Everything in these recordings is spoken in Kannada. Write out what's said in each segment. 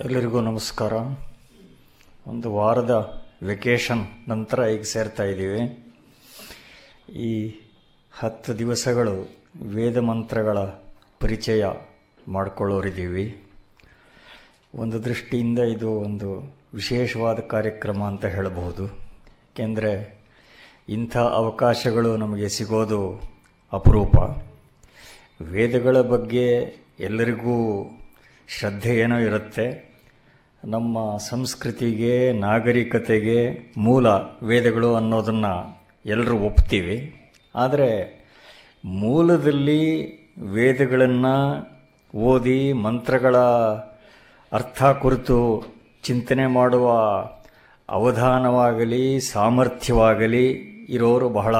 ಎಲ್ಲರಿಗೂ ನಮಸ್ಕಾರ. ಒಂದು ವಾರದ ವೆಕೇಷನ್ ನಂತರ ಈಗ ಸೇರ್ತಾ ಇದ್ದೀವಿ. ಈ ಹತ್ತು ದಿವಸಗಳು ವೇದ ಮಂತ್ರಗಳ ಪರಿಚಯ ಮಾಡಿಕೊಳ್ಳೋರಿದ್ದೀವಿ. ಒಂದು ದೃಷ್ಟಿಯಿಂದ ಇದು ಒಂದು ವಿಶೇಷವಾದ ಕಾರ್ಯಕ್ರಮ ಅಂತ ಹೇಳಬಹುದು. ಏಕೆಂದರೆ ಇಂಥ ಅವಕಾಶಗಳು ನಮಗೆ ಸಿಗೋದು ಅಪರೂಪ. ವೇದಗಳ ಬಗ್ಗೆ ಎಲ್ಲರಿಗೂ ಶ್ರದ್ಧೆ ಏನೋ ಇರುತ್ತೆ. ನಮ್ಮ ಸಂಸ್ಕೃತಿಗೆ, ನಾಗರಿಕತೆಗೆ ಮೂಲ ವೇದಗಳು ಅನ್ನೋದನ್ನು ಎಲ್ಲರೂ ಒಪ್ತೀವಿ. ಆದರೆ ಮೂಲದಲ್ಲಿ ವೇದಗಳನ್ನು ಓದಿ ಮಂತ್ರಗಳ ಅರ್ಥ ಕುರಿತು ಚಿಂತನೆ ಮಾಡುವ ಅವಧಾನವಾಗಲಿ, ಸಾಮರ್ಥ್ಯವಾಗಲಿ ಇರೋರು ಬಹಳ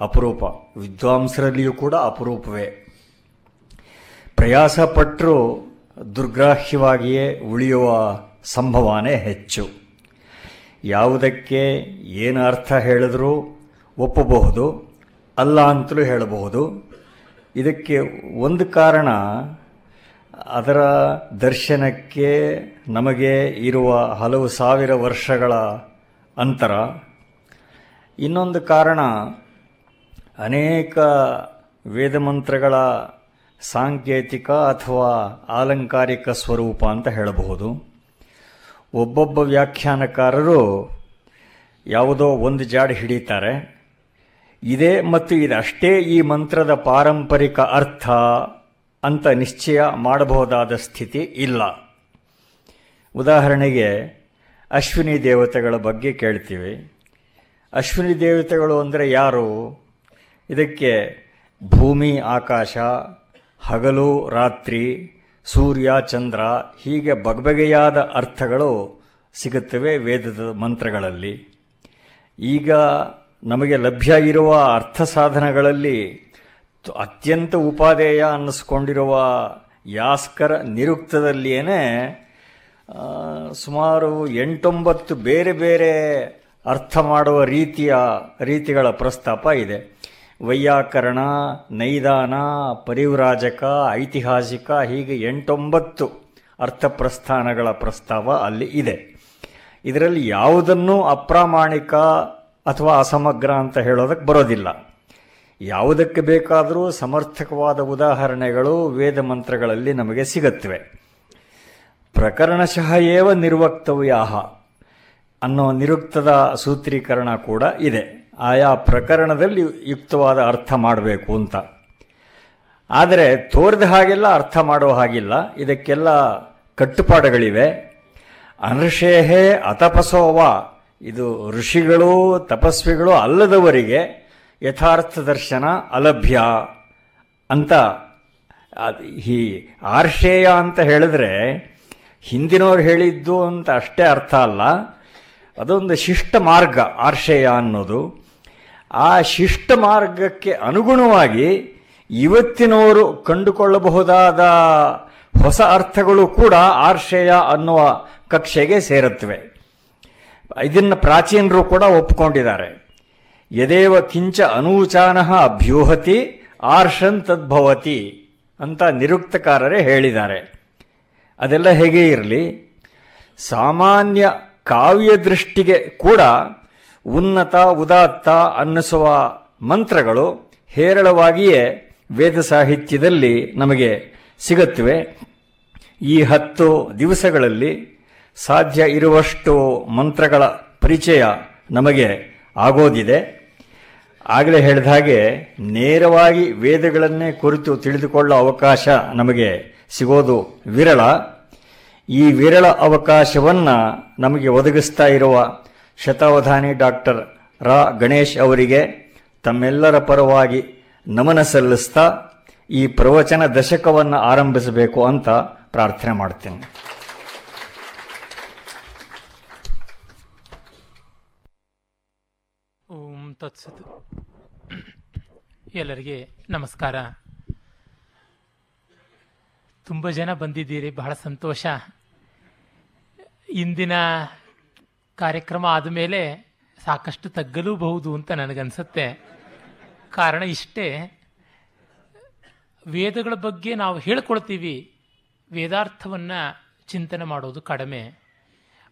ಅಪರೂಪ. ವಿದ್ವಾಂಸರಲ್ಲಿಯೂ ಕೂಡ ಅಪರೂಪವೇ. ಪ್ರಯಾಸ ಪಟ್ಟರು ದುರ್ಗ್ರಾಹ್ಯವಾಗಿಯೇ ಉಳಿಯುವ ಸಂಭವನೇ ಹೆಚ್ಚು. ಯಾವುದಕ್ಕೆ ಏನು ಅರ್ಥ ಹೇಳಿದ್ರೂ ಒಪ್ಪಬಹುದು, ಅಲ್ಲ ಅಂತಲೂ ಹೇಳಬಹುದು. ಇದಕ್ಕೆ ಒಂದು ಕಾರಣ, ಅದರ ದರ್ಶನಕ್ಕೆ ನಮಗೆ ಇರುವ ಹಲವು ಸಾವಿರ ವರ್ಷಗಳ ಅಂತರ. ಇನ್ನೊಂದು ಕಾರಣ, ಅನೇಕ ವೇದಮಂತ್ರಗಳ ಸಾಂಕೇತಿಕ ಅಥವಾ ಆಲಂಕಾರಿಕ ಸ್ವರೂಪ ಅಂತ ಹೇಳಬಹುದು. ಒಬ್ಬೊಬ್ಬ ವ್ಯಾಖ್ಯಾನಕಾರರು ಯಾವುದೋ ಒಂದು ಜಾಡು ಹಿಡಿತಾರೆ. ಇದೇ ಮತ್ತು ಇದಷ್ಟೇ ಈ ಮಂತ್ರದ ಪಾರಂಪರಿಕ ಅರ್ಥ ಅಂತ ನಿಶ್ಚಯ ಮಾಡಬಹುದಾದ ಸ್ಥಿತಿ ಇಲ್ಲ. ಉದಾಹರಣೆಗೆ ಅಶ್ವಿನಿ ದೇವತೆಗಳ ಬಗ್ಗೆ ಕೇಳ್ತೀವಿ. ಅಶ್ವಿನಿ ದೇವತೆಗಳು ಅಂದರೆ ಯಾರು? ಇದಕ್ಕೆ ಭೂಮಿ, ಆಕಾಶ ಹಗಲು, ರಾತ್ರಿ, ಸೂರ್ಯ, ಚಂದ್ರ ಹೀಗೆ ಬಗೆಬಗೆಯಾದ ಅರ್ಥಗಳು ಸಿಗುತ್ತವೆ ವೇದದ ಮಂತ್ರಗಳಲ್ಲಿ. ಈಗ ನಮಗೆ ಲಭ್ಯ ಇರುವ ಅರ್ಥ ಸಾಧನಗಳಲ್ಲಿ ಅತ್ಯಂತ ಉಪಾದೇಯ ಅನ್ನಿಸ್ಕೊಂಡಿರುವ ಯಾಸ್ಕರ ನಿರುಕ್ತದಲ್ಲಿಯೇ ಸುಮಾರು ಎಂಟೊಂಬತ್ತು ಬೇರೆ ಬೇರೆ ಅರ್ಥ ಮಾಡುವ ರೀತಿಯ ರೀತಿಗಳ ಪ್ರಸ್ತಾಪ ಇದೆ. ವೈಯಾಕರಣ, ನೈದಾನ, ಪರಿವ್ರಾಜಕ, ಐತಿಹಾಸಿಕ ಹೀಗೆ ಎಂಟೊಂಬತ್ತು ಅರ್ಥಪ್ರಸ್ಥಾನಗಳ ಪ್ರಸ್ತಾವ ಅಲ್ಲಿ ಇದೆ. ಇದರಲ್ಲಿ ಯಾವುದನ್ನು ಅಪ್ರಾಮಾಣಿಕ ಅಥವಾ ಅಸಮಗ್ರ ಅಂತ ಹೇಳೋದಕ್ಕೆ ಬರೋದಿಲ್ಲ. ಯಾವುದಕ್ಕೆ ಬೇಕಾದರೂ ಸಮರ್ಥಕವಾದ ಉದಾಹರಣೆಗಳು ವೇದ ಮಂತ್ರಗಳಲ್ಲಿ ನಮಗೆ ಸಿಗುತ್ತವೆ. ಪ್ರಕರಣಶಃ ಏವ ನಿರ್ವಕ್ತವ್ಯಾಹ ಅನ್ನೋ ನಿರುಕ್ತದ ಸೂತ್ರೀಕರಣ ಕೂಡ ಇದೆ. ಆಯಾ ಪ್ರಕರಣದಲ್ಲಿ ಯುಕ್ತವಾದ ಅರ್ಥ ಮಾಡಬೇಕು ಅಂತ. ಆದರೆ ತೋರಿದ ಹಾಗೆಲ್ಲ ಅರ್ಥ ಮಾಡೋ ಹಾಗಿಲ್ಲ. ಇದಕ್ಕೆಲ್ಲ ಕಟ್ಟುಪಾಡುಗಳಿವೆ. ಅನೃಷೇಹೇ ಅತಪಸೋವ. ಇದು ಋಷಿಗಳು ತಪಸ್ವಿಗಳು ಅಲ್ಲದವರಿಗೆ ಯಥಾರ್ಥ ದರ್ಶನ ಅಲಭ್ಯ ಅಂತ. ಈ ಆರ್ಷೇಯ ಅಂತ ಹೇಳಿದ್ರೆ ಹಿಂದಿನವ್ರು ಹೇಳಿದ್ದು ಅಂತ ಅಷ್ಟೇ ಅರ್ಥ ಅಲ್ಲ. ಅದೊಂದು ಶಿಷ್ಟ ಮಾರ್ಗ ಆರ್ಷೇಯ ಅನ್ನೋದು. ಆ ಶಿಷ್ಟ ಮಾರ್ಗಕ್ಕೆ ಅನುಗುಣವಾಗಿ ಇವತ್ತಿನವರು ಕಂಡುಕೊಳ್ಳಬಹುದಾದ ಹೊಸ ಅರ್ಥಗಳು ಕೂಡ ಆರ್ಷೇಯ ಅನ್ನುವ ಕಕ್ಷೆಗೆ ಸೇರುತ್ತವೆ. ಇದನ್ನು ಪ್ರಾಚೀನರು ಕೂಡ ಒಪ್ಪಿಕೊಂಡಿದ್ದಾರೆ ಯದೇವ ಕಿಂಚ ಅನೂಚಾನ ಅಭ್ಯೂಹತಿ ಆರ್ಷನ್ ತದ್ಭವತಿ ಅಂತ ನಿರುಕ್ತಕಾರರೇ ಹೇಳಿದ್ದಾರೆ. ಅದೆಲ್ಲ ಹೇಗೆ ಇರಲಿ? ಸಾಮಾನ್ಯ ಕಾವ್ಯ ದೃಷ್ಟಿಗೆ ಕೂಡ ಉನ್ನತ, ಉದಾತ್ತ ಅನ್ನಿಸುವ ಮಂತ್ರಗಳು ಹೇರಳವಾಗಿಯೇ ವೇದ ಸಾಹಿತ್ಯದಲ್ಲಿ ನಮಗೆ ಸಿಗುತ್ತವೆ. ಈ ಹತ್ತು ದಿವಸಗಳಲ್ಲಿ ಸಾಧ್ಯ ಇರುವಷ್ಟು ಮಂತ್ರಗಳ ಪರಿಚಯ ನಮಗೆ ಆಗೋದಿದೆ. ಆಗಲೇ ಹೇಳಿದ ಹಾಗೆ ನೇರವಾಗಿ ವೇದಗಳನ್ನೇ ಕುರಿತು ತಿಳಿದುಕೊಳ್ಳೋ ಅವಕಾಶ ನಮಗೆ ಸಿಗೋದು ವಿರಳ. ಈ ವಿರಳ ಅವಕಾಶವನ್ನು ನಮಗೆ ಒದಗಿಸ್ತಾ ಇರುವ ಶತಾವಧಾನಿ ಡಾಕ್ಟರ್ ರಾ ಗಣೇಶ್ ಅವರಿಗೆ ತಮ್ಮೆಲ್ಲರ ಪರವಾಗಿ ನಮನ ಸಲ್ಲಿಸ್ತಾ ಈ ಪ್ರವಚನ ದಶಕವನ್ನು ಆರಂಭಿಸಬೇಕು ಅಂತ ಪ್ರಾರ್ಥನೆ ಮಾಡ್ತೇನೆ. ಓಂ ತತ್ಸತ್. ಎಲ್ಲರಿಗೆ ನಮಸ್ಕಾರ. ತುಂಬ ಜನ ಬಂದಿದ್ದೀರಿ, ಬಹಳ ಸಂತೋಷ. ಇಂದಿನ ಕಾರ್ಯಕ್ರಮ ಆದಮೇಲೆ ಸಾಕಷ್ಟು ತಗ್ಗಲೂಬಹುದು ಅಂತ ನನಗನ್ಸುತ್ತೆ. ಕಾರಣ ಇಷ್ಟೇ, ವೇದಗಳ ಬಗ್ಗೆ ನಾವು ಹೇಳ್ಕೊಳ್ತೀವಿ. ವೇದಾರ್ಥವನ್ನು ಚಿಂತನೆ ಮಾಡೋದು ಕಡಿಮೆ.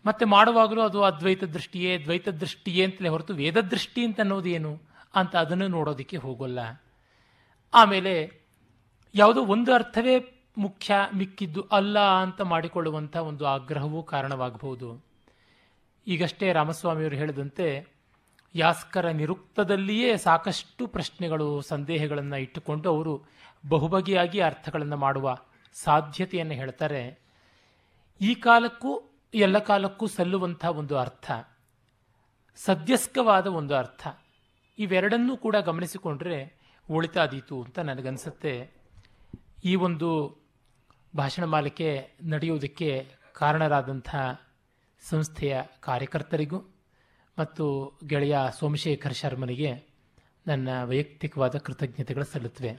ಮತ್ತು ಮಾಡುವಾಗಲೂ ಅದು ಅದ್ವೈತ ದೃಷ್ಟಿಯೇ, ದ್ವೈತ ದೃಷ್ಟಿಯೇ ಅಂತಲೇ ಹೊರತು ವೇದ ದೃಷ್ಟಿ ಅಂತ ಅನ್ನೋದು ಏನು ಅಂತ ಅದನ್ನು ನೋಡೋದಕ್ಕೆ ಹೋಗೋಲ್ಲ. ಆಮೇಲೆ ಯಾವುದೋ ಒಂದು ಅರ್ಥವೇ ಮುಖ್ಯ, ಮಿಕ್ಕಿದ್ದು ಅಲ್ಲ ಅಂತ ಮಾಡಿಕೊಳ್ಳುವಂಥ ಒಂದು ಆಗ್ರಹವೂ ಕಾರಣವಾಗಬಹುದು ಈಗಷ್ಟೇ ರಾಮಸ್ವಾಮಿಯವರು ಹೇಳಿದಂತೆ ಯಾಸ್ಕರ ನಿರುಕ್ತದಲ್ಲಿಯೇ ಸಾಕಷ್ಟು ಪ್ರಶ್ನೆಗಳು, ಸಂದೇಹಗಳನ್ನು ಇಟ್ಟುಕೊಂಡು ಅವರು ಬಹುಬಗೆಯಾಗಿ ಅರ್ಥಗಳನ್ನು ಮಾಡುವ ಸಾಧ್ಯತೆಯನ್ನು ಹೇಳ್ತಾರೆ. ಈ ಕಾಲಕ್ಕೂ, ಎಲ್ಲ ಕಾಲಕ್ಕೂ ಸಲ್ಲುವಂಥ ಒಂದು ಅರ್ಥ, ಸದ್ಯಸ್ಕವಾದ ಒಂದು ಅರ್ಥ, ಇವೆರಡನ್ನೂ ಕೂಡ ಗಮನಿಸಿಕೊಂಡ್ರೆ ಒಳಿತಾದೀತು ಅಂತ ನನಗನ್ಸುತ್ತೆ. ಈ ಒಂದು ಭಾಷಣ ಮಾಲಿಕೆ ನಡೆಯುವುದಕ್ಕೆ ಕಾರಣರಾದಂಥ ಸಂಸ್ಥೆಯ ಕಾರ್ಯಕರ್ತರಿಗೂ ಮತ್ತು ಗೆಳೆಯ ಸೋಮಶೇಖರ್ ಶರ್ಮನಿಗೆ ನನ್ನ ವೈಯಕ್ತಿಕವಾದ ಕೃತಜ್ಞತೆಗಳು ಸಲ್ಲುತ್ತವೆ.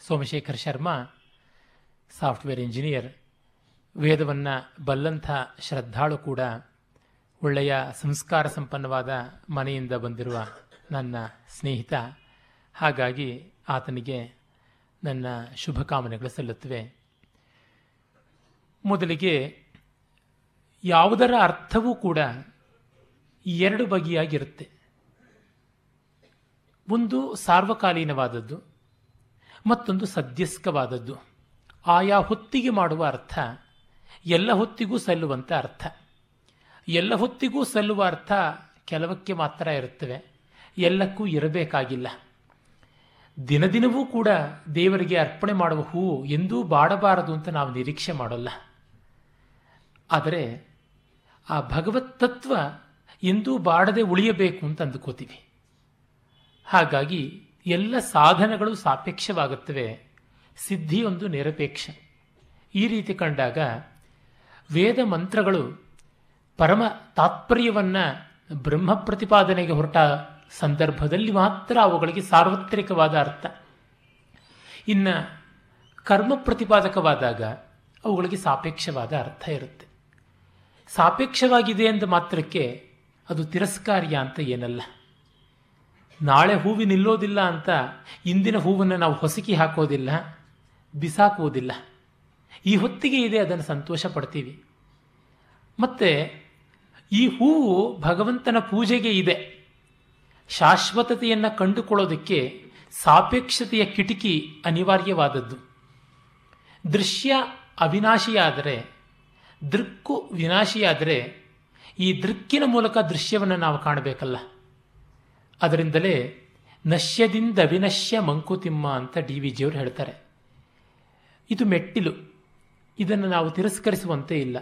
ಸೋಮಶೇಖರ್ ಶರ್ಮಾ, ಸಾಫ್ಟ್ವೇರ್ ಇಂಜಿನಿಯರ್, ವೇದವನ್ನು ಬಲ್ಲಂಥ ಶ್ರದ್ಧಾಳು ಕೂಡ ಒಳ್ಳೆಯ ಸಂಸ್ಕಾರ ಸಂಪನ್ನವಾದ ಮನೆಯಿಂದ ಬಂದಿರುವ ನನ್ನ ಸ್ನೇಹಿತ. ಹಾಗಾಗಿ ಆತನಿಗೆ ನನ್ನ ಶುಭಕಾಮನೆಗಳು ಸಲ್ಲುತ್ತವೆ. ಮೊದಲಿಗೆ ಯಾವುದರ ಅರ್ಥವೂ ಕೂಡ ಎರಡು ಬಗೆಯಾಗಿರುತ್ತೆ. ಒಂದು ಸಾರ್ವಕಾಲೀನವಾದದ್ದು, ಮತ್ತೊಂದು ಸದ್ಯಸ್ಕವಾದದ್ದು. ಆಯಾ ಹೊತ್ತಿಗೆ ಮಾಡುವ ಅರ್ಥ, ಎಲ್ಲ ಹೊತ್ತಿಗೂ ಸಲ್ಲುವಂಥ ಅರ್ಥ. ಎಲ್ಲ ಹೊತ್ತಿಗೂ ಸಲ್ಲುವ ಅರ್ಥ ಕೆಲವಕ್ಕೆ ಮಾತ್ರ ಇರುತ್ತವೆ, ಎಲ್ಲಕ್ಕೂ ಇರಬೇಕಾಗಿಲ್ಲ. ದಿನದಿನವೂ ಕೂಡ ದೇವರಿಗೆ ಅರ್ಪಣೆ ಮಾಡುವ ಹೂವು ಎಂದೂ ಬಾಡಬಾರದು ಅಂತ ನಾವು ನಿರೀಕ್ಷೆ ಮಾಡೋಲ್ಲ. ಆದರೆ ಆ ಭಗವತ್ ತತ್ವ ಎಂದೂ ಬಾಡದೆ ಉಳಿಯಬೇಕು ಅಂತ ಅಂದುಕೋತೀವಿ. ಹಾಗಾಗಿ ಎಲ್ಲ ಸಾಧನಗಳು ಸಾಪೇಕ್ಷವಾಗುತ್ತವೆ. ಸಿದ್ಧಿಯೊಂದು ನಿರಪೇಕ್ಷ. ಈ ರೀತಿ ಕಂಡಾಗ ವೇದ ಮಂತ್ರಗಳು ಪರಮ ತಾತ್ಪರ್ಯವನ್ನು ಬ್ರಹ್ಮ ಪ್ರತಿಪಾದನೆಗೆ ಹೊರಟ ಸಂದರ್ಭದಲ್ಲಿ ಮಾತ್ರ ಅವುಗಳಿಗೆ ಸಾರ್ವತ್ರಿಕವಾದ ಅರ್ಥ. ಇನ್ನು ಕರ್ಮ ಪ್ರತಿಪಾದಕವಾದಾಗ ಅವುಗಳಿಗೆ ಸಾಪೇಕ್ಷವಾದ ಅರ್ಥ ಇರುತ್ತೆ. ಸಾಪೇಕ್ಷವಾಗಿದೆ ಎಂದ ಮಾತ್ರಕ್ಕೆ ಅದು ತಿರಸ್ಕಾರ್ಯ ಅಂತ ಏನಲ್ಲ. ನಾಳೆ ಹೂವಿ ನಿಲ್ಲೋದಿಲ್ಲ ಅಂತ ಇಂದಿನ ಹೂವನ್ನು ನಾವು ಹೊಸಕಿ ಹಾಕೋದಿಲ್ಲ, ಬಿಸಾಕುವುದಿಲ್ಲ. ಈ ಹೊತ್ತಿಗೆ ಇದೆ ಅದನ್ನು ಸಂತೋಷ ಪಡ್ತೀವಿ. ಮತ್ತು ಈ ಹೂವು ಭಗವಂತನ ಪೂಜೆಗೆ ಇದೆ. ಶಾಶ್ವತತೆಯನ್ನು ಕಂಡುಕೊಳ್ಳೋದಕ್ಕೆ ಸಾಪೇಕ್ಷತೆಯ ಕಿಟಕಿ ಅನಿವಾರ್ಯವಾದದ್ದು. ದೃಶ್ಯ ಅವಿನಾಶಿಯಾದರೆ ದೃಕ್ಕು ವಿನಾಶಿಯಾದರೆ ಈ ದೃಕ್ಕಿನ ಮೂಲಕ ದೃಶ್ಯವನ್ನು ನಾವು ಕಾಣಬೇಕಲ್ಲ. ಅದರಿಂದಲೇ ನಶ್ಯದಿಂದ ವಿನಶ್ಯ ಮಂಕುತಿಮ್ಮ ಅಂತ ಡಿ ವಿ ಜಿಯವರು ಹೇಳ್ತಾರೆ. ಇದು ಮೆಟ್ಟಿಲು. ಇದನ್ನು ನಾವು ತಿರಸ್ಕರಿಸುವಂತೆ ಇಲ್ಲ.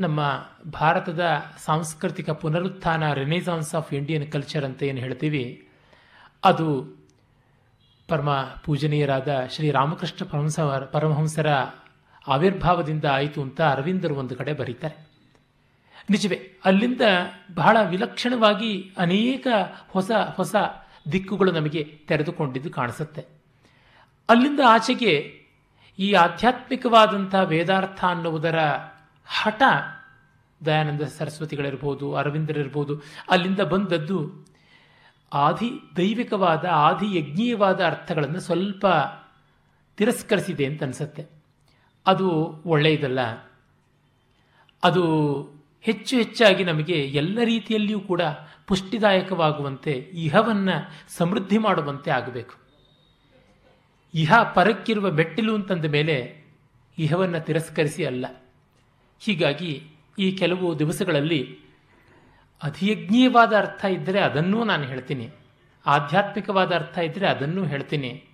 ನಮ್ಮ ಭಾರತದ ಸಾಂಸ್ಕೃತಿಕ ಪುನರುತ್ಥಾನ, ರೆನೇಸಾನ್ಸ್ ಆಫ್ ಇಂಡಿಯನ್ ಕಲ್ಚರ್ ಅಂತ ಏನು ಹೇಳ್ತೀವಿ, ಅದು ಪರಮ ಪೂಜನೀಯರಾದ ಶ್ರೀ ರಾಮಕೃಷ್ಣ ಪರಮಹಂಸ ಪರಮಹಂಸರ ಆವಿರ್ಭಾವದಿಂದ ಆಯಿತು ಅಂತ ಅರವಿಂದರು ಒಂದು ಕಡೆ ಬರೀತಾರೆ. ನಿಜವೇ, ಅಲ್ಲಿಂದ ಬಹಳ ವಿಲಕ್ಷಣವಾಗಿ ಅನೇಕ ಹೊಸ ಹೊಸ ದಿಕ್ಕುಗಳು ನಮಗೆ ತೆರೆದುಕೊಂಡಿದ್ದು ಕಾಣಿಸುತ್ತೆ. ಅಲ್ಲಿಂದ ಆಚೆಗೆ ಈ ಆಧ್ಯಾತ್ಮಿಕವಾದಂಥ ವೇದಾರ್ಥ ಅನ್ನುವುದರ ಹಠ ದಯಾನಂದ ಸರಸ್ವತಿಗಳಿರ್ಬೋದು, ಅರವಿಂದರಿರ್ಬೋದು, ಅಲ್ಲಿಂದ ಬಂದದ್ದು ಆದಿ ದೈವಿಕವಾದ ಆದಿ ಯಜ್ಞೀಯವಾದ ಅರ್ಥಗಳನ್ನು ಸ್ವಲ್ಪ ತಿರಸ್ಕರಿಸಿದೆ ಅಂತ ಅನಿಸುತ್ತೆ. ಅದು ಒಳ್ಳೆಯದಲ್ಲ. ಅದು ಹೆಚ್ಚು ಹೆಚ್ಚಾಗಿ ನಮಗೆ ಎಲ್ಲ ರೀತಿಯಲ್ಲಿಯೂ ಕೂಡ ಪುಷ್ಟಿದಾಯಕವಾಗುವಂತೆ, ಇಹವನ್ನು ಸಮೃದ್ಧಿ ಮಾಡುವಂತೆ ಆಗಬೇಕು. ಇಹ ಪರಕ್ಕಿರುವ ಮೆಟ್ಟಿಲು ಅಂತಂದ ಮೇಲೆ ಇಹವನ್ನು ತಿರಸ್ಕರಿಸಿ ಅಲ್ಲ. ಹೀಗಾಗಿ ಈ ಕೆಲವು ದಿವಸಗಳಲ್ಲಿ ಅಧಿಯಜ್ಞೀಯವಾದ ಅರ್ಥ ಇದ್ದರೆ ಅದನ್ನೂ ನಾನು ಹೇಳ್ತೀನಿ. ಆಧ್ಯಾತ್ಮಿಕವಾದ ಅರ್ಥ ಇದ್ದರೆ ಅದನ್ನೂ ಹೇಳ್ತೀನಿ.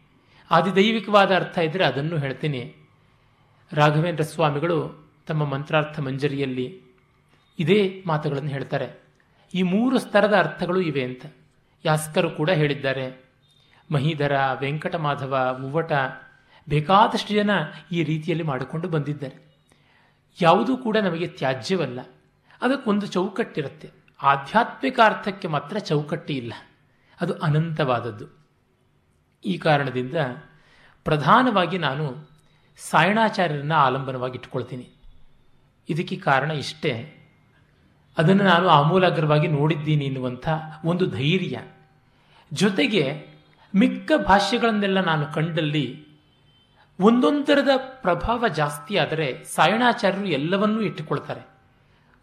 ಆದಿದೈವಿಕವಾದ ಅರ್ಥ ಇದ್ದರೆ ಅದನ್ನೂ ಹೇಳ್ತೀನಿ. ರಾಘವೇಂದ್ರ ಸ್ವಾಮಿಗಳು ತಮ್ಮ ಮಂತ್ರಾರ್ಥ ಮಂಜರಿಯಲ್ಲಿ ಇದೇ ಮಾತುಗಳನ್ನು ಹೇಳ್ತಾರೆ. ಈ ಮೂರು ಸ್ತರದ ಅರ್ಥಗಳು ಇವೆ ಅಂತ ಯಾಸ್ಕರು ಕೂಡ ಹೇಳಿದ್ದಾರೆ. ಮಹೀಧರ, ವೆಂಕಟಮಾಧವ ಉವ್ವಟ ಬೇಕಾದಷ್ಟು ಜನ ಈ ರೀತಿಯಲ್ಲಿ ಮಾಡಿಕೊಂಡು ಬಂದಿದ್ದಾರೆ. ಯಾವುದೂ ಕೂಡ ನಮಗೆ ತ್ಯಾಜ್ಯವಲ್ಲ. ಅದಕ್ಕೊಂದು ಚೌಕಟ್ಟಿರುತ್ತೆ. ಆಧ್ಯಾತ್ಮಿಕ ಅರ್ಥಕ್ಕೆ ಮಾತ್ರ ಚೌಕಟ್ಟಿ ಇಲ್ಲ. ಅದು ಅನಂತವಾದದ್ದು. ಈ ಕಾರಣದಿಂದ ಪ್ರಧಾನವಾಗಿ ನಾನು ಸಾಯಣಾಚಾರ್ಯರನ್ನ ಆಲಂಬನವಾಗಿ ಇಟ್ಕೊಳ್ತೀನಿ ಇದಕ್ಕೆ ಕಾರಣ ಇಷ್ಟೇ. ಅದನ್ನು ನಾನು ಆಮೂಲಾಗ್ರವಾಗಿ ನೋಡಿದ್ದೀನಿ ಎನ್ನುವಂಥ ಒಂದು ಧೈರ್ಯ. ಜೊತೆಗೆ ಮಿಕ್ಕ ಭಾಷೆಗಳನ್ನೆಲ್ಲ ನಾನು ಕಂಡಲ್ಲಿ ಒಂದೊಂದರದ ಪ್ರಭಾವ ಜಾಸ್ತಿ ಆದರೆ ಸಾಯಣಾಚಾರ್ಯರು ಎಲ್ಲವನ್ನೂ ಇಟ್ಟುಕೊಳ್ತಾರೆ.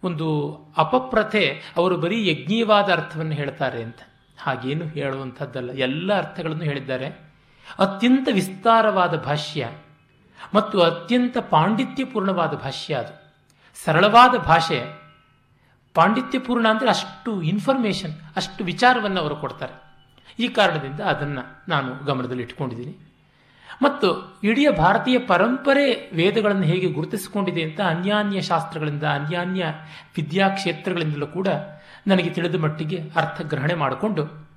ಒಂದು ಅಪಪ್ರಥೆ, ಅವರು ಬರೀ ಯಜ್ಞೀಯವಾದ ಅರ್ಥವನ್ನು ಹೇಳ್ತಾರೆ ಅಂತ. ಹಾಗೇನು ಹೇಳುವಂಥದ್ದಲ್ಲ. ಎಲ್ಲ ಅರ್ಥಗಳನ್ನು ಹೇಳಿದ್ದಾರೆ. ಅತ್ಯಂತ ವಿಸ್ತಾರವಾದ ಭಾಷ್ಯ. ಮತ್ತು ಅತ್ಯಂತ ಪಾಂಡಿತ್ಯಪೂರ್ಣವಾದ ಭಾಷ್ಯ ಅದು. ಸರಳವಾದ ಭಾಷೆ, ಪಾಂಡಿತ್ಯಪೂರ್ಣ ಅಂದರೆ ಅಷ್ಟು ಇನ್ಫಾರ್ಮೇಷನ್ ಅಷ್ಟು ವಿಚಾರವನ್ನು ಅವರು ಕೊಡ್ತಾರೆ. ಈ ಕಾರಣದಿಂದ ಅದನ್ನು ನಾನು ಗಮನದಲ್ಲಿ ಇಟ್ಕೊಂಡಿದ್ದೀನಿ. ಮತ್ತು ಇಡೀ ಭಾರತೀಯ ಪರಂಪರೆ ವೇದಗಳನ್ನು ಹೇಗೆ ಗುರುತಿಸಿಕೊಂಡಿದೆ ಅಂತ ಅನ್ಯಾನ್ಯ ಶಾಸ್ತ್ರಗಳಿಂದ, ಅನ್ಯಾನ್ಯ ವಿದ್ಯಾಕ್ಷೇತ್ರಗಳಿಂದಲೂ ಕೂಡ ನನಗೆ ತಿಳಿದ ಮಟ್ಟಿಗೆ ಅರ್ಥಗ್ರಹಣೆ ಮಾಡಿಕೊಂಡು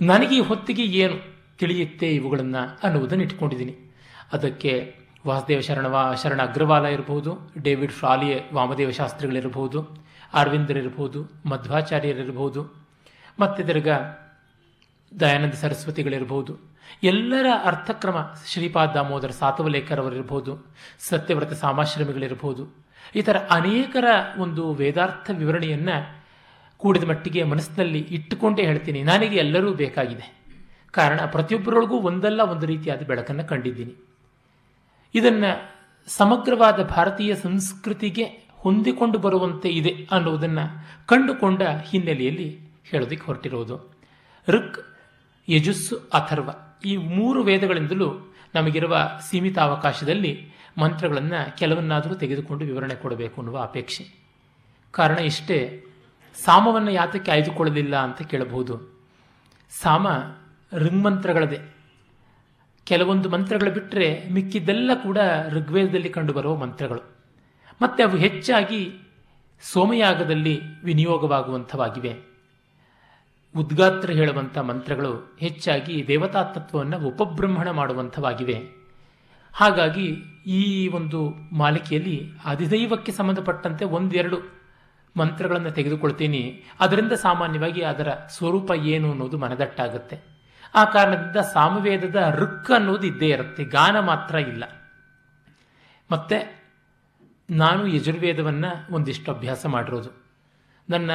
ನನಗೆ ಈ ಹೊತ್ತಿಗೆ ಏನು ತಿಳಿಯುತ್ತೆ ಇವುಗಳನ್ನು ಅನ್ನುವುದನ್ನು ಇಟ್ಕೊಂಡಿದ್ದೀನಿ. ಅದಕ್ಕೆ ವಾಸುದೇವ ಶರಣವ ಶರಣ ಅಗ್ರವಾಲ ಇರಬಹುದು, ಡೇವಿಡ್ ಫ್ರಾಲಿಯ ವಾಮದೇವ ಶಾಸ್ತ್ರಿಗಳಿರಬಹುದು ಅರವಿಂದರಿರ್ಬೋದು ಮಧ್ವಾಚಾರ್ಯರಿರ್ಬೋದು ಮತ್ತು ತಿರ್ಗ ದಯಾನಂದ ಸರಸ್ವತಿಗಳಿರ್ಬೋದು ಎಲ್ಲರ ಅರ್ಥಕ್ರಮ ಶ್ರೀಪಾದ ದಾಮೋದರ ಸಾತವಲೇಖರವರಿರ್ಬೋದು ಸತ್ಯವ್ರತ ಸಾಮಾಶ್ರಮಿಗಳಿರ್ಬೋದು ಈ ಥರ ಅನೇಕರ ಒಂದು ವೇದಾರ್ಥ ವಿವರಣೆಯನ್ನು ಕೂಡಿದ ಮಟ್ಟಿಗೆ ಮನಸ್ಸಿನಲ್ಲಿ ಇಟ್ಟುಕೊಂಡೇ ಹೇಳ್ತೀನಿ. ನನಗೆ ಎಲ್ಲರೂ ಬೇಕಾಗಿದೆ. ಕಾರಣ ಪ್ರತಿಯೊಬ್ಬರೊಳಗೂ ಒಂದಲ್ಲ ಒಂದು ರೀತಿಯಾದ ಬೆಳಕನ್ನು ಕಂಡಿದ್ದೀನಿ. ಇದನ್ನು ಸಮಗ್ರವಾದ ಭಾರತೀಯ ಸಂಸ್ಕೃತಿಗೆ ಹೊಂದಿಕೊಂಡು ಬರುವಂತೆ ಇದೆ ಅನ್ನುವುದನ್ನು ಕಂಡುಕೊಂಡ ಹಿನ್ನೆಲೆಯಲ್ಲಿ ಹೇಳೋದಕ್ಕೆ ಹೊರಟಿರೋದು ಋಕ್, ಯಜಸ್ಸು, ಅಥರ್ವ ಈ ಮೂರು ವೇದಗಳಿಂದಲೂ ನಮಗಿರುವ ಸೀಮಿತ ಅವಕಾಶದಲ್ಲಿ ಮಂತ್ರಗಳನ್ನು ಕೆಲವನ್ನಾದರೂ ತೆಗೆದುಕೊಂಡು ವಿವರಣೆ ಕೊಡಬೇಕು ಅನ್ನುವ ಅಪೇಕ್ಷೆ. ಕಾರಣ ಇಷ್ಟೇ, ಸಾಮವನ್ನು ಯಾತಕ್ಕೆ ಆಯ್ದುಕೊಳ್ಳಲಿಲ್ಲ ಅಂತ ಕೇಳಬಹುದು. ಸಾಮ ಋಗ್ಮಂತ್ರಗಳದೇ. ಕೆಲವೊಂದು ಮಂತ್ರಗಳು ಬಿಟ್ಟರೆ ಮಿಕ್ಕಿದ್ದೆಲ್ಲ ಕೂಡ ಋಗ್ವೇದದಲ್ಲಿ ಕಂಡುಬರುವ ಮಂತ್ರಗಳು. ಮತ್ತು ಅವು ಹೆಚ್ಚಾಗಿ ಸೋಮಯಾಗದಲ್ಲಿ ವಿನಿಯೋಗವಾಗುವಂಥವಾಗಿವೆ. ಉದ್ಗಾತ್ರ ಹೇಳುವಂಥ ಮಂತ್ರಗಳು ಹೆಚ್ಚಾಗಿ ದೇವತಾ ತತ್ವವನ್ನು ಉಪಬ್ರಹ್ಮಣ ಮಾಡುವಂಥವಾಗಿವೆ. ಹಾಗಾಗಿ ಈ ಒಂದು ಮಾಲಿಕೆಯಲ್ಲಿ ಅಧಿದೈವಕ್ಕೆ ಸಂಬಂಧಪಟ್ಟಂತೆ ಒಂದೆರಡು ಮಂತ್ರಗಳನ್ನು ತೆಗೆದುಕೊಳ್ತೀನಿ. ಅದರಿಂದ ಸಾಮಾನ್ಯವಾಗಿ ಅದರ ಸ್ವರೂಪ ಏನು ಅನ್ನೋದು ಮನದಟ್ಟಾಗುತ್ತೆ. ಆ ಕಾರಣದಿಂದ ಸಾಮವೇದದ ಋಕ್ ಅನ್ನೋದು ಇದ್ದೇ ಇರುತ್ತೆ. ಗಾನ ಮಾತ್ರ ಇಲ್ಲ. ಮತ್ತೆ ನಾನು ಯಜುರ್ವೇದವನ್ನು ಒಂದಿಷ್ಟು ಅಭ್ಯಾಸ ಮಾಡಿರೋದು. ನನ್ನ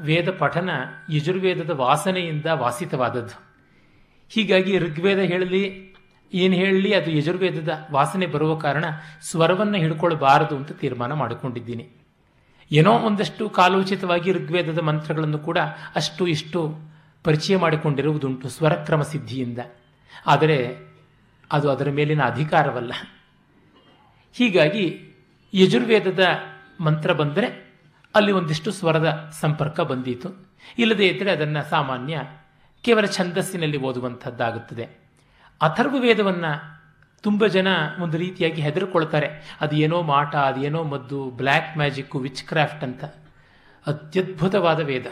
ವೇದ ಪಠನ ಯಜುರ್ವೇದದ ವಾಸನೆಯಿಂದ ವಾಸಿತವಾದದ್ದು. ಹೀಗಾಗಿ ಋಗ್ವೇದ ಹೇಳಲಿ, ಏನು ಹೇಳಲಿ, ಅದು ಯಜುರ್ವೇದದ ವಾಸನೆ ಬರುವ ಕಾರಣ ಸ್ವರವನ್ನು ಹಿಡ್ಕೊಳ್ಬಾರದು ಅಂತ ತೀರ್ಮಾನ ಮಾಡಿಕೊಂಡಿದ್ದೀನಿ. ಏನೋ ಒಂದಷ್ಟು ಕಾಲೋಚಿತವಾಗಿ ಋಗ್ವೇದದ ಮಂತ್ರಗಳನ್ನು ಕೂಡ ಅಷ್ಟು ಇಷ್ಟು ಪರಿಚಯ ಮಾಡಿಕೊಂಡಿರುವುದುಂಟು ಸ್ವರಕ್ರಮ ಸಿದ್ಧಿಯಿಂದ. ಆದರೆ ಅದು ಅದರ ಮೇಲಿನ ಅಧಿಕಾರವಲ್ಲ. ಹೀಗಾಗಿ ಯಜುರ್ವೇದದ ಮಂತ್ರ ಬಂದರೆ ಅಲ್ಲಿ ಒಂದಿಷ್ಟು ಸ್ವರದ ಸಂಪರ್ಕ ಬಂದಿತು. ಇಲ್ಲದೇ ಇದ್ದರೆ ಅದನ್ನು ಸಾಮಾನ್ಯ ಕೇವಲ ಛಂದಸ್ಸಿನಲ್ಲಿ ಓದುವಂಥದ್ದಾಗುತ್ತದೆ. ಅಥರ್ವ ವೇದವನ್ನು ತುಂಬ ಜನ ಒಂದು ರೀತಿಯಾಗಿ ಹೆದರ್ಕೊಳ್ತಾರೆ. ಅದು ಏನೋ ಮಾಟ ಅದೇನೋ ಮದ್ದು, ಬ್ಲ್ಯಾಕ್ ಮ್ಯಾಜಿಕ್ಕು ವಿಚ್ ಕ್ರಾಫ್ಟ್ ಅಂತ. ಅತ್ಯದ್ಭುತವಾದ ವೇದ.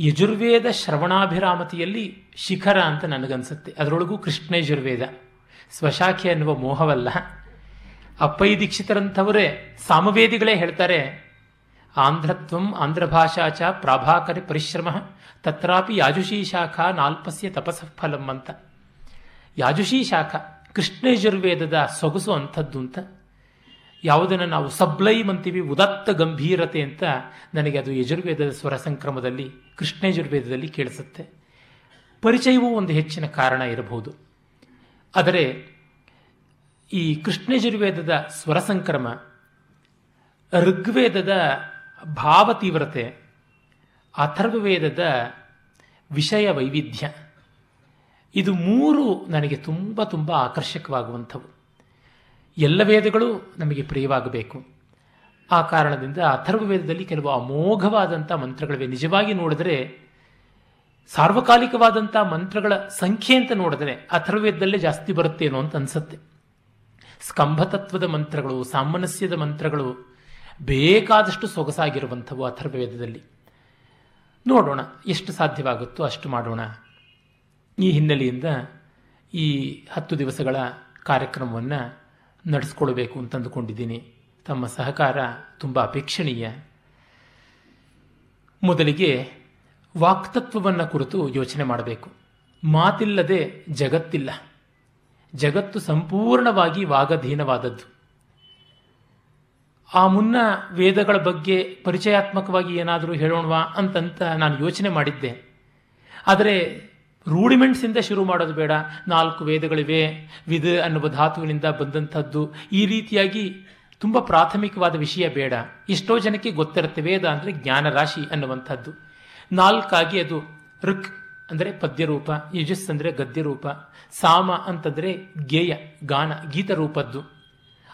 ಯಜುರ್ವೇದ ಶ್ರವಣಾಭಿರಾಮತಿಯಲ್ಲಿ ಶಿಖರ ಅಂತ ನನಗನ್ಸುತ್ತೆ. ಅದರೊಳಗೂ ಕೃಷ್ಣಯಜುರ್ವೇದ. ಸ್ವಶಾಖೆ ಅನ್ನುವ ಮೋಹವಲ್ಲ. ಅಪ್ಪೈ ದೀಕ್ಷಿತರಂಥವರೇ, ಸಾಮವೇದಿಗಳೇ ಹೇಳ್ತಾರೆ, ಆಂಧ್ರತ್ವಂ ಆಂಧ್ರ ಭಾಷಾಚ ಪ್ರಾಭಾಕರಿ ಪರಿಶ್ರಮ, ತತ್ರಾಪಿ ಯಾಜುಷೀ ಶಾಖಾ ನಾಲ್ಪಸ್ಯ ತಪಸಫಲಂ ಫಲಂ ಅಂತ. ಯಾಜುಷೀ ಶಾಖ ಕೃಷ್ಣಯಜುರ್ವೇದದ ಸೊಗಸು ಅಂಥದ್ದು ಅಂತ ಯಾವುದನ್ನು ನಾವು ಸಬ್ಲೈಮ್ ಅಂತೀವಿ, ಉದತ್ತ ಗಂಭೀರತೆ ಅಂತ ನನಗೆ ಅದು ಯಜುರ್ವೇದದ ಸ್ವರ ಸಂಕ್ರಮದಲ್ಲಿ ಕೃಷ್ಣಯಜುರ್ವೇದದಲ್ಲಿ ಕೇಳಿಸುತ್ತೆ. ಪರಿಚಯವೂ ಒಂದು ಹೆಚ್ಚಿನ ಕಾರಣ ಇರಬಹುದು. ಆದರೆ ಈ ಕೃಷ್ಣಯಜುರ್ವೇದದ ಸ್ವರ ಸಂಕ್ರಮ, ಋಗ್ವೇದದ ಭಾವತೀವ್ರತೆ ಅಥರ್ವವೇದದ ವಿಷಯ ವೈವಿಧ್ಯ, ಇದು ಮೂರು ನನಗೆ ತುಂಬ ತುಂಬ ಆಕರ್ಷಕವಾಗುವಂಥವು. ಎಲ್ಲ ವೇದಗಳು ನಮಗೆ ಪ್ರಿಯವಾಗಬೇಕು. ಆ ಕಾರಣದಿಂದ ಅಥರ್ವವೇದದಲ್ಲಿ ಕೆಲವು ಅಮೋಘವಾದಂಥ ಮಂತ್ರಗಳಿವೆ. ನಿಜವಾಗಿ ನೋಡಿದರೆ ಸಾರ್ವಕಾಲಿಕವಾದಂಥ ಮಂತ್ರಗಳ ಸಂಖ್ಯೆ ಅಂತ ನೋಡಿದ್ರೆ ಅಥರ್ವವೇದದಲ್ಲೇ ಜಾಸ್ತಿ ಬರುತ್ತೇನೋ ಅಂತ ಅನಿಸುತ್ತೆ. ಸ್ಕಂಭತತ್ವದ ಮಂತ್ರಗಳು, ಸಾಮನಸ್ಯದ ಮಂತ್ರಗಳು ಬೇಕಾದಷ್ಟು ಸೊಗಸಾಗಿರುವಂಥವು ಅಥರ್ವವೇದದಲ್ಲಿ. ನೋಡೋಣ, ಎಷ್ಟು ಸಾಧ್ಯವಾಗುತ್ತೋ ಅಷ್ಟು ಮಾಡೋಣ. ಈ ಹಿನ್ನೆಲೆಯಿಂದ ಈ ಹತ್ತು ದಿವಸಗಳ ಕಾರ್ಯಕ್ರಮವನ್ನು ನಡೆಸ್ಕೊಳ್ಬೇಕು ಅಂತಂದುಕೊಂಡಿದ್ದೀನಿ ತಮ್ಮ ಸಹಕಾರ ತುಂಬ ಅಪೇಕ್ಷಣೀಯ. ಮೊದಲಿಗೆ ವಾಕ್ತತ್ವವನ್ನು ಕುರಿತು ಯೋಚನೆ ಮಾಡಬೇಕು. ಮಾತಿಲ್ಲದೆ ಜಗತ್ತಿಲ್ಲ. ಜಗತ್ತು ಸಂಪೂರ್ಣವಾಗಿ ವಾಗಧೀನವಾದದ್ದು. ಆ ಮುನ್ನ ವೇದಗಳ ಬಗ್ಗೆ ಪರಿಚಯಾತ್ಮಕವಾಗಿ ಏನಾದರೂ ಹೇಳೋಣವಾ ಅಂತಂತ ನಾನು ಯೋಚನೆ ಮಾಡಿದ್ದೆ. ಆದರೆ ರೂಡಿಮೆಂಟ್ಸಿಂದ ಶುರು ಮಾಡೋದು ಬೇಡ. ನಾಲ್ಕು ವೇದಗಳಿವೆ. ವಿಧ ಅನ್ನುವ ಧಾತುವಿನಿಂದ ಬಂದಂಥದ್ದು ಈ ರೀತಿಯಾಗಿ ತುಂಬ ಪ್ರಾಥಮಿಕವಾದ ವಿಷಯ ಬೇಡ. ಎಷ್ಟೋ ಜನಕ್ಕೆ ಗೊತ್ತಿರುತ್ತೆ ವೇದ ಅಂದರೆ ಜ್ಞಾನರಾಶಿ ಅನ್ನುವಂಥದ್ದು. ನಾಲ್ಕಾಗಿ ಅದು ಋಕ್ ಅಂದರೆ ಪದ್ಯರೂಪ, ಯಜಸ್ ಅಂದರೆ ಗದ್ಯರೂಪ, ಸಾಮ ಅಂತಂದರೆ ಗೇಯ ಗಾನ ಗೀತರೂಪದ್ದು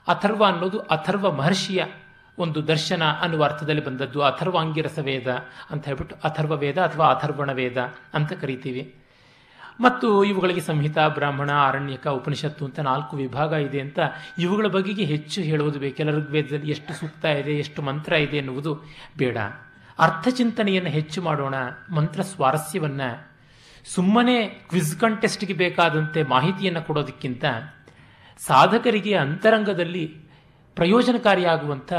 ಅಥರ್ವ ಅನ್ನೋದು ಅಥರ್ವ ಮಹರ್ಷಿಯ ಒಂದು ದರ್ಶನ ಅನ್ನುವ ಅರ್ಥದಲ್ಲಿ ಬಂದದ್ದು. ಅಥರ್ವಾಂಗಿರಸ ವೇದ ಅಂತ ಹೇಳ್ಬಿಟ್ಟು ಅಥರ್ವ ವೇದ ಅಥವಾ ಅಥರ್ವಣ ವೇದ ಅಂತ ಕರಿತೀವಿ. ಮತ್ತು ಇವುಗಳಿಗೆ ಸಂಹಿತ, ಬ್ರಾಹ್ಮಣ, ಅರಣ್ಯಕ, ಉಪನಿಷತ್ತು ಅಂತ ನಾಲ್ಕು ವಿಭಾಗ ಇದೆ ಅಂತ ಇವುಗಳ ಬಗೆಗೆ ಹೆಚ್ಚು ಹೇಳುವುದು ಬೇಕೆಲ್ಲ ಋಗ್ವೇದದಲ್ಲಿ ಎಷ್ಟು ಸೂಕ್ತ ಇದೆ, ಎಷ್ಟು ಮಂತ್ರ ಇದೆ ಎನ್ನುವುದು ಬೇಡ. ಅರ್ಥ ಚಿಂತನೆಯನ್ನು ಹೆಚ್ಚು ಮಾಡೋಣ, ಮಂತ್ರ ಸ್ವಾರಸ್ಯವನ್ನು. ಸುಮ್ಮನೆ ಕ್ವಿಜ್ ಕಂಟೆಸ್ಟ್ಗೆ ಬೇಕಾದಂತೆ ಮಾಹಿತಿಯನ್ನು ಕೊಡೋದಕ್ಕಿಂತ ಸಾಧಕರಿಗೆ ಅಂತರಂಗದಲ್ಲಿ ಪ್ರಯೋಜನಕಾರಿಯಾಗುವಂಥ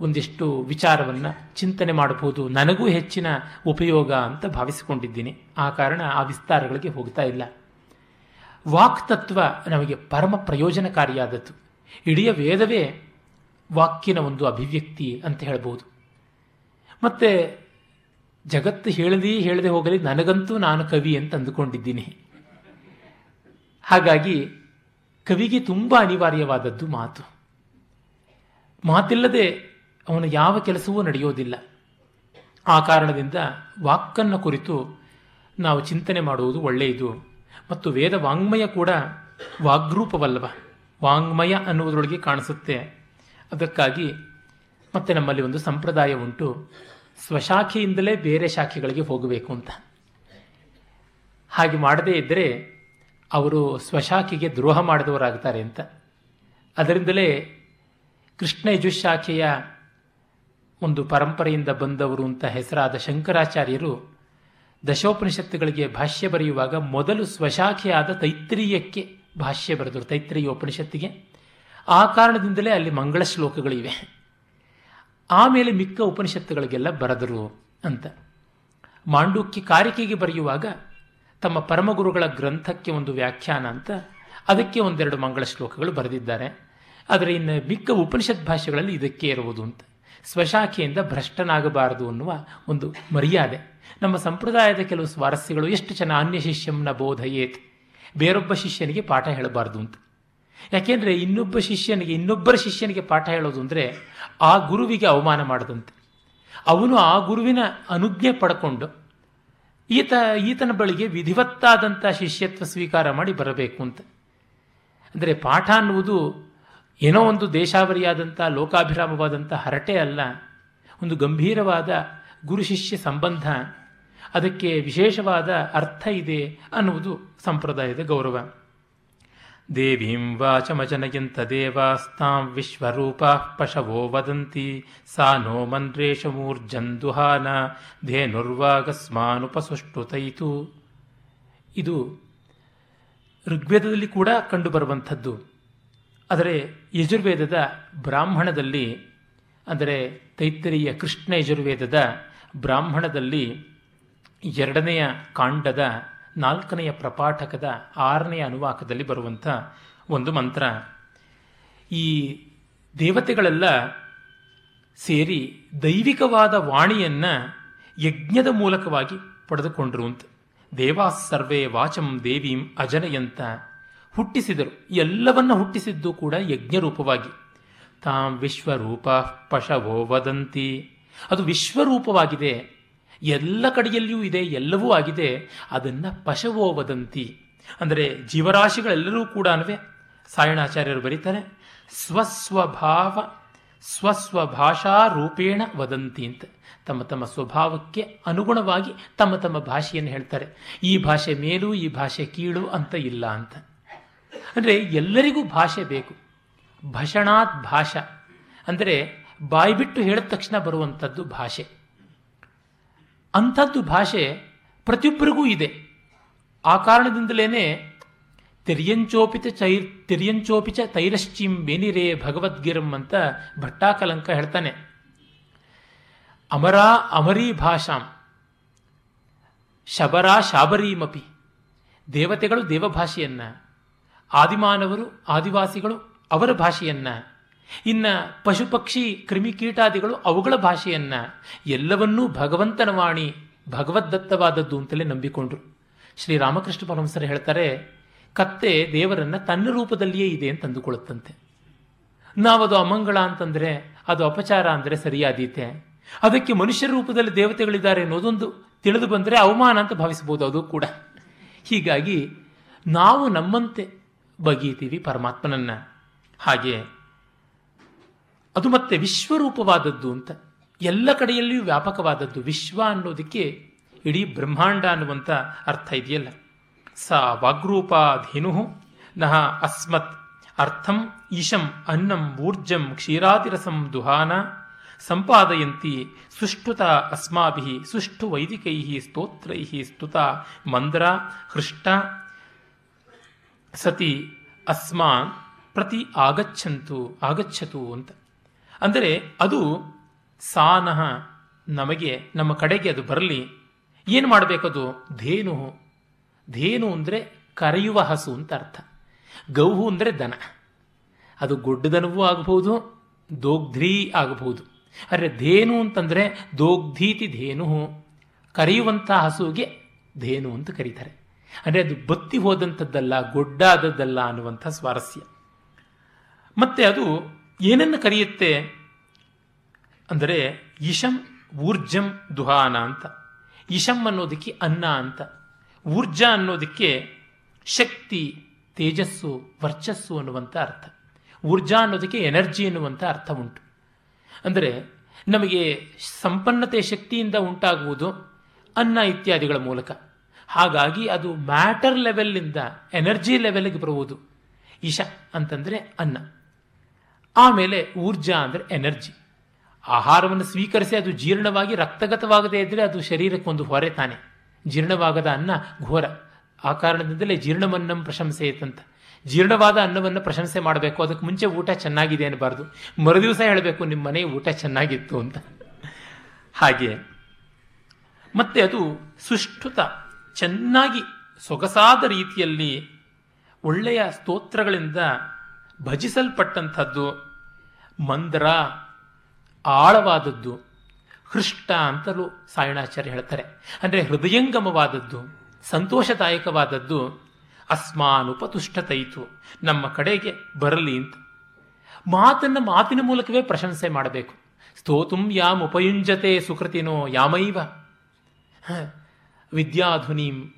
ಒಂದಿಷ್ಟು ವಿಚಾರವನ್ನು ಚಿಂತನೆ ಮಾಡಬಹುದು. ನನಗೂ ಹೆಚ್ಚಿನ ಉಪಯೋಗ ಅಂತ ಭಾವಿಸಿಕೊಂಡಿದ್ದೀನಿ. ಆ ಕಾರಣ ಆ ವಿಸ್ತಾರಗಳಿಗೆ ಹೋಗ್ತಾ ಇಲ್ಲ. ವಾಕ್ತತ್ವ ನಮಗೆ ಪರಮ ಪ್ರಯೋಜನಕಾರಿಯಾದದ್ದು. ಇಡೀ ವೇದವೇ ವಾಕ್ಯನ ಒಂದು ಅಭಿವ್ಯಕ್ತಿ ಅಂತ ಹೇಳ್ಬೋದು. ಮತ್ತು ಜಗತ್ತು ಹೇಳದೇ ಹೇಳದೆ ಹೋಗಲಿ, ನನಗಂತೂ ನಾನು ಕವಿ ಅಂತ ಅಂದುಕೊಂಡಿದ್ದೀನಿ. ಹಾಗಾಗಿ ಕವಿಗೆ ತುಂಬ ಅನಿವಾರ್ಯವಾದದ್ದು ಮಾತು. ಮಾತಿಲ್ಲದೆ ಅವನ ಯಾವ ಕೆಲಸವೂ ನಡೆಯೋದಿಲ್ಲ. ಆ ಕಾರಣದಿಂದ ವಾಕ್ಕನ್ನು ಕುರಿತು ನಾವು ಚಿಂತನೆ ಮಾಡುವುದು ಒಳ್ಳೆಯದು. ಮತ್ತು ವೇದ ವಾಂಗ್ಮಯ ಕೂಡ ವಾಗ್ರೂಪವಲ್ಲವ? ವಾಂಗ್ಮಯ ಅನ್ನುವುದರೊಳಗೆ ಕಾಣಿಸುತ್ತೆ. ಅದಕ್ಕಾಗಿ ಮತ್ತೆ ನಮ್ಮಲ್ಲಿ ಒಂದು ಸಂಪ್ರದಾಯ ಉಂಟು. ಸ್ವಶಾಖೆಯಿಂದಲೇ ಬೇರೆ ಶಾಖೆಗಳಿಗೆ ಹೋಗಬೇಕು ಅಂತ. ಹಾಗೆ ಮಾಡದೇ ಇದ್ದರೆ ಅವರು ಸ್ವಶಾಖೆಗೆ ದ್ರೋಹ ಮಾಡಿದವರಾಗ್ತಾರೆ ಅಂತ. ಅದರಿಂದಲೇ ಕೃಷ್ಣ ಯಜುಶಾಖೆಯ ಒಂದು ಪರಂಪರೆಯಿಂದ ಬಂದವರು ಅಂತ ಹೆಸರಾದ ಶಂಕರಾಚಾರ್ಯರು ದಶೋಪನಿಷತ್ತುಗಳಿಗೆ ಭಾಷ್ಯ ಬರೆಯುವಾಗ ಮೊದಲು ಸ್ವಶಾಖೆಯಾದ ತೈತ್ರಿಯಕ್ಕೆ ಭಾಷ್ಯ ಬರೆದರು ತೈತ್ರೀಯ ಉಪನಿಷತ್ತಿಗೆ ಆ ಕಾರಣದಿಂದಲೇ ಅಲ್ಲಿ ಮಂಗಳ ಶ್ಲೋಕಗಳಿವೆ. ಆಮೇಲೆ ಮಿಕ್ಕ ಉಪನಿಷತ್ತುಗಳಿಗೆಲ್ಲ ಬರೆದರು ಅಂತ. ಮಾಂಡೂಕ್ಯ ಕಾರಿಕೆಗೆ ಬರೆಯುವಾಗ ತಮ್ಮ ಪರಮಗುರುಗಳ ಗ್ರಂಥಕ್ಕೆ ಒಂದು ವ್ಯಾಖ್ಯಾನ ಅಂತ ಅದಕ್ಕೆ ಒಂದೆರಡು ಮಂಗಳ ಶ್ಲೋಕಗಳು ಬರೆದಿದ್ದಾರೆ. ಆದರೆ ಇನ್ನು ಮಿಕ್ಕ ಉಪನಿಷತ್ ಭಾಷೆಗಳಲ್ಲಿ ಇದಕ್ಕೆ ಇರುವುದು ಅಂತ. ಸ್ವಶಾಖೆಯಿಂದ ಭ್ರಷ್ಟನಾಗಬಾರದು ಅನ್ನುವ ಒಂದು ಮರ್ಯಾದೆ. ನಮ್ಮ ಸಂಪ್ರದಾಯದ ಕೆಲವು ಸ್ವಾರಸ್ಯಗಳು ಎಷ್ಟು ಜನ ಅನ್ಯ ಶಿಷ್ಯಂನ ಬೋಧಯೇತ್? ಬೇರೊಬ್ಬ ಶಿಷ್ಯನಿಗೆ ಪಾಠ ಹೇಳಬಾರ್ದು ಅಂತ. ಯಾಕೆಂದರೆ ಇನ್ನೊಬ್ಬ ಶಿಷ್ಯನಿಗೆ, ಇನ್ನೊಬ್ಬರ ಶಿಷ್ಯನಿಗೆ ಪಾಠ ಹೇಳೋದು ಅಂದರೆ ಆ ಗುರುವಿಗೆ ಅವಮಾನ ಮಾಡದಂತೆ. ಅವನು ಆ ಗುರುವಿನ ಅನುಜ್ಞೆ ಪಡ್ಕೊಂಡು ಈತ, ಈತನ ಬಳಿಗೆ ವಿಧಿವತ್ತಾದಂಥ ಶಿಷ್ಯತ್ವ ಸ್ವೀಕಾರ ಮಾಡಿ ಬರಬೇಕು ಅಂತ. ಅಂದರೆ ಪಾಠ ಅನ್ನುವುದು ಏನೋ ಒಂದು ದೇಶಾವರಿಯಾದಂಥ, ಲೋಕಾಭಿರಾಮವಾದಂಥ ಹರಟೆ ಅಲ್ಲ, ಒಂದು ಗಂಭೀರವಾದ ಗುರು ಶಿಷ್ಯ ಸಂಬಂಧ, ಅದಕ್ಕೆ ವಿಶೇಷವಾದ ಅರ್ಥ ಇದೆ ಅನ್ನುವುದು ಸಂಪ್ರದಾಯದ ಗೌರವ. ದೇವೀಂ ವಾಚಮಜನಯಂತ ದೇವಾಸ್ತಾಂ ವಿಶ್ವರೂಪ ಪಶವೋ ವದಂತಿ, ಸಾ ನೋ ಮನ್ರೇಶಮೂರ್ಜಂದುಹಾನ ಧೇನುರ್ವಾಗಸ್ಮಾನುಪಸುಷ್ಟುತೈತು ಇದು ಋಗ್ವೇದದಲ್ಲಿ ಕೂಡ ಕಂಡುಬರುವಂಥದ್ದು. ಆದರೆ ಯಜುರ್ವೇದದ ಬ್ರಾಹ್ಮಣದಲ್ಲಿ, ಅಂದರೆ ತೈತ್ತರಿಯ ಕೃಷ್ಣ ಯಜುರ್ವೇದದ ಬ್ರಾಹ್ಮಣದಲ್ಲಿ ಎರಡನೆಯ ಕಾಂಡದ ನಾಲ್ಕನೆಯ ಪ್ರಪಾಠಕದ ಆರನೆಯ ಅನುವಾಕದಲ್ಲಿ ಬರುವಂಥ ಒಂದು ಮಂತ್ರ. ಈ ದೇವತೆಗಳೆಲ್ಲ ಸೇರಿ ದೈವಿಕವಾದ ವಾಣಿಯನ್ನು ಯಜ್ಞದ ಮೂಲಕವಾಗಿ ಪಡೆದುಕೊಂಡ್ರು ಅಂತ. ದೇವಾ ಸರ್ವೇ ವಾಚಂ ದೇವೀಂ ಅಜನಯಂತ. ಹುಟ್ಟಿಸಿದರು. ಎಲ್ಲವನ್ನ ಹುಟ್ಟಿಸಿದ್ದು ಕೂಡ ಯಜ್ಞರೂಪವಾಗಿ. ತಾಂ ವಿಶ್ವರೂಪ ಪಶವೋ ವದಂತಿ. ಅದು ವಿಶ್ವರೂಪವಾಗಿದೆ. ಎಲ್ಲ ಕಡೆಯಲ್ಲಿಯೂ ಇದೆ, ಎಲ್ಲವೂ ಆಗಿದೆ. ಅದನ್ನು ಪಶವೋ ವದಂತಿ. ಅಂದರೆ ಜೀವರಾಶಿಗಳೆಲ್ಲರೂ ಕೂಡ ಸಾಯಣಾಚಾರ್ಯರು ಬರೀತಾರೆ, ಸ್ವಸ್ವಭಾವ, ಸ್ವಸ್ವಭಾಷಾ ರೂಪೇಣ ವದಂತಿ ಅಂತ. ತಮ್ಮ ತಮ್ಮ ಸ್ವಭಾವಕ್ಕೆ ಅನುಗುಣವಾಗಿ ತಮ್ಮ ತಮ್ಮ ಭಾಷೆಯನ್ನು ಹೇಳ್ತಾರೆ. ಈ ಭಾಷೆ ಮೇಲು, ಈ ಭಾಷೆ ಕೀಳು ಅಂತ ಇಲ್ಲ ಅಂತ. ಅಂದರೆ ಎಲ್ಲರಿಗೂ ಭಾಷೆ ಬೇಕು. ಭಷಣಾತ್ ಭಾಷ ಅಂದರೆ ಬಾಯ್ಬಿಟ್ಟು ಹೇಳಿದ ತಕ್ಷಣ ಬರುವಂಥದ್ದು ಭಾಷೆ. ಅಂಥದ್ದು ಭಾಷೆ ಪ್ರತಿಯೊಬ್ಬರಿಗೂ ಇದೆ. ಆ ಕಾರಣದಿಂದಲೇ ತಿರ್ಯಂಚೋಪಿತ ಚೈರ್ ತಿರ್ಯಂಚೋಪಿಚ ತೈರಶ್ಚಿಂ ಬೇನಿರೇ ಭಗವದ್ಗಿರಂ ಅಂತ ಭಟ್ಟಾಕಲಂಕ ಹೇಳ್ತಾನೆ. ಅಮರಾ ಅಮರೀ ಭಾಷಾಂ ಶಬರಾ ಶಾಬರೀಮಪಿ ದೇವತೆಗಳು ದೇವಭಾಷೆಯನ್ನ ಆದಿಮಾನವರು, ಆದಿವಾಸಿಗಳು ಅವರ ಭಾಷೆಯನ್ನ. ಇನ್ನ ಪಶು ಪಕ್ಷಿ ಕ್ರಿಮಿಕೀಟಾದಿಗಳು ಅವುಗಳ ಭಾಷೆಯನ್ನ. ಎಲ್ಲವನ್ನೂ ಭಗವಂತನ ವಾಣಿ ಭಗವದ್ದತ್ತವಾದದ್ದು ಅಂತಲೇ ನಂಬಿಕೊಂಡ್ರು. ಶ್ರೀರಾಮಕೃಷ್ಣ ಪರಮಸರು ಹೇಳ್ತಾರೆ, ಕತ್ತೆ ದೇವರನ್ನ ತನ್ನ ರೂಪದಲ್ಲಿಯೇ ಇದೆ ಅಂತ ಅಂದುಕೊಳ್ಳುತ್ತಂತೆ. ನಾವದು ಅಮಂಗಳ ಅಂತಂದ್ರೆ, ಅದು ಅಪಚಾರ ಅಂದರೆ ಸರಿಯಾದೀತೆ. ಅದಕ್ಕೆ ಮನುಷ್ಯ ರೂಪದಲ್ಲಿ ದೇವತೆಗಳಿದ್ದಾರೆ ಅನ್ನೋದೊಂದು ತಿಳಿದು ಬಂದರೆ ಅವಮಾನ ಅಂತ ಭಾವಿಸಬಹುದು ಅದು ಕೂಡ. ಹೀಗಾಗಿ, ನಾವು ನಮ್ಮಂತೆ ಬಗೀತೀವಿ ಪರಮಾತ್ಮನನ್ನ. ಹಾಗೆ ಅದು ಮತ್ತೆ ವಿಶ್ವರೂಪವಾದದ್ದು ಅಂತ. ಎಲ್ಲ ಕಡೆಯಲ್ಲಿಯೂ ವ್ಯಾಪಕವಾದದ್ದು ವಿಶ್ವ ಅನ್ನೋದಕ್ಕೆ ಇಡೀ ಬ್ರಹ್ಮಾಂಡ ಅನ್ನುವಂಥ ಅರ್ಥ ಇದೆಯಲ್ಲ. ಸ ವಾಗ್ರೂಪ ಧೇನು ನಹ ಅಸ್ಮತ್ ಅರ್ಥಂ ಈಶಂ ಅನ್ನಂ ಊರ್ಜಂ ಕ್ಷೀರಾತಿರಸಂ ದುಹಾನ ಸಂಪಾದಯಂತಿ ಸುಷ್ಟುತ ಅಸ್ಮಾಭಿ ಸುಷ್ಟು ವೈದಿಕೈ ಸ್ತೋತ್ರೈ ಸ್ತುತ ಮಂದ್ರ ಹೃಷ್ಟ ಸತಿ ಅಸ್ಮಾನ್ ಪ್ರತಿ ಆಗಚ್ಚಂತು ಆಗಚ್ಚತು ಅಂತ. ಅಂದರೆ ಅದು ಸಾನಹ ನಮಗೆ, ನಮ್ಮ ಕಡೆಗೆ ಅದು ಬರಲಿ. ಏನು ಮಾಡಬೇಕದು? ಧೇನು. ಧೇನು ಅಂದರೆ ಕರೆಯುವ ಹಸು ಅಂತ ಅರ್ಥ. ಗೌಹು ಅಂದರೆ ದನ. ಅದು ಗೊಡ್ಡದನವೂ ಆಗಬಹುದು ದೋಗ್ಧ್ರೀ ಆಗಬಹುದು. ಆದರೆ ಧೇನು ಅಂತಂದರೆ ದೋಗ್ಧೀತಿ ಧೇನು. ಕರೆಯುವಂಥ ಹಸುವಿಗೆ ಧೇನು ಅಂತ ಕರೀತಾರೆ. ಅಂದರೆ ಅದು ಬತ್ತಿ ಹೋದಂಥದ್ದಲ್ಲ, ಗೊಡ್ಡಾದದ್ದಲ್ಲ ಅನ್ನುವಂಥ ಸ್ವಾರಸ್ಯ. ಮತ್ತೆ ಅದು ಏನನ್ನು ಕರೆಯುತ್ತೆ? ಅಂದರೆ ಇಶಂ ಊರ್ಜಂ ದುಹಾನ ಅಂತ. ಇಶಂ ಅನ್ನೋದಕ್ಕೆ ಅನ್ನ ಅಂತ. ಊರ್ಜ ಅನ್ನೋದಕ್ಕೆ ಶಕ್ತಿ, ತೇಜಸ್ಸು, ವರ್ಚಸ್ಸು ಅನ್ನುವಂಥ ಅರ್ಥ. ಊರ್ಜಾ ಅನ್ನೋದಕ್ಕೆ ಎನರ್ಜಿ ಅನ್ನುವಂಥ ಅರ್ಥ ಉಂಟು. ಅಂದರೆ ನಮಗೆ ಸಂಪನ್ನತೆ ಶಕ್ತಿಯಿಂದ ಉಂಟಾಗುವುದು ಅನ್ನ ಇತ್ಯಾದಿಗಳ ಮೂಲಕ. ಹಾಗಾಗಿ ಅದು ಮ್ಯಾಟರ್ ಲೆವೆಲ್ಲಿಂದ ಎನರ್ಜಿ ಲೆವೆಲ್ಗೆ ಬರುವುದು. ಇಶ ಅಂತಂದರೆ ಅನ್ನ. ಆಮೇಲೆ ಊರ್ಜಾ ಅಂದರೆ ಎನರ್ಜಿ. ಆಹಾರವನ್ನು ಸ್ವೀಕರಿಸಿ ಅದು ಜೀರ್ಣವಾಗಿ ರಕ್ತಗತವಾಗದೇ ಇದ್ದರೆ ಅದು ಶರೀರಕ್ಕೊಂದು ಹೊರೆ ತಾನೆ. ಜೀರ್ಣವಾಗದ ಅನ್ನ ಘೋರ. ಆ ಕಾರಣದಿಂದಲೇ ಜೀರ್ಣಮನ್ನಂ ಪ್ರಶಂಸೆಯತ್ತಂತ ಜೀರ್ಣವಾದ ಅನ್ನವನ್ನು ಪ್ರಶಂಸೆ ಮಾಡಬೇಕು. ಅದಕ್ಕೆ ಮುಂಚೆ ಊಟ ಚೆನ್ನಾಗಿದೆ ಅನ್ನಬಾರ್ದು ಮರುದಿವಸ ಹೇಳಬೇಕು, ನಿಮ್ಮ ಮನೆ ಊಟ ಚೆನ್ನಾಗಿತ್ತು ಅಂತ. ಹಾಗೆ. ಮತ್ತೆ ಅದು ಸುಷ್ಠುತ. ಚೆನ್ನಾಗಿ ಸೊಗಸಾದ ರೀತಿಯಲ್ಲಿ ಒಳ್ಳೆಯ ಸ್ತೋತ್ರಗಳಿಂದ ಭಜಿಸಲ್ಪಟ್ಟಂಥದ್ದು ಮಂದ್ರ ಆಳವಾದದ್ದು, ಹೃಷ್ಟ ಅಂತಲೂ ಸಾಯಣಾಚಾರ್ಯ ಹೇಳ್ತಾರೆ. ಅಂದರೆ ಹೃದಯಂಗಮವಾದದ್ದು, ಸಂತೋಷದಾಯಕವಾದದ್ದು ಅಸ್ಮಾನುಪತುಷ್ಟತೈತು. ನಮ್ಮ ಕಡೆಗೆ ಬರಲಿ ಅಂತ. ಮಾತನ್ನು ಮಾತಿನ ಮೂಲಕವೇ ಪ್ರಶಂಸೆ ಮಾಡಬೇಕು. ಸ್ತೋತುಂ ಯಾಮ್ ಉಪಯುಂಜತೆ ಸುಕೃತಿನೋ ಯಾಮೈವ. ವಿದ್ಯಾಧುನೀಂ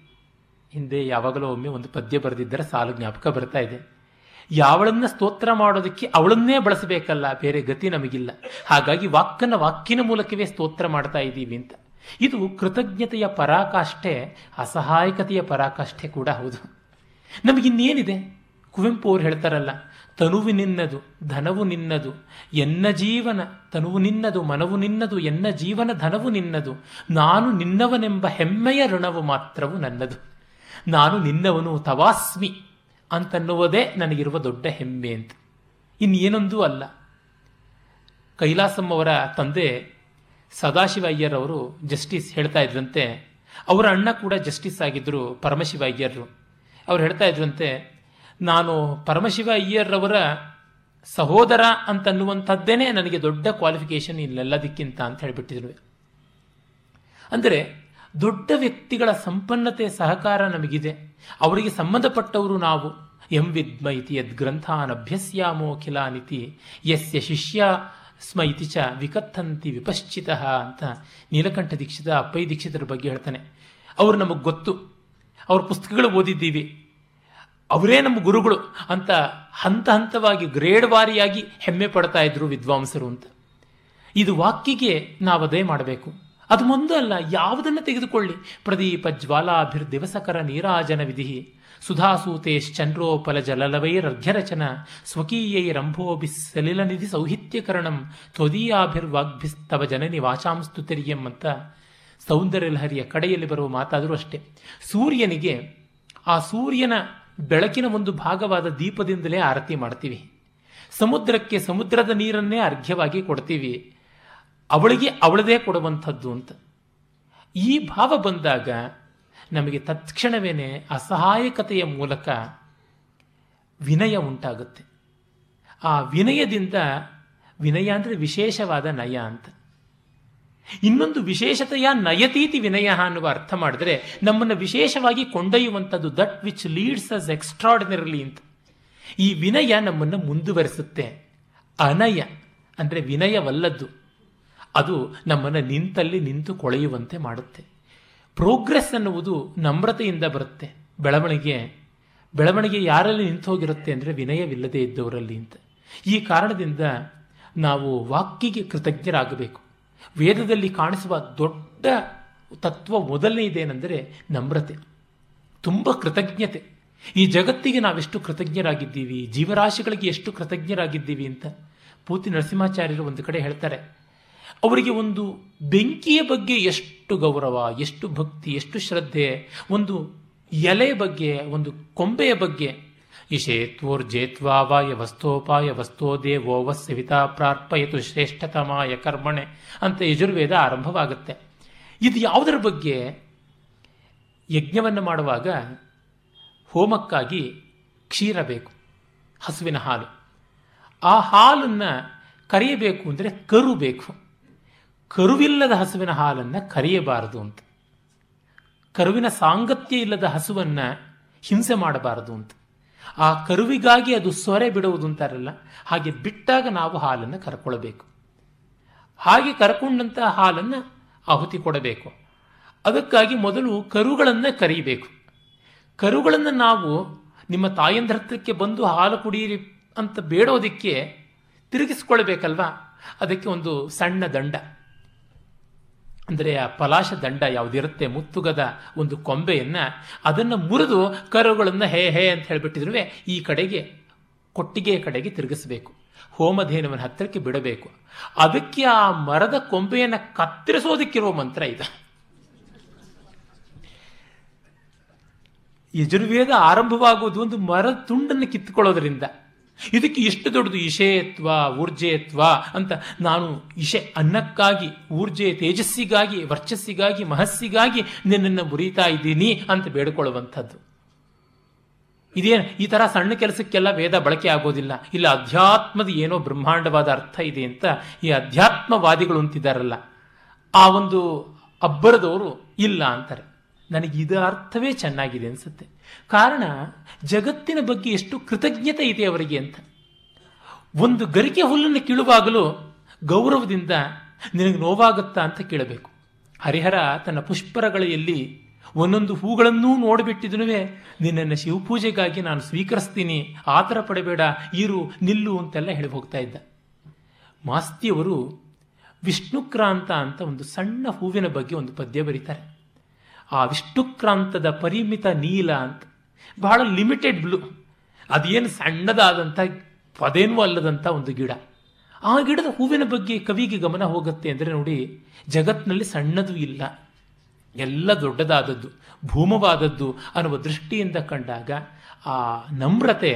ಹಿಂದೆ ಯಾವಾಗಲೂ ಒಮ್ಮೆ ಒಂದು ಪದ್ಯ ಬರೆದಿದ್ದರೆ ಸಾಲು ಜ್ಞಾಪಕ ಬರ್ತಾ ಇದೆ. ಯಾವಳನ್ನ ಸ್ತೋತ್ರ ಮಾಡೋದಕ್ಕೆ ಅವಳನ್ನೇ ಬಳಸಬೇಕಲ್ಲ, ಬೇರೆ ಗತಿ ನಮಗಿಲ್ಲ. ಹಾಗಾಗಿ ವಾಕ್ಕನ ವಾಕ್ಯನ ಮೂಲಕವೇ ಸ್ತೋತ್ರ ಮಾಡ್ತಾ ಇದ್ದೀವಿ ಅಂತ. ಇದು ಕೃತಜ್ಞತೆಯ ಪರಾಕಾಷ್ಠೆ, ಅಸಹಾಯಕತೆಯ ಪರಾಕಾಷ್ಠೆ ಕೂಡ ಹೌದು. ನಮಗಿನ್ನೇನಿದೆ? ಕುವೆಂಪು ಅವ್ರು ಹೇಳ್ತಾರಲ್ಲ ತನುವು ನಿನ್ನದು, ಧನವು ನಿನ್ನದು, ಎನ್ನ ಜೀವನ ತನುವು ನಿನ್ನದು, ಮನವು ನಿನ್ನದು, ಎನ್ನ ಜೀವನ ಧನವು ನಿನ್ನದು, ನಾನು ನಿನ್ನವನೆಂಬ ಹೆಮ್ಮೆಯ ಋಣವು ಮಾತ್ರವು ನನ್ನದು. ನಾನು ನಿನ್ನವನು ತವಾಸ್ಮಿ ಅಂತನ್ನುವುದೇ ನನಗಿರುವ ದೊಡ್ಡ ಹೆಮ್ಮೆ ಅಂತ. ಇನ್ನೇನೊಂದೂ ಅಲ್ಲ. ಕೈಲಾಸಮ್ಮವರ ತಂದೆ ಸದಾಶಿವಯ್ಯರವರು ಜಸ್ಟಿಸ್ ಹೇಳ್ತಾ ಇದ್ರಂತೆ, ಅವರ ಅಣ್ಣ ಕೂಡ ಜಸ್ಟಿಸ್ ಆಗಿದ್ದರು ಪರಮಶಿವ ಅಯ್ಯರ್ರು ಅವ್ರು ಹೇಳ್ತಾ ಇದ್ರಂತೆ ನಾನು ಪರಮಶಿವ ಅಯ್ಯರ್ರವರ ಸಹೋದರ ಅಂತನ್ನುವಂಥದ್ದೇನೆ ನನಗೆ ದೊಡ್ಡ ಕ್ವಾಲಿಫಿಕೇಶನ್ ಇಲ್ಲೆಲ್ಲದಕ್ಕಿಂತ ಅಂತ ಹೇಳಿಬಿಟ್ಟಿದ್ರು. ಅಂದರೆ ದೊಡ್ಡ ವ್ಯಕ್ತಿಗಳ ಸಂಪನ್ನತೆ ಸಹಕಾರ ನಮಗಿದೆ. ಅವರಿಗೆ ಸಂಬಂಧಪಟ್ಟವರು ನಾವು. ಎಂ ವಿದ್ಮ ಇತಿ ಯದ್ ಗ್ರಂಥಾನ್ ಅಭ್ಯಸ್ಯಾಮೋಖಿಲಾನಿತಿ ಯಸ್ಯ ಶಿಷ್ಯ ಸ್ಮ ಇತಿ ಚ ವಿಕಥಂತಿ ವಿಪಶ್ಚಿತ ಅಂತ ನೀಲಕಂಠ ದೀಕ್ಷಿತ ಅಪ್ಪೈ ದೀಕ್ಷಿತರ ಬಗ್ಗೆ ಹೇಳ್ತಾನೆ. ಅವರು ನಮಗೆ ಗೊತ್ತು. ಅವ್ರ ಪುಸ್ತಕಗಳು ಓದಿದ್ದೀವಿ. ಅವರೇ ನಮ್ಮ ಗುರುಗಳು ಅಂತ ಹಂತ ಹಂತವಾಗಿ ಗ್ರೇಡ್ ವಾರಿಯಾಗಿ ಹೆಮ್ಮೆ ಪಡ್ತಾ ಇದ್ರು ವಿದ್ವಾಂಸರು ಅಂತ. ಇದು ವಾಕ್ಯಗೆ ನಾವು ಅದೇ ಮಾಡಬೇಕು. ಅದು ಮುಂದೆ ಅಲ್ಲ, ಯಾವುದನ್ನು ತೆಗೆದುಕೊಳ್ಳಿ. ಪ್ರದೀಪ ಜ್ವಾಲಾಭಿರ್ ದಿವಸಕರ ನೀರಾಜನ ವಿಧಿ ಸುಧಾಸೂತೇಶ್ಚಂದ್ರೋಪಲ ಜಲಲವೈರರ್ಘ್ಯರಚನ ಸಲಿಲ ಸಲಿಲನಿಧಿ ಸೌಹಿತ್ಯಕರಣಂ. ತ್ವದೀಯಾಭಿರ್ವಾಗ್ಭಿಸ್ತವ ಜನನಿ ವಾಚಾಂಸ್ತು ತೆರಿಗೆ ಅಂತ ಸೌಂದರ್ಯ ಲಹರಿಯ ಕಡೆಯಲ್ಲಿ ಬರುವ ಮಾತಾದರೂ ಅಷ್ಟೇ. ಸೂರ್ಯನಿಗೆ ಆ ಸೂರ್ಯನ ಬೆಳಕಿನ ಒಂದು ಭಾಗವಾದ ದೀಪದಿಂದಲೇ ಆರತಿ ಮಾಡ್ತೀವಿ. ಸಮುದ್ರಕ್ಕೆ ಸಮುದ್ರದ ನೀರನ್ನೇ ಅರ್ಘ್ಯವಾಗಿ ಕೊಡ್ತೀವಿ. ಅವಳಿಗೆ ಅವಳದೇ ಕೊಡುವಂಥದ್ದು ಅಂತ. ಈ ಭಾವ ಬಂದಾಗ ನಮಗೆ ತತ್ಕ್ಷಣವೇನೆ ಅಸಹಾಯಕತೆಯ ಮೂಲಕ ವಿನಯ ಉಂಟಾಗುತ್ತೆ. ಆ ವಿನಯದಿಂದ ವಿನಯ ಅಂದರೆ ವಿಶೇಷವಾದ ನಯ ಅಂತ. ಇನ್ನೊಂದು ವಿಶೇಷತೆಯ ನಯತೀತಿ ವಿನಯ ಅನ್ನುವ ಅರ್ಥ ಮಾಡಿದ್ರೆ ನಮ್ಮನ್ನು ವಿಶೇಷವಾಗಿ ಕೊಂಡೊಯ್ಯುವಂಥದ್ದು that which leads us extraordinarily ಅಂತ ಈ ವಿನಯ ನಮ್ಮನ್ನು ಮುಂದುವರೆಸುತ್ತೆ. ಅನಯ ಅಂದರೆ ವಿನಯವಲ್ಲದ್ದು. ಅದು ನಮ್ಮನ್ನು ನಿಂತಲ್ಲಿ ನಿಂತು ಕೊಳೆಯುವಂತೆ ಮಾಡುತ್ತೆ. ಪ್ರೋಗ್ರೆಸ್ ಅನ್ನುವುದು ನಮ್ರತೆಯಿಂದ ಬರುತ್ತೆ. ಬೆಳವಣಿಗೆ ಬೆಳವಣಿಗೆ ಯಾರಲ್ಲಿ ನಿಂತು ಹೋಗಿರುತ್ತೆ ಅಂದರೆ ವಿನಯವಿಲ್ಲದೆ ಇದ್ದವರಲ್ಲಿ ಅಂತ. ಈ ಕಾರಣದಿಂದ ನಾವು ವಾಕ್ಯಿಗೆ ಕೃತಜ್ಞರಾಗಬೇಕು. ವೇದದಲ್ಲಿ ಕಾಣಿಸುವ ದೊಡ್ಡ ತತ್ವ ಮೊದಲನೇದೇನೆಂದರೆ ನಮ್ರತೆ. ತುಂಬ ಕೃತಜ್ಞತೆ. ಈ ಜಗತ್ತಿಗೆ ನಾವೆಷ್ಟು ಕೃತಜ್ಞರಾಗಿದ್ದೀವಿ, ಜೀವರಾಶಿಗಳಿಗೆ ಎಷ್ಟು ಕೃತಜ್ಞರಾಗಿದ್ದೀವಿ ಅಂತ ಪೂತಿ ನರಸಿಂಹಾಚಾರ್ಯರು ಒಂದು ಕಡೆ ಹೇಳ್ತಾರೆ. ಅವರಿಗೆ ಒಂದು ಬೆಂಕಿಯ ಬಗ್ಗೆ ಎಷ್ಟು ಗೌರವ, ಎಷ್ಟು ಭಕ್ತಿ, ಎಷ್ಟು ಶ್ರದ್ಧೆ, ಒಂದು ಎಲೆ ಬಗ್ಗೆ, ಒಂದು ಕೊಂಬೆಯ ಬಗ್ಗೆ ಇಶೇತ್ವೋರ್ಜೇತ್ವಾವಾಯ ವಸ್ತೋಪಾಯ ವಸ್ತೋ ದೇವೋ ಸವಿತಾ ಪ್ರಾರ್ಪಯತು ಶ್ರೇಷ್ಠತಮಾಯ ಕರ್ಮಣೆ ಅಂತ ಯಜುರ್ವೇದ ಆರಂಭವಾಗುತ್ತೆ. ಇದು ಯಾವುದರ ಬಗ್ಗೆ? ಯಜ್ಞವನ್ನು ಮಾಡುವಾಗ ಹೋಮಕ್ಕಾಗಿ ಕ್ಷೀರ ಬೇಕು, ಹಸುವಿನ ಹಾಲು. ಆ ಹಾಲನ್ನು ಕರೆಯಬೇಕು ಅಂದರೆ ಕರು ಬೇಕು. ಕರುವಿಲ್ಲದ ಹಸುವಿನ ಹಾಲನ್ನು ಕರೆಯಬಾರದು ಅಂತ. ಕರುವಿನ ಸಾಂಗತ್ಯ ಇಲ್ಲದ ಹಸುವನ್ನು ಹಿಂಸೆ ಮಾಡಬಾರದು ಅಂತ. ಆ ಕರುವಿಗಾಗಿ ಅದು ಸೊರೆ ಬಿಡುವುದು ಅಂತಾರಲ್ಲ, ಹಾಗೆ ಬಿಟ್ಟಾಗ ನಾವು ಹಾಲನ್ನು ಕರ್ಕೊಳ್ಬೇಕು ಹಾಗೆ ಕರ್ಕೊಂಡಂಥ ಹಾಲನ್ನು ಆಹುತಿ ಕೊಡಬೇಕು. ಅದಕ್ಕಾಗಿ ಮೊದಲು ಕರುಗಳನ್ನು ಕರೀಬೇಕು. ಕರುಗಳನ್ನು ನಾವು ನಿಮ್ಮ ತಾಯಂದ್ರ ಹತ್ರಕ್ಕೆ ಬಂದು ಹಾಲು ಕುಡಿಯಿರಿ ಅಂತ ಬೇಡೋದಕ್ಕೆ ತಿರುಗಿಸ್ಕೊಳ್ಬೇಕಲ್ವಾ? ಅದಕ್ಕೆ ಒಂದು ಸಣ್ಣ ದಂಡ. ಅಂದರೆ ಆ ಪಲಾಶ ದಂಡ ಯಾವುದಿರುತ್ತೆ? ಮುತ್ತುಗದ ಒಂದು ಕೊಂಬೆಯನ್ನು ಅದನ್ನು ಮುರಿದು ಕರುಗಳನ್ನು ಹೇ ಹೇ ಅಂತ ಹೇಳಿಬಿಟ್ಟಿದ್ರು ಈ ಕಡೆಗೆ, ಕೊಟ್ಟಿಗೆಯ ಕಡೆಗೆ ತಿರುಗಿಸಬೇಕು. ಹೋಮಧೇನುವಿನ ಹತ್ತಿರಕ್ಕೆ ಬಿಡಬೇಕು. ಅದಕ್ಕೆ ಆ ಮರದ ಕೊಂಬೆಯನ್ನು ಕತ್ತರಿಸೋದಕ್ಕಿರುವ ಮಂತ್ರ ಇದು. ಯಜುರ್ವೇದ ಆರಂಭವಾಗುವುದು ಒಂದು ಮರದ ತುಂಡನ್ನು ಕಿತ್ತುಕೊಳ್ಳೋದ್ರಿಂದ. ಇದಕ್ಕೆ ಇಷ್ಟು ದೊಡ್ಡದು ಇಷೇತ್ವ ಊರ್ಜೇತ್ವ ಅಂತ ನಾನು ಇಷೆ ಅನ್ನಕ್ಕಾಗಿ ಊರ್ಜೆ ತೇಜಸ್ಸಿಗಾಗಿ, ವರ್ಚಸ್ಸಿಗಾಗಿ, ಮಹಸ್ಸಿಗಾಗಿ ನಿನ್ನನ್ನು ಮುರಿತಾ ಇದ್ದೀನಿ ಅಂತ ಬೇಡಿಕೊಳ್ಳುವಂಥದ್ದು. ಇದೇನು, ಈ ಥರ ಸಣ್ಣ ಕೆಲಸಕ್ಕೆಲ್ಲ ವೇದ ಬಳಕೆ ಆಗೋದಿಲ್ಲ. ಇಲ್ಲ, ಅಧ್ಯಾತ್ಮದ ಏನೋ ಬ್ರಹ್ಮಾಂಡವಾದ ಅರ್ಥ ಇದೆ ಅಂತ ಈ ಅಧ್ಯಾತ್ಮವಾದಿಗಳು ಅಂತಿದ್ದಾರಲ್ಲ, ಆ ಒಂದು ಅಬ್ಬರದವರು ಇಲ್ಲ ಅಂತಾರೆ. ನನಗೆ ಇದು ಅರ್ಥವೇ ಚೆನ್ನಾಗಿದೆ ಅನಿಸುತ್ತೆ. ಕಾರಣ, ಜಗತ್ತಿನ ಬಗ್ಗೆ ಎಷ್ಟು ಕೃತಜ್ಞತೆ ಇದೆ ಅವರಿಗೆ ಅಂತ. ಒಂದು ಗರಿಕೆ ಹುಲ್ಲನ್ನು ಕೀಳುವಾಗಲೂ ಗೌರವದಿಂದ ನಿನಗೆ ನೋವಾಗುತ್ತಾ ಅಂತ ಕೇಳಬೇಕು. ಹರಿಹರ ತನ್ನ ಪುಷ್ಪರಗಳೆಯಲ್ಲಿ ಒಂದೊಂದು ಹೂಗಳನ್ನೂ ನೋಡಿಬಿಟ್ಟಿದನುವೆ ನಿನ್ನನ್ನು ಶಿವಪೂಜೆಗಾಗಿ ನಾನು ಸ್ವೀಕರಿಸ್ತೀನಿ, ಆತರ ಪಡಬೇಡ, ಇರು, ನಿಲ್ಲು ಅಂತೆಲ್ಲ ಹೇಳಿ ಹೋಗ್ತಾ ಇದ್ದ. ಮಾಸ್ತಿಯವರು ವಿಷ್ಣುಕ್ರಾಂತ ಅಂತ ಒಂದು ಸಣ್ಣ ಹೂವಿನ ಬಗ್ಗೆ ಒಂದು ಪದ್ಯ ಬರೀತಾರೆ. ಆ ವಿಷ್ಣುಕ್ರಾಂತದ ಪರಿಮಿತ ನೀಲ ಅಂತ. ಬಹಳ ಲಿಮಿಟೆಡ್ ಬ್ಲೂ. ಅದೇನು ಸಣ್ಣದಾದಂಥ, ಪದೇನೂ ಅಲ್ಲದಂಥ ಒಂದು ಗಿಡ. ಆ ಗಿಡದ ಹೂವಿನ ಬಗ್ಗೆ ಕವಿಗೆ ಗಮನ ಹೋಗುತ್ತೆ ಅಂದರೆ ನೋಡಿ ಜಗತ್ತಿನಲ್ಲಿ ಸಣ್ಣದು ಇಲ್ಲ. ಎಲ್ಲ ದೊಡ್ಡದಾದದ್ದು, ಭೂಮವಾದದ್ದು ಅನ್ನುವ ದೃಷ್ಟಿಯಿಂದ ಕಂಡಾಗ ಆ ನಮ್ರತೆ,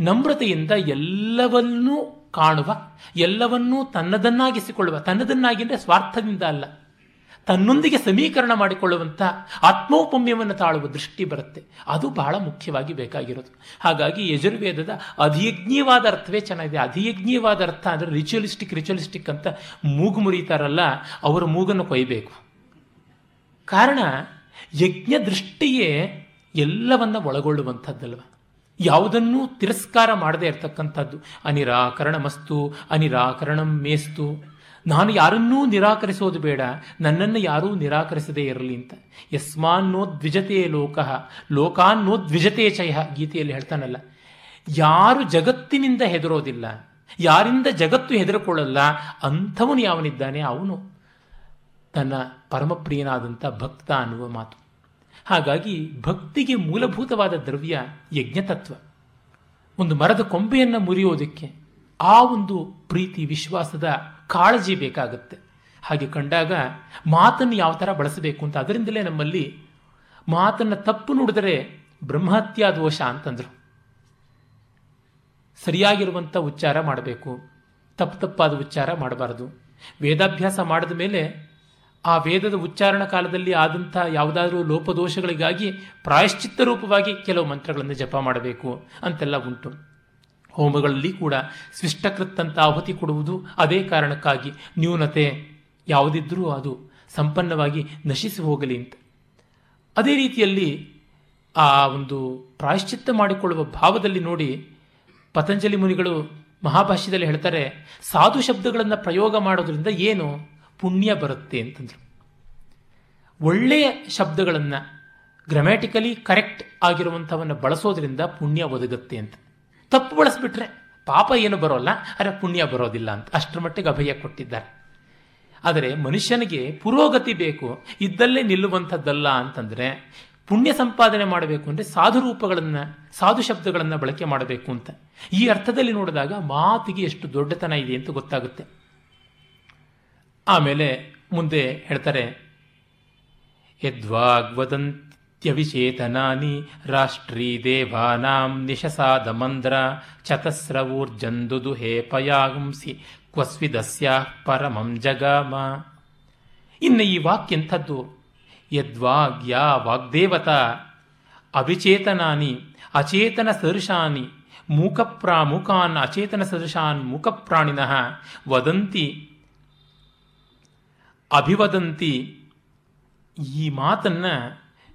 ನಮ್ರತೆಯಿಂದ ಎಲ್ಲವನ್ನೂ ಕಾಣುವ, ಎಲ್ಲವನ್ನೂ ತನ್ನದನ್ನಾಗಿಸಿಕೊಳ್ಳುವ, ತನ್ನದನ್ನಾಗಿ ಸ್ವಾರ್ಥದಿಂದ ಅಲ್ಲ. ತನ್ನೊಂದಿಗೆ ಸಮೀಕರಣ ಮಾಡಿಕೊಳ್ಳುವಂಥ ಆತ್ಮೌಪಮ್ಯವನ್ನು ತಾಳುವ ದೃಷ್ಟಿ ಬರುತ್ತೆ. ಅದು ಬಹಳ ಮುಖ್ಯವಾಗಿ ಬೇಕಾಗಿರೋದು. ಹಾಗಾಗಿ ಯಜುರ್ವೇದದ ಅಧಿಯಜ್ಞೀಯವಾದ ಅರ್ಥವೇ ಚೆನ್ನಾಗಿದೆ. ಅಧಿಯಜ್ಞೀಯವಾದ ಅರ್ಥ ಅಂದರೆ ರಿಚುವಲಿಸ್ಟಿಕ್ ರಿಚುವಲಿಸ್ಟಿಕ್ ಅಂತ ಮೂಗು ಮುರಿತಾರಲ್ಲ, ಅವರ ಮೂಗನ್ನು ಕೊಯ್ಬೇಕು. ಕಾರಣ, ಯಜ್ಞ ದೃಷ್ಟಿಯೇ ಎಲ್ಲವನ್ನ ಒಳಗೊಳ್ಳುವಂಥದ್ದಲ್ವ? ಯಾವುದನ್ನೂ ತಿರಸ್ಕಾರ ಮಾಡದೇ ಇರತಕ್ಕಂಥದ್ದು. ಅನಿರಾಕರಣ ಮಸ್ತು ಅನಿರಾಕರಣಂ ಮೇಸ್ತು. ನಾನು ಯಾರನ್ನೂ ನಿರಾಕರಿಸೋದು ಬೇಡ, ನನ್ನನ್ನು ಯಾರೂ ನಿರಾಕರಿಸದೇ ಇರಲಿ ಅಂತ. ಯಸ್ಮಾನ್ನೋ ದ್ವಿಜತೆಯೇ ಲೋಕ ಲೋಕಾನ್ನೋ ದ್ವಿಜತೆಯ ಚಯ ಗೀತೆಯಲ್ಲಿ ಹೇಳ್ತಾನಲ್ಲ. ಯಾರು ಜಗತ್ತಿನಿಂದ ಹೆದರೋದಿಲ್ಲ, ಯಾರಿಂದ ಜಗತ್ತು ಹೆದರಿಕೊಳ್ಳಲ್ಲ, ಅಂಥವನು ಯಾವನಿದ್ದಾನೆ? ಅವನು ತನ್ನ ಪರಮಪ್ರಿಯನಾದಂಥ ಭಕ್ತ ಅನ್ನುವ ಮಾತು. ಹಾಗಾಗಿ ಭಕ್ತಿಗೆ ಮೂಲಭೂತವಾದ ದ್ರವ್ಯ ಯಜ್ಞತತ್ವ. ಒಂದು ಮರದ ಕೊಂಬೆಯನ್ನು ಮುರಿಯೋದಕ್ಕೆ ಆ ಒಂದು ಪ್ರೀತಿ, ವಿಶ್ವಾಸದ ಕಾಳಜಿ ಬೇಕಾಗುತ್ತೆ. ಹಾಗೆ ಕಂಡಾಗ ಮಾತನ್ನು ಯಾವ ಥರ ಬಳಸಬೇಕು ಅಂತ ಅದರಿಂದಲೇ ನಮ್ಮಲ್ಲಿ ಮಾತನ್ನು ತಪ್ಪು ನುಡಿದರೆ ಬ್ರಹ್ಮಹತ್ಯಾ ದೋಷ ಅಂತಂದರು. ಸರಿಯಾಗಿರುವಂಥ ಉಚ್ಚಾರ ಮಾಡಬೇಕು. ತಪ್ಪು ತಪ್ಪಾದ ಉಚ್ಚಾರ ಮಾಡಬಾರದು. ವೇದಾಭ್ಯಾಸ ಮಾಡಿದ ಮೇಲೆ ಆ ವೇದದ ಉಚ್ಚಾರಣ ಕಾಲದಲ್ಲಿ ಆದಂಥ ಯಾವುದಾದ್ರೂ ಲೋಪದೋಷಗಳಿಗಾಗಿ ಪ್ರಾಯಶ್ಚಿತ್ತ ರೂಪವಾಗಿ ಕೆಲವು ಮಂತ್ರಗಳನ್ನು ಜಪ ಮಾಡಬೇಕು ಅಂತೆಲ್ಲ ಉಂಟು. ಹೋಮಗಳಲ್ಲಿ ಕೂಡ ಸ್ವಿಷ್ಟಕೃತ್ತಂತ ಆಹುತಿ ಕೊಡುವುದು ಅದೇ ಕಾರಣಕ್ಕಾಗಿ ನ್ಯೂನತೆ ಯಾವುದಿದ್ರೂ ಅದು ಸಂಪನ್ನವಾಗಿ ನಶಿಸಿ ಹೋಗಲಿ ಅಂತ. ಅದೇ ರೀತಿಯಲ್ಲಿ ಆ ಒಂದು ಪ್ರಾಯಶ್ಚಿತ್ತ ಮಾಡಿಕೊಳ್ಳುವ ಭಾವದಲ್ಲಿ ನೋಡಿ ಪತಂಜಲಿ ಮುನಿಗಳು ಮಹಾಭಾಷ್ಯದಲ್ಲಿ ಹೇಳ್ತಾರೆ, ಸಾಧು ಶಬ್ದಗಳನ್ನು ಪ್ರಯೋಗ ಮಾಡೋದ್ರಿಂದ ಏನು ಪುಣ್ಯ ಬರುತ್ತೆ ಅಂತಂದರು. ಒಳ್ಳೆಯ ಶಬ್ದಗಳನ್ನು ಗ್ರಾಮ್ಯಾಟಿಕಲಿ ಕರೆಕ್ಟ್ ಆಗಿರುವಂಥವನ್ನು ಬಳಸೋದ್ರಿಂದ ಪುಣ್ಯ ಒದಗುತ್ತೆ ಅಂತ. ತಪ್ಪು ಬಳಸಿಬಿಟ್ರೆ ಪಾಪ ಏನು ಬರೋಲ್ಲ ಆದರೆ ಪುಣ್ಯ ಬರೋದಿಲ್ಲ ಅಂತ. ಅಷ್ಟರ ಮಟ್ಟಿಗೆ ಅಭಯ ಕೊಟ್ಟಿದ್ದಾರೆ. ಆದರೆ ಮನುಷ್ಯನಿಗೆ ಪುರೋಗತಿ ಬೇಕು, ಇದ್ದಲ್ಲೇ ನಿಲ್ಲುವಂಥದ್ದಲ್ಲ ಅಂತಂದರೆ ಪುಣ್ಯ ಸಂಪಾದನೆ ಮಾಡಬೇಕು ಅಂದರೆ ಸಾಧು ರೂಪಗಳನ್ನು, ಸಾಧು ಶಬ್ದಗಳನ್ನು ಬಳಕೆ ಮಾಡಬೇಕು ಅಂತ. ಈ ಅರ್ಥದಲ್ಲಿ ನೋಡಿದಾಗ ಮಾತಿಗೆ ಎಷ್ಟು ದೊಡ್ಡತನ ಇದೆ ಅಂತ ಗೊತ್ತಾಗುತ್ತೆ. ಆಮೇಲೆ ಮುಂದೆ ಹೇಳ್ತಾರೆ ಯದ್ವಾಗ್ವದಂತ್ಯವಿಚೇತನಾನಿ ರಾಷ್ಟ್ರೀ ದೇವಾನಾಂ ನಿಶಸಾದ ಮಂದ್ರ ಚತಸ್ರವೂರ್ಜಂದುದು ಹೇ ಪಯಾಂಸಿ ಕ್ವಸ್ವಿದಸ್ಯ ಪರಮಂ ಜಗಾಮ. ಇನ್ನು ಈ ವಾಕ್ಯ ಎಂಥದ್ದು ವಾಗ್ದೇವತ, ಅವಿಚೇತನಾನಿ, ಅಚೇತನ ಸದೃಶಾನಿ ಮೂಕಪ್ರಾ ಮೂಕಾನ್ ಅಚೇತನ ಸದೃಶಾನ್, ಮೂಕಪ್ರಾಣಿನಃ ವದಂತಿ, ಅಭಿವದಂತಿ, ಈ ಮಾತನ್ನ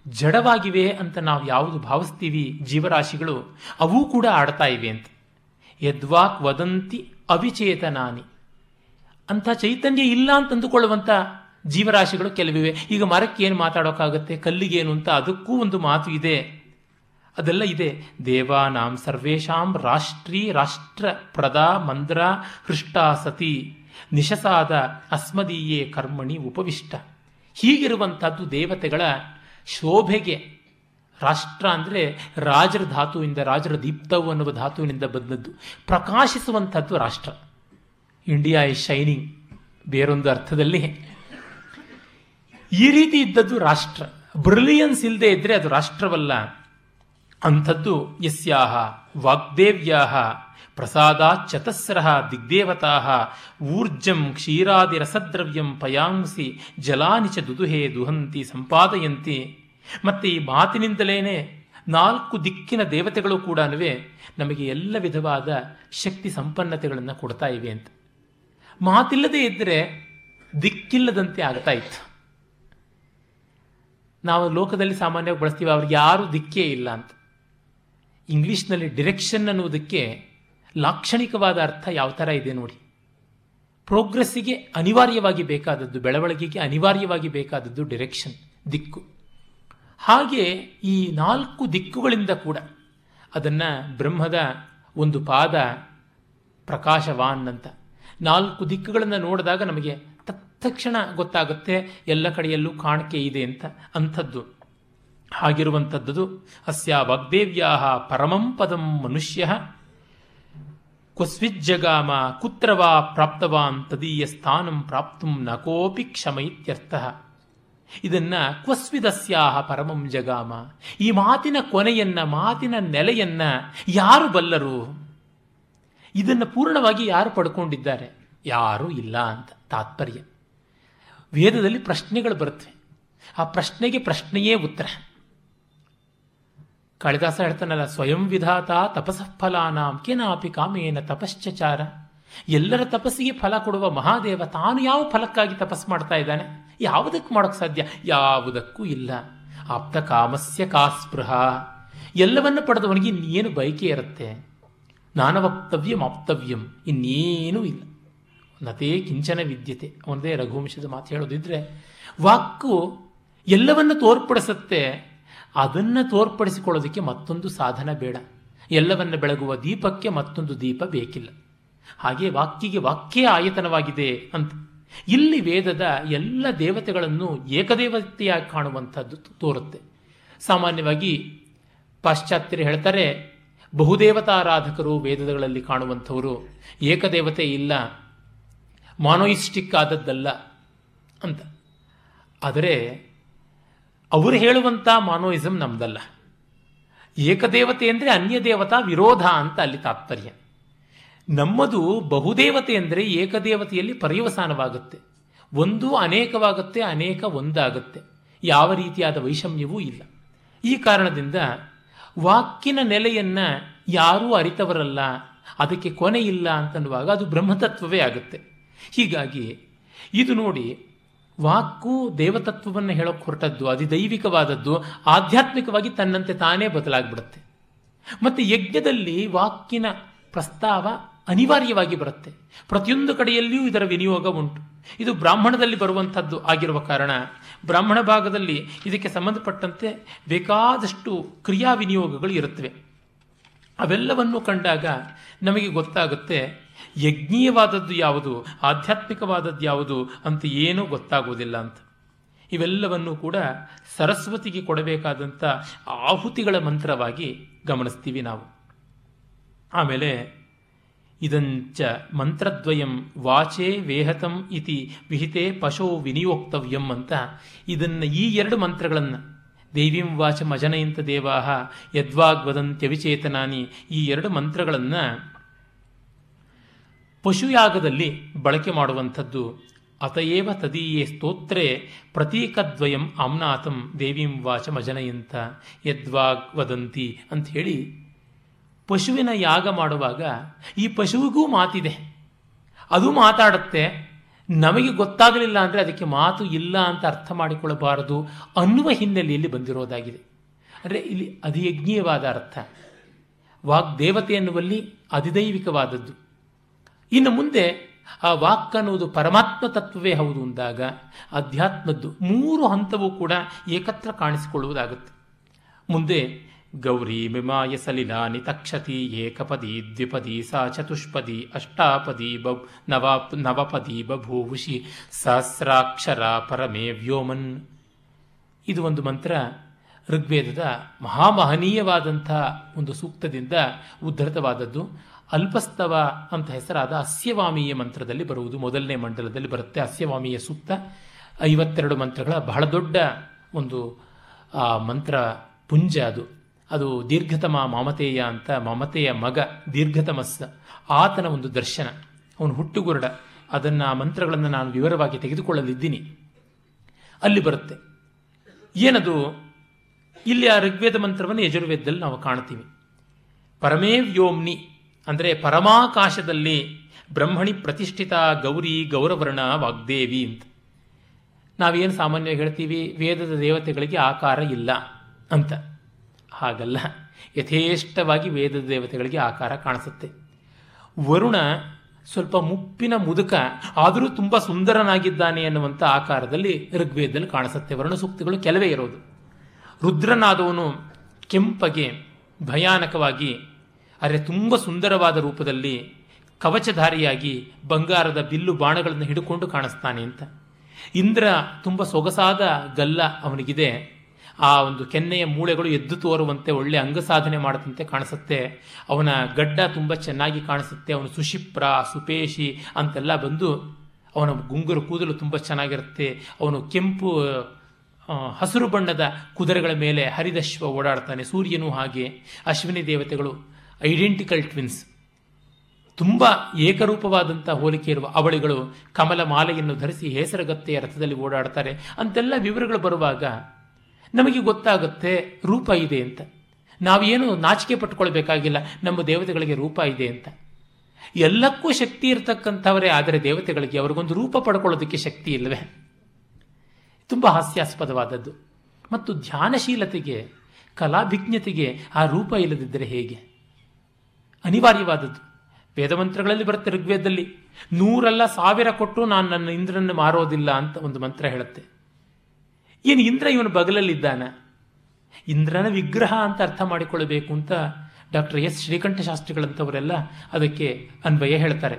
ಜಡವಾಗಿವೆ ಅಂತ ನಾವು ಯಾವುದು ಭಾವಿಸ್ತೀವಿ ಜೀವರಾಶಿಗಳು, ಅವು ಕೂಡ ಆಡ್ತಾ ಇವೆ ಅಂತ. ಯದ್ವಾಕ್ ವದಂತಿ ಅವಿಚೇತನಾನಿ. ಅಂಥ ಚೈತನ್ಯ ಇಲ್ಲ ಅಂತ ಅಂದುಕೊಳ್ಳುವಂಥ ಜೀವರಾಶಿಗಳು ಕೆಲವಿವೆ. ಈಗ ಮರಕ್ಕೆ ಏನು ಮಾತಾಡೋಕ್ಕಾಗುತ್ತೆ ಕಲ್ಲಿಗೇನು ಅಂತ ಅದಕ್ಕೂ ಒಂದು ಮಾತು ಇದೆ. ಅದೆಲ್ಲ ಇದೆ. ದೇವಾನಾಂ ಸರ್ವೇಷಾಂ ರಾಷ್ಟ್ರೀ ರಾಷ್ಟ್ರ ಪ್ರದಾ ಮಂದ್ರ ಹೃಷ್ಟಾ ಸತಿ. ನಿಶಸಾದ ಅಸ್ಮದೀಯೇ ಕರ್ಮಣಿ ಉಪವಿಷ್ಟ. ಹೀಗಿರುವಂಥದ್ದು ದೇವತೆಗಳ ಶೋಭೆಗೆ ರಾಷ್ಟ್ರ ಅಂದರೆ ರಾಜರ ಧಾತುವಿಂದ ರಾಜರ ದೀಪ್ತವು ಅನ್ನುವ ಧಾತುವಿನಿಂದ ಬಂದದ್ದು. ಪ್ರಕಾಶಿಸುವಂಥದ್ದು ರಾಷ್ಟ್ರ. ಇಂಡಿಯಾ ಇಸ್ ಶೈನಿಂಗ್ ಬೇರೊಂದು ಅರ್ಥದಲ್ಲಿ. ಈ ರೀತಿ ಇದ್ದದ್ದು ರಾಷ್ಟ್ರ. ಬ್ರಿಲಿಯನ್ಸ್ ಇಲ್ಲದೆ ಇದ್ದರೆ ಅದು ರಾಷ್ಟ್ರವಲ್ಲ. ಅಂಥದ್ದು ಯಸ್ಯಾಹ, ವಾಗ್ದೇವ್ಯಾಹ ಪ್ರಸಾದಾ ಚತಸ್ರ ದಿಗ್ದೇವತಾ ಊರ್ಜಂ ಕ್ಷೀರಾದಿರಸದ್ರವ್ಯಂ ಪಯಾಂಸಿ ಜಲಾನಿಚ ದುದುಹೆ ದುಹಂತಿ ಸಂಪಾದಯಂತಿ. ಮತ್ತೆ ಈ ಮಾತಿನಿಂದಲೇನೆ ನಾಲ್ಕು ದಿಕ್ಕಿನ ದೇವತೆಗಳು ಕೂಡ ನಮಗೆ ಎಲ್ಲ ವಿಧವಾದ ಶಕ್ತಿ ಸಂಪನ್ನತೆಗಳನ್ನು ಕೊಡ್ತಾ ಇವೆ ಅಂತ. ಮಾತಿಲ್ಲದೆ ಇದ್ದರೆ ದಿಕ್ಕಿಲ್ಲದಂತೆ ಆಗ್ತಾ ಇತ್ತು. ನಾವು ಲೋಕದಲ್ಲಿ ಸಾಮಾನ್ಯವಾಗಿ ಬಳಸ್ತೀವಿ, ಅವ್ರಿಗೆ ಯಾರು ದಿಕ್ಕೇ ಇಲ್ಲ ಅಂತ. ಇಂಗ್ಲಿಷ್ನಲ್ಲಿ ಡಿರೆಕ್ಷನ್ ಅನ್ನುವುದಕ್ಕೆ ಲಾಕ್ಷಣಿಕವಾದ ಅರ್ಥ ಯಾವ ಥರ ಇದೆ ನೋಡಿ. ಪ್ರೋಗ್ರೆಸ್ಸಿಗೆ ಅನಿವಾರ್ಯವಾಗಿ ಬೇಕಾದದ್ದು, ಬೆಳವಣಿಗೆಗೆ ಅನಿವಾರ್ಯವಾಗಿ ಬೇಕಾದದ್ದು ಡಿರೆಕ್ಷನ್, ದಿಕ್ಕು. ಹಾಗೆ ಈ ನಾಲ್ಕು ದಿಕ್ಕುಗಳಿಂದ ಕೂಡ ಅದನ್ನು ಬ್ರಹ್ಮದ ಒಂದು ಪಾದ ಪ್ರಕಾಶವಾನ್ ಅಂತ. ನಾಲ್ಕು ದಿಕ್ಕುಗಳನ್ನು ನೋಡಿದಾಗ ನಮಗೆ ತತ್ಕ್ಷಣ ಗೊತ್ತಾಗುತ್ತೆ, ಎಲ್ಲ ಕಡೆಯಲ್ಲೂ ಕಾಣಿಕೆ ಇದೆ ಅಂತ ಅಂಥದ್ದು. ಹಾಗಿರುವಂಥದ್ದು, ಅಸ್ಯ ವಾಗ್ದೇವ್ಯಾ ಪರಮಂ ಪದಂ ಮನುಷ್ಯ ಕ್ವಸ್ವಿಜ್ಜಗಾಮ ಕುತ್ರವಾ ಪ್ರಾಪ್ತವಾನ್ ತದೀಯ ಸ್ಥಾನಂ ಪ್ರಾಪ್ತು ನ ಕೋಪಿ ಕ್ಷಮ ಇತ್ಯರ್ಥ ಇದನ್ನ ಕ್ವಸ್ವಿದಸ್ಯಾಹ ಪರಮಂ ಜಗಾಮ. ಈ ಮಾತಿನ ಕೊನೆಯನ್ನ, ಮಾತಿನ ನೆಲೆಯನ್ನ ಯಾರು ಬಲ್ಲರು? ಇದನ್ನು ಪೂರ್ಣವಾಗಿ ಯಾರು ಪಡ್ಕೊಂಡಿದ್ದಾರೆ? ಯಾರೂ ಇಲ್ಲ ಅಂತ ತಾತ್ಪರ್ಯ. ವೇದದಲ್ಲಿ ಪ್ರಶ್ನೆಗಳು ಬರುತ್ತವೆ. ಆ ಪ್ರಶ್ನೆಗೆ ಪ್ರಶ್ನೆಯೇ ಉತ್ತರ. ಕಾಳಿದಾಸ ಹೇಳ್ತಾನಲ್ಲ, ಸ್ವಯಂ ವಿಧಾತ ತಪಸಫಲಾನಾಂ ಕೇನಾಪಿ ಕಾಮೇನ ತಪಶ್ಚಚಾರ. ಎಲ್ಲರ ತಪಸ್ಸಿಗೆ ಫಲ ಕೊಡುವ ಮಹಾದೇವ ತಾನು ಯಾವ ಫಲಕ್ಕಾಗಿ ತಪಸ್ ಮಾಡ್ತಾ ಇದ್ದಾನೆ? ಯಾವುದಕ್ಕೆ ಮಾಡೋಕ್ಕೆ ಸಾಧ್ಯ? ಯಾವುದಕ್ಕೂ ಇಲ್ಲ. ಆಪ್ತ ಕಾಮಸ್ಯ ಕಾಸ್ಪೃಹ. ಎಲ್ಲವನ್ನು ಪಡೆದವನಿಗೆ ಇನ್ನೇನು ಬಯಕೆ ಇರುತ್ತೆ? ನಾನವಕ್ತವ್ಯಂ ಆಪ್ತವ್ಯಂ, ಇನ್ನೇನೂ ಇಲ್ಲ. ನತೇ ಕಿಂಚನ ವಿದ್ಯತೆ. ಅವನದೇ ರಘುವಂಶದ ಮಾತು ಹೇಳೋದಿದ್ರೆ ವಾಕು ಎಲ್ಲವನ್ನು ತೋರ್ಪಡಿಸುತ್ತೆ. ಅದನ್ನು ತೋರ್ಪಡಿಸಿಕೊಳ್ಳೋದಕ್ಕೆ ಮತ್ತೊಂದು ಸಾಧನ ಬೇಡ. ಎಲ್ಲವನ್ನ ಬೆಳಗುವ ದೀಪಕ್ಕೆ ಮತ್ತೊಂದು ದೀಪ ಬೇಕಿಲ್ಲ. ಹಾಗೆ ವಾಕ್ಯಿಗೆ ವಾಕ್ಯೇ ಆಯತನವಾಗಿದೆ ಅಂತ. ಇಲ್ಲಿ ವೇದದ ಎಲ್ಲ ದೇವತೆಗಳನ್ನು ಏಕದೇವತೆಯಾಗಿ ಕಾಣುವಂಥದ್ದು ತೋರುತ್ತೆ. ಸಾಮಾನ್ಯವಾಗಿ ಪಾಶ್ಚಾತ್ಯರು ಹೇಳ್ತಾರೆ, ಬಹುದೇವತಾರಾಧಕರು ವೇದಗಳಲ್ಲಿ ಕಾಣುವಂಥವರು ಏಕದೇವತೆ ಇಲ್ಲ ಮಾನೋಯಿಸ್ಟಿಕ್ ಆದದ್ದಲ್ಲ ಅಂತ. ಆದರೆ ಅವರು ಹೇಳುವಂಥ ಮಾನೋಯಿಸಮ್ ನಮ್ದಲ್ಲ. ಏಕದೇವತೆ ಅಂದರೆ ಅನ್ಯ ದೇವತಾ ವಿರೋಧ ಅಂತ ಅಲ್ಲಿ ತಾತ್ಪರ್ಯ. ನಮ್ಮದು ಬಹುದೇವತೆ ಅಂದರೆ ಏಕದೇವತೆಯಲ್ಲಿ ಪರ್ಯವಸಾನವಾಗುತ್ತೆ. ಒಂದು ಅನೇಕವಾಗುತ್ತೆ, ಅನೇಕ ಒಂದಾಗುತ್ತೆ. ಯಾವ ರೀತಿಯಾದ ವೈಷಮ್ಯವೂ ಇಲ್ಲ. ಈ ಕಾರಣದಿಂದ ವಾಕ್ಯನ ನೆಲೆಯನ್ನು ಯಾರೂ ಅರಿತವರಲ್ಲ, ಅದಕ್ಕೆ ಕೊನೆ ಇಲ್ಲ ಅಂತನ್ನುವಾಗ ಅದು ಬ್ರಹ್ಮತತ್ವವೇ ಆಗುತ್ತೆ. ಹೀಗಾಗಿ ಇದು ನೋಡಿ ವಾಕು ದೇವತತ್ವವನ್ನು ಹೇಳೋಕ್ಕೆ ಹೊರಟದ್ದು, ಅಧಿದೈವಿಕವಾದದ್ದು, ಆಧ್ಯಾತ್ಮಿಕವಾಗಿ ತನ್ನಂತೆ ತಾನೇ ಬದಲಾಗ್ಬಿಡುತ್ತೆ. ಮತ್ತು ಯಜ್ಞದಲ್ಲಿ ವಾಕಿನ ಪ್ರಸ್ತಾವ ಅನಿವಾರ್ಯವಾಗಿ ಬರುತ್ತೆ. ಪ್ರತಿಯೊಂದು ಕಡೆಯಲ್ಲಿಯೂ ಇದರ ವಿನಿಯೋಗ ಉಂಟು. ಇದು ಬ್ರಾಹ್ಮಣದಲ್ಲಿ ಬರುವಂಥದ್ದು ಆಗಿರುವ ಕಾರಣ ಬ್ರಾಹ್ಮಣ ಭಾಗದಲ್ಲಿ ಇದಕ್ಕೆ ಸಂಬಂಧಪಟ್ಟಂತೆ ಬೇಕಾದಷ್ಟು ಕ್ರಿಯಾ ವಿನಿಯೋಗಗಳು ಇರುತ್ತವೆ. ಅವೆಲ್ಲವನ್ನು ಕಂಡಾಗ ನಮಗೆ ಗೊತ್ತಾಗುತ್ತೆ ಯಜ್ಞೀಯವಾದದ್ದು ಯಾವುದು? ಆಧ್ಯಾತ್ಮಿಕವಾದದ್ದು ಯಾವುದು ಅಂತ ಏನೂ ಗೊತ್ತಾಗುವುದಿಲ್ಲ ಅಂತ. ಇವೆಲ್ಲವನ್ನು ಕೂಡ ಸರಸ್ವತಿಗೆ ಕೊಡಬೇಕಾದಂಥ ಆಹುತಿಗಳ ಮಂತ್ರವಾಗಿ ಗಮನಿಸ್ತೀವಿ ನಾವು. ಆಮೇಲೆ ಇದಂಚ ಮಂತ್ರದ್ವಯಂ ವಾಚೇ ವೇಹತಂ ಇತಿ ವಿಹಿತೆ ಪಶೋ ವಿನಿಯೋಕ್ತವ್ಯಂ ಅಂತ ಇದನ್ನು ಈ ಎರಡು ಮಂತ್ರಗಳನ್ನು ದೇವೀಂ ವಾಚ ಮಜನಯಂತ ದೇವಾಹ ಯದ್ವಾಗ್ವದಂತ್ಯವಿಚೇತನಾನಿ ಈ ಎರಡು ಮಂತ್ರಗಳನ್ನು ಪಶುಯಾಗದಲ್ಲಿ ಬಳಕೆ ಮಾಡುವಂಥದ್ದು. ಅತಯೇವ ತದೀಯೇ ಸ್ತೋತ್ರೇ ಪ್ರತೀಕದ್ವಯಂ ಆಮ್ನಾಥಂ ದೇವೀಂ ವಾಚ ಮಜನಯಂತ ಯದ್ವಾಗ್ ವದಂತಿ ಅಂತ ಹೇಳಿ ಪಶುವಿನ ಯಾಗ ಮಾಡುವಾಗ ಈ ಪಶುವಿಗೂ ಮಾತಿದೆ. ಅದು ಮಾತಾಡುತ್ತೆ. ನಮಗೆ ಗೊತ್ತಾಗಲಿಲ್ಲ ಅಂದರೆ ಅದಕ್ಕೆ ಮಾತು ಇಲ್ಲ ಅಂತ ಅರ್ಥ ಮಾಡಿಕೊಳ್ಳಬಾರದು ಅನ್ನುವ ಹಿನ್ನೆಲೆಯಲ್ಲಿ ಬಂದಿರೋದಾಗಿದೆ. ಅಂದರೆ ಇಲ್ಲಿ ಅಧಿಯಜ್ಞೀಯವಾದ ಅರ್ಥ. ವಾಗ್ದೇವತೆ ಎನ್ನುವಲ್ಲಿ ಅಧಿದೈವಿಕವಾದದ್ದು. ಇನ್ನು ಮುಂದೆ ಆ ವಾಕ್ ಅನ್ನುವುದು ಪರಮಾತ್ಮ ತತ್ವವೇ ಹೌದು ಅಂದಾಗ ಅಧ್ಯಾತ್ಮದ್ದು ಮೂರು ಹಂತವೂ ಕೂಡ ಏಕತ್ರ ಕಾಣಿಸಿಕೊಳ್ಳುವುದಾಗುತ್ತೆ. ಮುಂದೆ ಗೌರಿ ಮಿಮಾಯ ಸಲಿಲಾನಿ ತಕ್ಷತಿ ಏಕಪದಿ ದ್ವಿಪದಿ ಸಾ ಚತುಷ್ಪದಿ ಅಷ್ಟಾಪದಿ ಬ ನವಾ ನವಪದಿ ಬಭೂವುಷಿ ಸಹಸ್ರಾಕ್ಷರ ಪರಮೇ ವ್ಯೋಮನ್. ಇದು ಒಂದು ಮಂತ್ರ ಋಗ್ವೇದದ ಮಹಾಮಹನೀಯವಾದಂಥ ಒಂದು ಸೂಕ್ತದಿಂದ ಉದ್ಧೃತವಾದದ್ದು. ಅಲ್ಪಸ್ತವ ಅಂತ ಹೆಸರಾದ ಅಸ್ಯವಾಮೀಯ ಮಂತ್ರದಲ್ಲಿ ಬರುವುದು. ಮೊದಲನೇ ಮಂಡಲದಲ್ಲಿ ಬರುತ್ತೆ ಅಸ್ಯವಾಮೀಯ ಸೂಕ್ತ. ಐವತ್ತೆರಡು ಮಂತ್ರಗಳ ಬಹಳ ದೊಡ್ಡ ಒಂದು ಮಂತ್ರ ಪುಂಜ ಅದು. ಅದು ದೀರ್ಘತಮ ಮಾಮತೇಯ ಅಂತ ಮಮತೆಯ ಮಗ ದೀರ್ಘತಮಸ್ಸ. ಆತನ ಒಂದು ದರ್ಶನ. ಅವನು ಹುಟ್ಟುಗುರಡ. ಅದನ್ನು ಆ ಮಂತ್ರಗಳನ್ನು ನಾನು ವಿವರವಾಗಿ ತೆಗೆದುಕೊಳ್ಳಲಿದ್ದೀನಿ. ಅಲ್ಲಿ ಬರುತ್ತೆ. ಏನದು? ಇಲ್ಲಿ ಆ ಋಗ್ವೇದ ಮಂತ್ರವನ್ನು ಯಜುರ್ವೇದದಲ್ಲಿ ನಾವು ಕಾಣ್ತೀವಿ. ಪರಮೇ ವ್ಯೋಮ್ನಿ ಅಂದರೆ ಪರಮಾಕಾಶದಲ್ಲಿ ಬ್ರಹ್ಮಣಿ ಪ್ರತಿಷ್ಠಿತ ಗೌರಿ ಗೌರವರ್ಣ ವಾಗ್ದೇವಿ ಅಂತ. ನಾವೇನು ಸಾಮಾನ್ಯವಾಗಿ ಹೇಳ್ತೀವಿ? ವೇದದ ದೇವತೆಗಳಿಗೆ ಆಕಾರ ಇಲ್ಲ ಅಂತ. ಹಾಗಲ್ಲ. ಯಥೇಷ್ಟವಾಗಿ ವೇದದ ದೇವತೆಗಳಿಗೆ ಆಕಾರ ಕಾಣಿಸುತ್ತೆ. ವರುಣ ಸ್ವಲ್ಪ ಮುಪ್ಪಿನ ಮುದುಕ, ಆದರೂ ತುಂಬ ಸುಂದರನಾಗಿದ್ದಾನೆ ಅನ್ನುವಂಥ ಆಕಾರದಲ್ಲಿ ಋಗ್ವೇದದಲ್ಲಿ ಕಾಣಿಸುತ್ತೆ. ವರುಣ ಸೂಕ್ತಿಗಳು ಕೆಲವೇ ಇರೋದು. ರುದ್ರನಾದವನು ಕೆಂಪಗೆ ಭಯಾನಕವಾಗಿ ಆದರೆ ತುಂಬ ಸುಂದರವಾದ ರೂಪದಲ್ಲಿ ಕವಚಧಾರಿಯಾಗಿ ಬಂಗಾರದ ಬಿಲ್ಲು ಬಾಣಗಳನ್ನು ಹಿಡ್ಕೊಂಡು ಕಾಣಿಸ್ತಾನೆ ಅಂತ. ಇಂದ್ರ ತುಂಬ ಸೊಗಸಾದ ಗಲ್ಲ ಅವನಿಗಿದೆ. ಆ ಒಂದು ಕೆನ್ನೆಯ ಮೂಳೆಗಳು ಎದ್ದು ತೋರುವಂತೆ ಒಳ್ಳೆ ಅಂಗಸಾಧನೆ ಮಾಡದಂತೆ ಕಾಣಿಸುತ್ತೆ. ಅವನ ಗಡ್ಡ ತುಂಬ ಚೆನ್ನಾಗಿ ಕಾಣಿಸುತ್ತೆ. ಅವನು ಸುಶಿಪ್ರ ಸುಪೇಶಿ ಅಂತೆಲ್ಲ ಬಂದು ಅವನ ಗುಂಗುರು ಕೂದಲು ತುಂಬ ಚೆನ್ನಾಗಿರುತ್ತೆ. ಅವನು ಕೆಂಪು ಹಸಿರು ಬಣ್ಣದ ಕುದುರೆಗಳ ಮೇಲೆ ಹರಿದಶ್ವ ಓಡಾಡ್ತಾನೆ. ಸೂರ್ಯನೂ ಹಾಗೆ. ಅಶ್ವಿನಿ ದೇವತೆಗಳು ಐಡೆಂಟಿಕಲ್ ಟ್ವಿನ್ಸ್ ತುಂಬ ಏಕರೂಪವಾದಂಥ ಹೋಲಿಕೆ ಇರುವ ಅವಳಿಗಳು ಕಮಲ ಮಾಲೆಯನ್ನು ಧರಿಸಿ ಹೆಸರಗತ್ತೆಯ ರಥದಲ್ಲಿ ಓಡಾಡ್ತಾರೆ. ಅಂತೆಲ್ಲ ವಿವರಗಳು ಬರುವಾಗ ನಮಗೆ ಗೊತ್ತಾಗುತ್ತೆ ರೂಪ ಇದೆ ಅಂತ. ನಾವೇನು ನಾಚಿಕೆ ಪಟ್ಟುಕೊಳ್ಬೇಕಾಗಿಲ್ಲ. ನಮ್ಮ ದೇವತೆಗಳಿಗೆ ರೂಪ ಇದೆ ಅಂತ. ಎಲ್ಲಕ್ಕೂ ಶಕ್ತಿ ಇರತಕ್ಕಂಥವರೇ, ಆದರೆ ದೇವತೆಗಳಿಗೆ ಅವ್ರಿಗೊಂದು ರೂಪ ಪಡ್ಕೊಳ್ಳೋದಕ್ಕೆ ಶಕ್ತಿ ಇಲ್ಲವೇ? ತುಂಬ ಹಾಸ್ಯಾಸ್ಪದವಾದದ್ದು. ಮತ್ತು ಧ್ಯಾನಶೀಲತೆಗೆ ಕಲಾಭಿಜ್ಞತೆಗೆ ಆ ರೂಪ ಇಲ್ಲದಿದ್ದರೆ ಹೇಗೆ? ಅನಿವಾರ್ಯವಾದದ್ದು. ವೇದಮಂತ್ರಗಳಲ್ಲಿ ಬರುತ್ತೆ ಋಗ್ವೇದದಲ್ಲಿ, ನೂರಲ್ಲ ಸಾವಿರ ಕೊಟ್ಟು ನಾನು ನನ್ನ ಇಂದ್ರನ್ನು ಮಾರೋದಿಲ್ಲ ಅಂತ ಒಂದು ಮಂತ್ರ ಹೇಳುತ್ತೆ. ಏನು ಇಂದ್ರ ಇವನು ಬಗಲಲ್ಲಿದ್ದಾನ? ಇಂದ್ರನ ವಿಗ್ರಹ ಅಂತ ಅರ್ಥ ಮಾಡಿಕೊಳ್ಳಬೇಕು ಅಂತ ಡಾಕ್ಟರ್ ಎಸ್. ಶ್ರೀಕಂಠ ಶಾಸ್ತ್ರಿಗಳಂಥವರೆಲ್ಲ ಅದಕ್ಕೆ ಅನ್ವಯ ಹೇಳ್ತಾರೆ.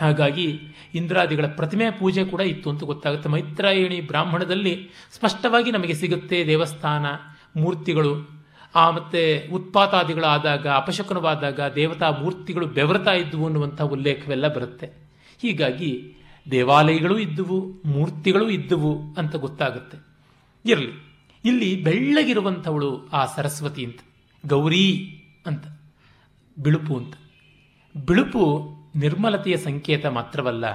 ಹಾಗಾಗಿ ಇಂದ್ರಾದಿಗಳ ಪ್ರತಿಮೆ ಪೂಜೆ ಕೂಡ ಇತ್ತು ಅಂತ ಗೊತ್ತಾಗುತ್ತೆ. ಮೈತ್ರಾಯಣಿ ಬ್ರಾಹ್ಮಣದಲ್ಲಿ ಸ್ಪಷ್ಟವಾಗಿ ನಮಗೆ ಸಿಗುತ್ತೆ ದೇವಸ್ಥಾನ, ಮೂರ್ತಿಗಳು ಆ ಮತ್ತೆ ಉತ್ಪಾತಾದಿಗಳಾದಾಗ, ಅಪಶಕನವಾದಾಗ ದೇವತಾ ಮೂರ್ತಿಗಳು ಬೆವರ್ತಾ ಇದ್ದುವು ಅನ್ನುವಂಥ ಉಲ್ಲೇಖವೆಲ್ಲ ಬರುತ್ತೆ. ಹೀಗಾಗಿ ದೇವಾಲಯಗಳು ಇದ್ದುವು, ಮೂರ್ತಿಗಳು ಇದ್ದುವು ಅಂತ ಗೊತ್ತಾಗುತ್ತೆ. ಇರಲಿ, ಇಲ್ಲಿ ಬೆಳ್ಳಗಿರುವಂಥವಳು ಆ ಸರಸ್ವತಿ ಅಂತ, ಗೌರಿ ಅಂತ, ಬಿಳುಪು ಅಂತ. ಬಿಳುಪು ನಿರ್ಮಲತೆಯ ಸಂಕೇತ ಮಾತ್ರವಲ್ಲ,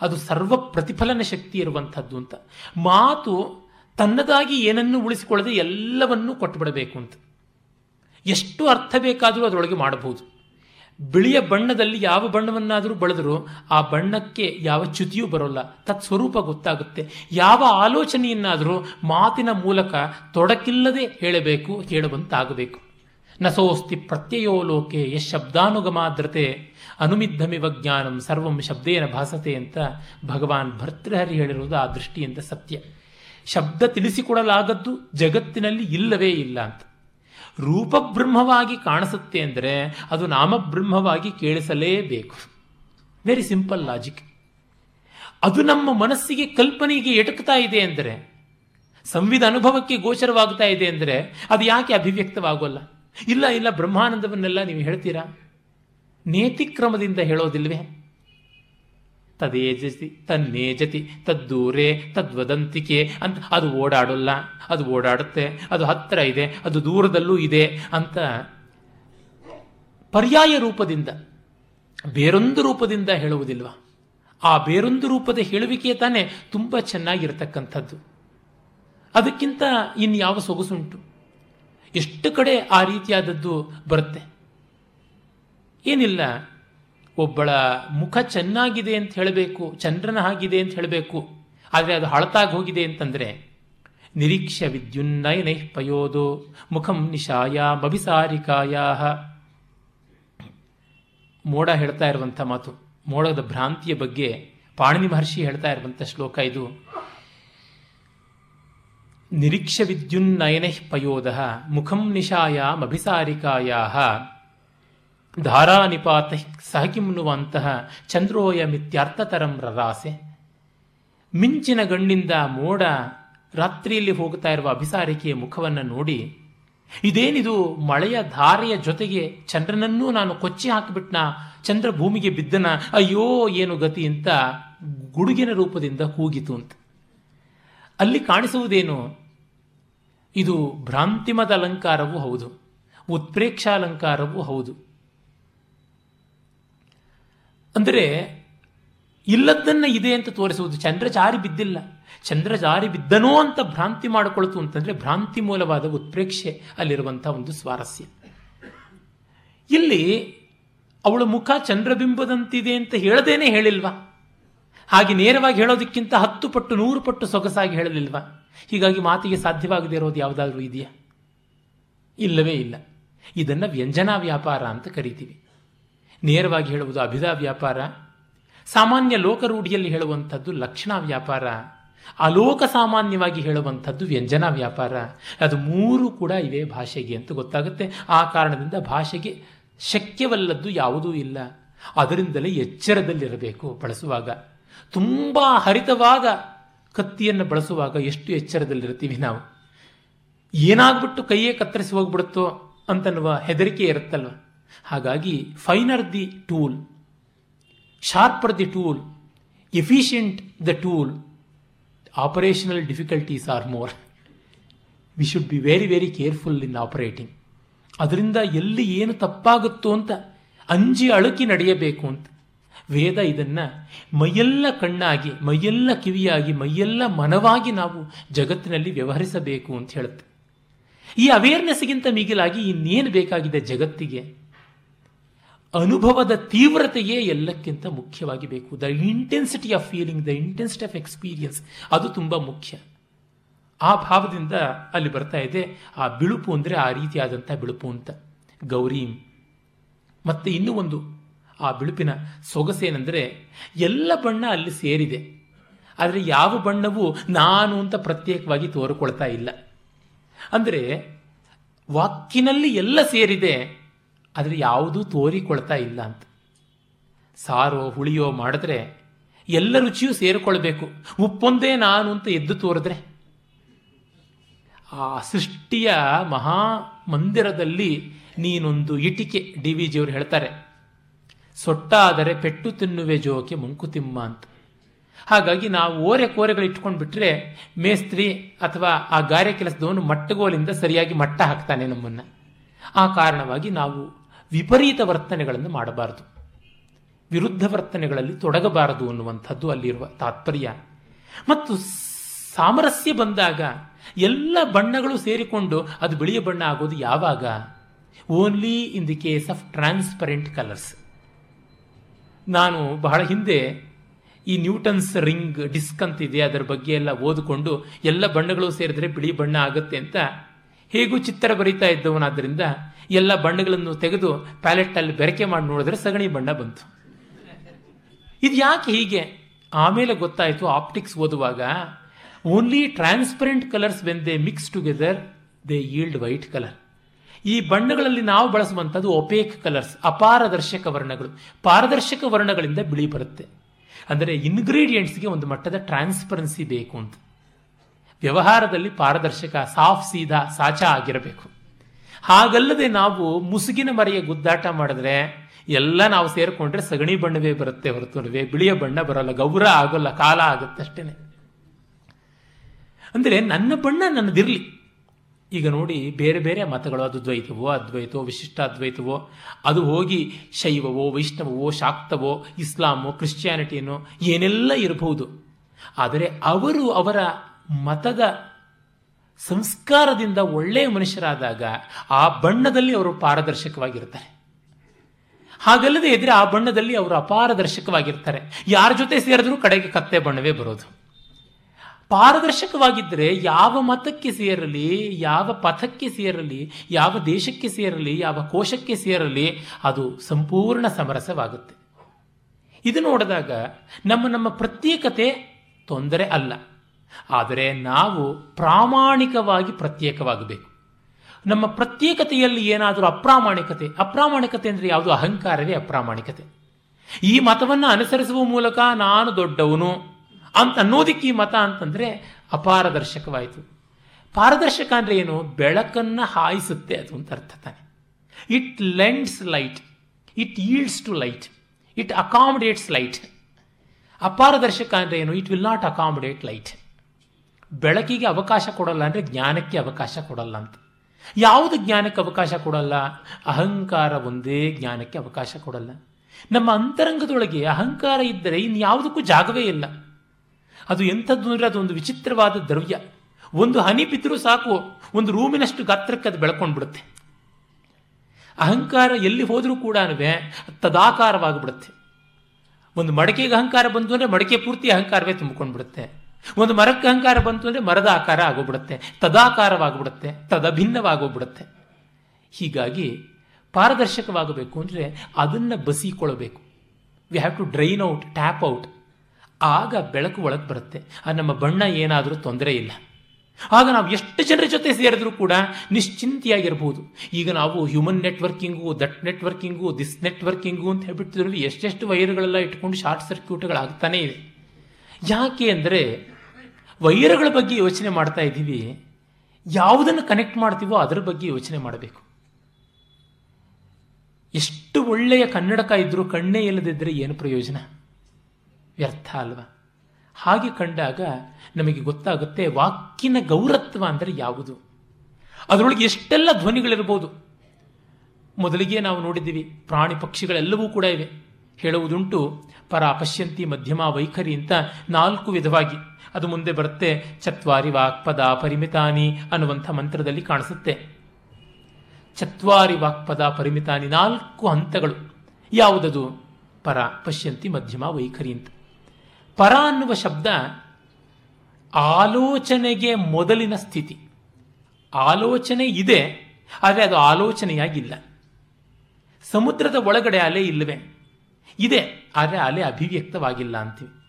ಅದು ಸರ್ವ ಪ್ರತಿಫಲನ ಶಕ್ತಿ ಇರುವಂಥದ್ದು ಅಂತ. ಮಾತು ತನ್ನದಾಗಿ ಏನನ್ನು ಉಳಿಸಿಕೊಳ್ಳದೆ ಎಲ್ಲವನ್ನೂ ಕೊಟ್ಟುಬಿಡಬೇಕು ಅಂತ. ಎಷ್ಟು ಅರ್ಥ ಬೇಕಾದರೂ ಅದರೊಳಗೆ ಮಾಡಬಹುದು. ಬಿಳಿಯ ಬಣ್ಣದಲ್ಲಿ ಯಾವ ಬಣ್ಣವನ್ನಾದರೂ ಬಳದರೂ ಆ ಬಣ್ಣಕ್ಕೆ ಯಾವ ಚ್ಯುತಿಯೂ ಬರೋಲ್ಲ. ತತ್ಸ್ವರೂಪ ಗೊತ್ತಾಗುತ್ತೆ. ಯಾವ ಆಲೋಚನೆಯನ್ನಾದರೂ ಮಾತಿನ ಮೂಲಕ ತೊಡಕಿಲ್ಲದೆ ಹೇಳಬೇಕು, ಹೇಳುವಂತಾಗಬೇಕು. ನಸೋಸ್ತಿ ಪ್ರತ್ಯಯೋ ಲೋಕೆ ಯಶ್ ಶಬ್ದಾನುಗಮಾದ್ರತೆ ಅನುಮಿದ್ಧಮಿವ ಜ್ಞಾನಂ ಸರ್ವಂ ಶಬ್ದೇನ ಭಾಸತೆ ಅಂತ ಭಗವಾನ್ ಭರ್ತೃಹರಿ ಹೇಳಿರುವುದು ಆ ದೃಷ್ಟಿಯಿಂದ ಸತ್ಯ. ಶಬ್ದ ತಿಳಿಸಿಕೊಡಲಾಗದ್ದು ಜಗತ್ತಿನಲ್ಲಿ ಇಲ್ಲವೇ ಇಲ್ಲ ಅಂತ. ರೂಪಬ್ರಹ್ಮವಾಗಿ ಕಾಣಿಸುತ್ತೆ ಅಂದರೆ ಅದು ನಾಮಬ್ರಹ್ಮವಾಗಿ ಕೇಳಿಸಲೇಬೇಕು. ವೆರಿ ಸಿಂಪಲ್ ಲಾಜಿಕ್ ಅದು ನಮ್ಮ ಮನಸ್ಸಿಗೆ ಕಲ್ಪನೆಗೆ ಎಟುಕ್ತಾ ಇದೆ ಅಂದರೆ ಸಂವಿಧ ಅನುಭವಕ್ಕೆ ಗೋಚರವಾಗ್ತಾ ಇದೆ ಅಂದರೆ ಅದು ಯಾಕೆ ಅಭಿವ್ಯಕ್ತವಾಗೋಲ್ಲ? ಇಲ್ಲ ಇಲ್ಲ, ಬ್ರಹ್ಮಾನಂದವನ್ನೆಲ್ಲ ನೀವು ಹೇಳ್ತೀರಾ? ನೇತಿಕ್ರಮದಿಂದ ಹೇಳೋದಿಲ್ವೇ? ತದೇಜತಿ ತನ್ನೇಜತಿ, ತದ್ದೂರೇ, ತದ್ವದಂತಿಕೆ ಅಂತ ಅದು ಓಡಾಡೋಲ್ಲ. ಅದು ಓಡಾಡುತ್ತೆ, ಅದು ಹತ್ತಿರ ಇದೆ, ಅದು ದೂರದಲ್ಲೂ ಇದೆ ಅಂತ ಪರ್ಯಾಯ ರೂಪದಿಂದ, ಬೇರೊಂದು ರೂಪದಿಂದ ಹೇಳುವುದಿಲ್ವ? ಆ ಬೇರೊಂದು ರೂಪದ ಹೇಳುವಿಕೆ ತಾನೇ ತುಂಬ ಚೆನ್ನಾಗಿರತಕ್ಕಂಥದ್ದು. ಅದಕ್ಕಿಂತ ಇನ್ಯಾವ ಸೊಗಸುಂಟು? ಎಷ್ಟು ಕಡೆ ಆ ರೀತಿಯಾದದ್ದು ಬರುತ್ತೆ? ಏನಿಲ್ಲ. ಒಬ್ಬಳ ಮುಖ ಚೆನ್ನಾಗಿದೆ ಅಂತ ಹೇಳಬೇಕು, ಚಂದ್ರನ ಹಾಗಿದೆ ಅಂತ ಹೇಳಬೇಕು, ಆದರೆ ಅದು ಹಳತಾಗಿ ಹೋಗಿದೆ ಅಂತಂದರೆ, ನಿರೀಕ್ಷ ವಿದ್ಯುನ್ನಯನೈಃ ಪಯೋದು, ಮುಖಂ ನಿಶಾಯ ಮಭಿಸಾರಿಕಾಯ ಮೋಡ ಹೇಳ್ತಾ ಇರುವಂಥ ಮಾತು, ಮೋಡದ ಭ್ರಾಂತಿಯ ಬಗ್ಗೆ ಪಾಣಿನಿ ಮಹರ್ಷಿ ಹೇಳ್ತಾ ಇರುವಂಥ ಶ್ಲೋಕ ಇದು. ನಿರೀಕ್ಷ ವಿದ್ಯುನ್ನಯನೈಃ ಪಯೋದ, ಮುಖಂ ನಿಶಾಯ ಮಭಿಸಾರಿಕಾಯ ಧಾರಾನಿಪಾತ ಸಹಕಿಮ್ನುವಂತಹ ಚಂದ್ರೋಯ ಮಿತ್ಯಾರ್ಥತರಂ ರರಾಸೆ. ಮಿಂಚಿನ ಗಣ್ಣಿಂದ ಮೋಡ ರಾತ್ರಿಯಲ್ಲಿ ಹೋಗ್ತಾ ಇರುವ ಅಭಿಸಾರಿಕೆಯ ಮುಖವನ್ನು ನೋಡಿ, ಇದೇನಿದು ಮಳೆಯ ಧಾರೆಯ ಜೊತೆಗೆ ಚಂದ್ರನನ್ನೂ ನಾನು ಕೊಚ್ಚಿ ಹಾಕಿಬಿಟ್ನ, ಚಂದ್ರ ಭೂಮಿಗೆ ಬಿದ್ದನ, ಅಯ್ಯೋ ಏನು ಗತಿ ಅಂತ ಗುಡುಗಿನ ರೂಪದಿಂದ ಕೂಗಿತು ಅಂತ. ಅಲ್ಲಿ ಕಾಣಿಸುವುದೇನು? ಇದು ಭ್ರಾಂತಿಮದ ಅಲಂಕಾರವೂ ಹೌದು, ಉತ್ಪ್ರೇಕ್ಷಾಲಂಕಾರವೂ ಹೌದು. ಅಂದರೆ ಇಲ್ಲದ್ದನ್ನ ಇದೆ ಅಂತ ತೋರಿಸುವುದು. ಚಂದ್ರ ಜಾರಿ ಬಿದ್ದಿಲ್ಲ. ಚಂದ್ರ ಜಾರಿ ಬಿದ್ದನೋ ಅಂತ ಭ್ರಾಂತಿ ಮಾಡಿಕೊಳ್ತು ಅಂತಂದ್ರೆ ಭ್ರಾಂತಿ ಮೂಲವಾದ ಉತ್ಪ್ರೇಕ್ಷೆ ಅಲ್ಲಿರುವಂಥ ಒಂದು ಸ್ವಾರಸ್ಯ. ಇಲ್ಲಿ ಅವಳ ಮುಖ ಚಂದ್ರಬಿಂಬದಂತಿದೆ ಅಂತ ಹೇಳದೇನೆ ಹೇಳಿಲ್ವಾ? ಹಾಗೆ ನೇರವಾಗಿ ಹೇಳೋದಕ್ಕಿಂತ ಹತ್ತು ಪಟ್ಟು, ನೂರು ಪಟ್ಟು ಸೊಗಸಾಗಿ ಹೇಳಲಿಲ್ವಾ? ಹೀಗಾಗಿ ಮಾತಿಗೆ ಸಾಧ್ಯವಾಗದೇ ಇರೋದು ಯಾವುದಾದ್ರೂ ಇದೆಯಾ? ಇಲ್ಲವೇ ಇಲ್ಲ. ಇದನ್ನು ವ್ಯಂಜನಾ ವ್ಯಾಪಾರ ಅಂತ ಕರಿತೀವಿ. ನೇರವಾಗಿ ಹೇಳುವುದು ಅಭಿಧಾ ವ್ಯಾಪಾರ. ಸಾಮಾನ್ಯ ಲೋಕರೂಢಿಯಲ್ಲಿ ಹೇಳುವಂಥದ್ದು ಲಕ್ಷಣ ವ್ಯಾಪಾರ. ಅಲೋಕ ಸಾಮಾನ್ಯವಾಗಿ ಹೇಳುವಂಥದ್ದು ವ್ಯಂಜನ ವ್ಯಾಪಾರ. ಅದು ಮೂರು ಕೂಡ ಇವೆ ಭಾಷೆಗೆ ಅಂತ ಗೊತ್ತಾಗುತ್ತೆ. ಆ ಕಾರಣದಿಂದ ಭಾಷೆಗೆ ಶಕ್ಯವಲ್ಲದ್ದು ಯಾವುದೂ ಇಲ್ಲ. ಅದರಿಂದಲೇ ಎಚ್ಚರದಲ್ಲಿರಬೇಕು ಬಳಸುವಾಗ. ತುಂಬ ಹರಿತವಾದ ಕತ್ತಿಯನ್ನು ಬಳಸುವಾಗ ಎಷ್ಟು ಎಚ್ಚರದಲ್ಲಿರ್ತೀವಿ ನಾವು. ಏನಾಗ್ಬಿಟ್ಟು ಕೈಯೇ ಕತ್ತರಿಸಿ ಹೋಗ್ಬಿಡುತ್ತೋ ಅಂತನ್ನುವ ಹೆದರಿಕೆ ಇರುತ್ತಲ್ವ? ಹಾಗಾಗಿ finer the tool sharper the tool efficient the tool operational difficulties are more we should be very very careful in operating ಅದರಿಂದ ಎಲ್ಲಿ ಏನು ತಪ್ಪಾಗುತ್ತೋ ಅಂತ ಅಂಜಿ ಅಳುಕಿ ನಡೆಯಬೇಕು ಅಂತ. ವೇದ ಇದನ್ನು ಮೈಯೆಲ್ಲ ಕಣ್ಣಾಗಿ, ಮೈಯೆಲ್ಲ ಕಿವಿಯಾಗಿ, ಮೈಯೆಲ್ಲ ಮನವಾಗಿ ನಾವು ಜಗತ್ತಿನಲ್ಲಿ ವ್ಯವಹರಿಸಬೇಕು ಅಂತ ಹೇಳುತ್ತೆ. ಈ ಅವೇರ್ನೆಸ್ಗಿಂತ ಮಿಗಿಲಾಗಿ ಇನ್ನೇನು ಬೇಕಾಗಿದೆ ಜಗತ್ತಿಗೆ? ಅನುಭವದ ತೀವ್ರತೆಯೇ ಎಲ್ಲಕ್ಕಿಂತ ಮುಖ್ಯವಾಗಿ ಬೇಕು the intensity of feeling the intensity of experience ಅದು ತುಂಬ ಮುಖ್ಯ. ಆ ಭಾವದಿಂದ ಅಲ್ಲಿ ಬರ್ತಾ ಇದೆ, ಆ ಬಿಳುಪು ಅಂದರೆ ಆ ರೀತಿಯಾದಂಥ ಬಿಳುಪು ಅಂತ. ಗೌರೀಂ, ಮತ್ತೆ ಇನ್ನೂ ಒಂದು, ಆ ಬಿಳುಪಿನ ಸೊಗಸೇನೆಂದರೆ ಎಲ್ಲ ಬಣ್ಣ ಅಲ್ಲಿ ಸೇರಿದೆ. ಆದರೆ ಯಾವ ಬಣ್ಣವೂ ನಾನು ಅಂತ ಪ್ರತ್ಯೇಕವಾಗಿ ತೋರಿಕೊಳ್ತಾ ಇಲ್ಲ. ಅಂದರೆ ವಾಕಿನಲ್ಲಿ ಎಲ್ಲ ಸೇರಿದೆ ಆದರೆ ಯಾವುದೂ ತೋರಿಕೊಳ್ತಾ ಇಲ್ಲ ಅಂತ. ಸಾರೋ ಹುಳಿಯೋ ಮಾಡಿದ್ರೆ ಎಲ್ಲ ರುಚಿಯೂ ಸೇರಿಕೊಳ್ಬೇಕು. ಉಪ್ಪೊಂದೇ ನಾನು ಅಂತ ಎದ್ದು ತೋರಿದ್ರೆ. ಆ ಸೃಷ್ಟಿಯ ಮಹಾ ಮಂದಿರದಲ್ಲಿ ನೀನೊಂದು ಇಟಿಕೆ ಡಿ ವಿ ಜಿಯವರು ಹೇಳ್ತಾರೆ. ಸೊಟ್ಟಾದರೆ ಪೆಟ್ಟು ತಿನ್ನುವೆ ಜೋಕೆ ಮಂಕುತಿಮ್ಮ ಅಂತ. ಹಾಗಾಗಿ ನಾವು ಓರೆ ಕೋರೆಗಳು ಇಟ್ಕೊಂಡು ಬಿಟ್ರೆ ಮೇಸ್ತ್ರಿ ಅಥವಾ ಆ ಗಾರೆ ಕೆಲಸದವನು ಮಟ್ಟಗೋಲಿಂದ ಸರಿಯಾಗಿ ಮಟ್ಟ ಹಾಕ್ತಾನೆ ನಮ್ಮನ್ನು. ಆ ಕಾರಣವಾಗಿ ನಾವು ವಿಪರೀತ ವರ್ತನೆಗಳನ್ನು ಮಾಡಬಾರದು. ವಿರುದ್ಧ ವರ್ತನೆಗಳಲ್ಲಿ ತೊಡಗಬಾರದು ಅನ್ನುವಂಥದ್ದು ಅಲ್ಲಿರುವ ತಾತ್ಪರ್ಯ. ಮತ್ತು ಸಾಮರಸ್ಯ ಬಂದಾಗ ಎಲ್ಲ ಬಣ್ಣಗಳು ಸೇರಿಕೊಂಡು ಅದು ಬಿಳಿಯ ಬಣ್ಣ ಆಗೋದು ಯಾವಾಗ? Only in the case of transparent colours ನಾನು ಬಹಳ ಹಿಂದೆ ಈ ನ್ಯೂಟನ್ಸ್ ರಿಂಗ್ ಡಿಸ್ಕ್ ಅಂತಿದೆ, ಅದರ ಬಗ್ಗೆ ಎಲ್ಲ ಓದಿಕೊಂಡು ಎಲ್ಲ ಬಣ್ಣಗಳು ಸೇರಿದ್ರೆ ಬಿಳಿ ಬಣ್ಣ ಆಗುತ್ತೆ ಅಂತ ಹೇಗೂ ಚಿತ್ರ ಬರೀತಾ ಇದ್ದವನಾದ್ದರಿಂದ ಎಲ್ಲ ಬಣ್ಣಗಳನ್ನು ತೆಗೆದು ಪ್ಯಾಲೆಟ್ಟಲ್ಲಿ ಬೆರಕೆ ಮಾಡಿ ನೋಡಿದ್ರೆ ಸಗಣಿ ಬಣ್ಣ ಬಂತು. ಇದು ಯಾಕೆ ಹೀಗೆ? ಆಮೇಲೆ ಗೊತ್ತಾಯಿತು, ಆಪ್ಟಿಕ್ಸ್ ಓದುವಾಗ only transparent colours when they mix together they yield white colour ಈ ಬಣ್ಣಗಳಲ್ಲಿ ನಾವು ಬಳಸುವಂಥದ್ದು ಒಪೇಕ್ ಕಲರ್ಸ್ ಅಪಾರದರ್ಶಕ ವರ್ಣಗಳು. ಪಾರದರ್ಶಕ ವರ್ಣಗಳಿಂದ ಬಿಳಿ ಬರುತ್ತೆ. ಅಂದರೆ ಇನ್ಗ್ರೀಡಿಯೆಂಟ್ಸ್ಗೆ ಒಂದು ಮಟ್ಟದ ಟ್ರಾನ್ಸ್ಪರೆನ್ಸಿ ಬೇಕು ಅಂತ. ವ್ಯವಹಾರದಲ್ಲಿ ಪಾರದರ್ಶಕ, ಸಾಫ್, ಸೀದಾ, ಸಾಚಾ ಆಗಿರಬೇಕು. ಹಾಗಲ್ಲದೆ ನಾವು ಮುಸುಗಿನ ಮರೆಯ ಗುದ್ದಾಟ ಮಾಡಿದ್ರೆ ಎಲ್ಲ ನಾವು ಸೇರಿಕೊಂಡ್ರೆ ಸಗಣಿ ಬಣ್ಣವೇ ಬರುತ್ತೆ ಹೊರತುನವೇ ಬಿಳಿಯ ಬಣ್ಣ ಬರಲ್ಲ, ಗೌರ ಆಗೋಲ್ಲ, ಕಾಲ ಆಗುತ್ತೆ ಅಷ್ಟೇನೆ. ಅಂದರೆ ನನ್ನ ಬಣ್ಣ ನನ್ನದಿರಲಿ. ಈಗ ನೋಡಿ, ಬೇರೆ ಬೇರೆ ಮತಗಳು ಅದು ದ್ವೈತವೋ ಅದ್ವೈತವೋ ವಿಶಿಷ್ಟಾದ್ವೈತವೋ ಅದು ಹೋಗಿ ಶೈವವೋ, ವೈಷ್ಣವವೋ, ಶಾಕ್ತವೋ, ಇಸ್ಲಾಮೋ, ಕ್ರಿಶ್ಚಿಯಾನಿಟಿನೋ ಏನೆಲ್ಲ ಇರಬಹುದು. ಆದರೆ ಅವರು ಅವರ ಮತದ ಸಂಸ್ಕಾರದಿಂದ ಒಳ್ಳೆಯ ಮನುಷ್ಯರಾದಾಗ ಆ ಬಣ್ಣದಲ್ಲಿ ಅವರು ಪಾರದರ್ಶಕವಾಗಿರ್ತಾರೆ. ಹಾಗಲ್ಲದೆ ಇದ್ರೆ ಆ ಬಣ್ಣದಲ್ಲಿ ಅವರು ಅಪಾರದರ್ಶಕವಾಗಿರ್ತಾರೆ. ಯಾರ ಜೊತೆ ಸೇರಿದ್ರೂ ಕಡೆಗೆ ಕತ್ತೆ ಬಣ್ಣವೇ ಬರೋದು. ಪಾರದರ್ಶಕವಾಗಿದ್ದರೆ ಯಾವ ಮತಕ್ಕೆ ಸೇರಲಿ, ಯಾವ ಪಥಕ್ಕೆ ಸೇರಲಿ, ಯಾವ ದೇಶಕ್ಕೆ ಸೇರಲಿ, ಯಾವ ಕೋಶಕ್ಕೆ ಸೇರಲಿ ಅದು ಸಂಪೂರ್ಣ ಸಮರಸವಾಗುತ್ತೆ. ಇದು ನೋಡಿದಾಗ ನಮ್ಮ ನಮ್ಮ ಪ್ರತ್ಯೇಕತೆ ತೊಂದರೆ ಅಲ್ಲ. ಆದರೆ ನಾವು ಪ್ರಾಮಾಣಿಕವಾಗಿ ಪ್ರತ್ಯೇಕವಾಗಬೇಕು. ನಮ್ಮ ಪ್ರತ್ಯೇಕತೆಯಲ್ಲಿ ಏನಾದರೂ ಅಪ್ರಾಮಾಣಿಕತೆ ಅಪ್ರಾಮಾಣಿಕತೆ ಅಂದರೆ ಯಾವುದು? ಅಹಂಕಾರವೇ ಅಪ್ರಾಮಾಣಿಕತೆ. ಈ ಮತವನ್ನು ಅನುಸರಿಸುವ ಮೂಲಕ ನಾನು ದೊಡ್ಡವನು ಅಂತ ಅನ್ನೋದಕ್ಕೆ ಈ ಮತ ಅಂತಂದರೆ ಅಪಾರದರ್ಶಕವಾಯಿತು. ಪಾರದರ್ಶಕ ಅಂದರೆ ಏನು? ಬೆಳಕನ್ನು ಹಾಯಿಸುತ್ತೆ ಅದು ಅಂತ ಅರ್ಥ ತಾನೆ. It lends light it yields to light it accommodates light ಅಪಾರದರ್ಶಕ ಅಂದರೆ ಏನು? It will not accommodate light ಬೆಳಕಿಗೆ ಅವಕಾಶ ಕೊಡಲ್ಲ ಅಂದರೆ ಜ್ಞಾನಕ್ಕೆ ಅವಕಾಶ ಕೊಡಲ್ಲ ಅಂತ. ಯಾವುದು ಜ್ಞಾನಕ್ಕೆ ಅವಕಾಶ ಕೊಡಲ್ಲ? ಅಹಂಕಾರ ಒಂದೇ ಜ್ಞಾನಕ್ಕೆ ಅವಕಾಶ ಕೊಡಲ್ಲ. ನಮ್ಮ ಅಂತರಂಗದೊಳಗೆ ಅಹಂಕಾರ ಇದ್ದರೆ ಇನ್ಯಾವುದಕ್ಕೂ ಜಾಗವೇ ಇಲ್ಲ. ಅದು ಎಂಥದ್ದು ಅಂದರೆ ಅದೊಂದು ವಿಚಿತ್ರವಾದ ದ್ರವ್ಯ. ಒಂದು ಹನಿ ಬಿದ್ದರೂ ಸಾಕು, ಒಂದು ರೂಮಿನಷ್ಟು ಗಾತ್ರಕ್ಕೆ ಅದು ಬೆಳ್ಕೊಂಡು ಬಿಡುತ್ತೆ ಅಹಂಕಾರ ಎಲ್ಲಿ ಹೋದರೂ ಕೂಡ ತದಾಕಾರವಾಗಿಬಿಡುತ್ತೆ. ಒಂದು ಮಡಕೆಗೆ ಅಹಂಕಾರ ಬಂತು ಅಂದರೆ ಮಡಕೆ ಪೂರ್ತಿ ಅಹಂಕಾರವೇ ತುಂಬಿಕೊಂಡು ಬಿಡುತ್ತೆ ಒಂದು ಮರಕ್ಕೆ ಅಹಂಕಾರ ಬಂತು ಅಂದರೆ ಮರದ ಆಕಾರ ಆಗೋಗ್ಬಿಡುತ್ತೆ, ತದಾಕಾರವಾಗ್ಬಿಡುತ್ತೆ, ತದಭಿನ್ನವಾಗೋಗ್ಬಿಡುತ್ತೆ. ಹೀಗಾಗಿ ಪಾರದರ್ಶಕವಾಗಬೇಕು ಅಂದರೆ ಅದನ್ನು ಬಸಿಕೊಳ್ಳಬೇಕು. We have to drain out tap out ಆಗ ಬೆಳಕು ಒಳಗೆ ಬರುತ್ತೆ. ಆ ನಮ್ಮ ಬಣ್ಣ ಏನಾದರೂ ತೊಂದರೆ ಇಲ್ಲ. ಆಗ ನಾವು ಎಷ್ಟು ಜನರ ಜೊತೆ ಸೇರಿದ್ರೂ ಕೂಡ ನಿಶ್ಚಿಂತೆಯಾಗಿರ್ಬೋದು. ಈಗ ನಾವು human networking that networking this networking ಅಂತ ಹೇಳ್ಬಿಟ್ಟಿದ್ರು ಎಷ್ಟೆಷ್ಟು ವೈರ್ಗಳೆಲ್ಲ ಇಟ್ಕೊಂಡು ಶಾರ್ಟ್ ಸರ್ಕ್ಯೂಟ್ಗಳಾಗ್ತಾನೇ ಇದೆ. ಯಾಕೆ ಅಂದರೆ ವೈರಗಳ ಬಗ್ಗೆ ಯೋಚನೆ ಮಾಡ್ತಾ ಇದ್ದೀವಿ. ಯಾವುದನ್ನು ಕನೆಕ್ಟ್ ಮಾಡ್ತೀವೋ ಅದರ ಬಗ್ಗೆ ಯೋಚನೆ ಮಾಡಬೇಕು. ಎಷ್ಟು ಒಳ್ಳೆಯ ಕನ್ನಡಕ ಇದ್ದರೂ ಕಣ್ಣೇ ಇಲ್ಲದಿದ್ದರೆ ಏನು ಪ್ರಯೋಜನ? ವ್ಯರ್ಥ ಅಲ್ವಾ? ಹಾಗೆ ಕಂಡಾಗ ನಮಗೆ ಗೊತ್ತಾಗುತ್ತೆ ವಾಕಿನ ಗೌರತ್ವ ಅಂದರೆ ಯಾವುದು? ಅದರೊಳಗೆ ಎಷ್ಟೆಲ್ಲ ಧ್ವನಿಗಳಿರ್ಬೋದು? ಮೊದಲಿಗೆ ನಾವು ನೋಡಿದ್ದೀವಿ, ಪ್ರಾಣಿ ಪಕ್ಷಿಗಳೆಲ್ಲವೂ ಕೂಡ ಇವೆ. ಹೇಳುವುದುಂಟು ಪರ ಅಪಶ್ಯಂತಿ ಮಧ್ಯಮ, ವೈಖರಿ ಅಂತ ನಾಲ್ಕು ವಿಧವಾಗಿ. ಅದು ಮುಂದೆ ಬರುತ್ತೆ. ಚತ್ವಾರಿ ವಾಕ್ಪದ ಪರಿಮಿತಾನಿ ಅನ್ನುವಂಥ ಮಂತ್ರದಲ್ಲಿ ಕಾಣಿಸುತ್ತೆ. ಚತ್ವಾರಿ ವಾಕ್ಪದ ಪರಿಮಿತಾನಿ ನಾಲ್ಕು ಹಂತಗಳು. ಯಾವುದದು? ಪರ, ಪಶ್ಯಂತಿ, ಮಧ್ಯಮ, ವೈಖರಿ ಅಂತ. ಪರ ಅನ್ನುವ ಶಬ್ದ ಆಲೋಚನೆಗೆ ಮೊದಲಿನ ಸ್ಥಿತಿ. ಆಲೋಚನೆ ಇದೆ, ಆದರೆ ಅದು ಆಲೋಚನೆಯಾಗಿಲ್ಲ. ಸಮುದ್ರದ ಒಳಗಡೆ ಅಲೆ ಇಲ್ಲವೇ? ಇದೆ, ಆದರೆ ಅಲೆ ಅಭಿವ್ಯಕ್ತವಾಗಿಲ್ಲ ಅಂತೀವಿ.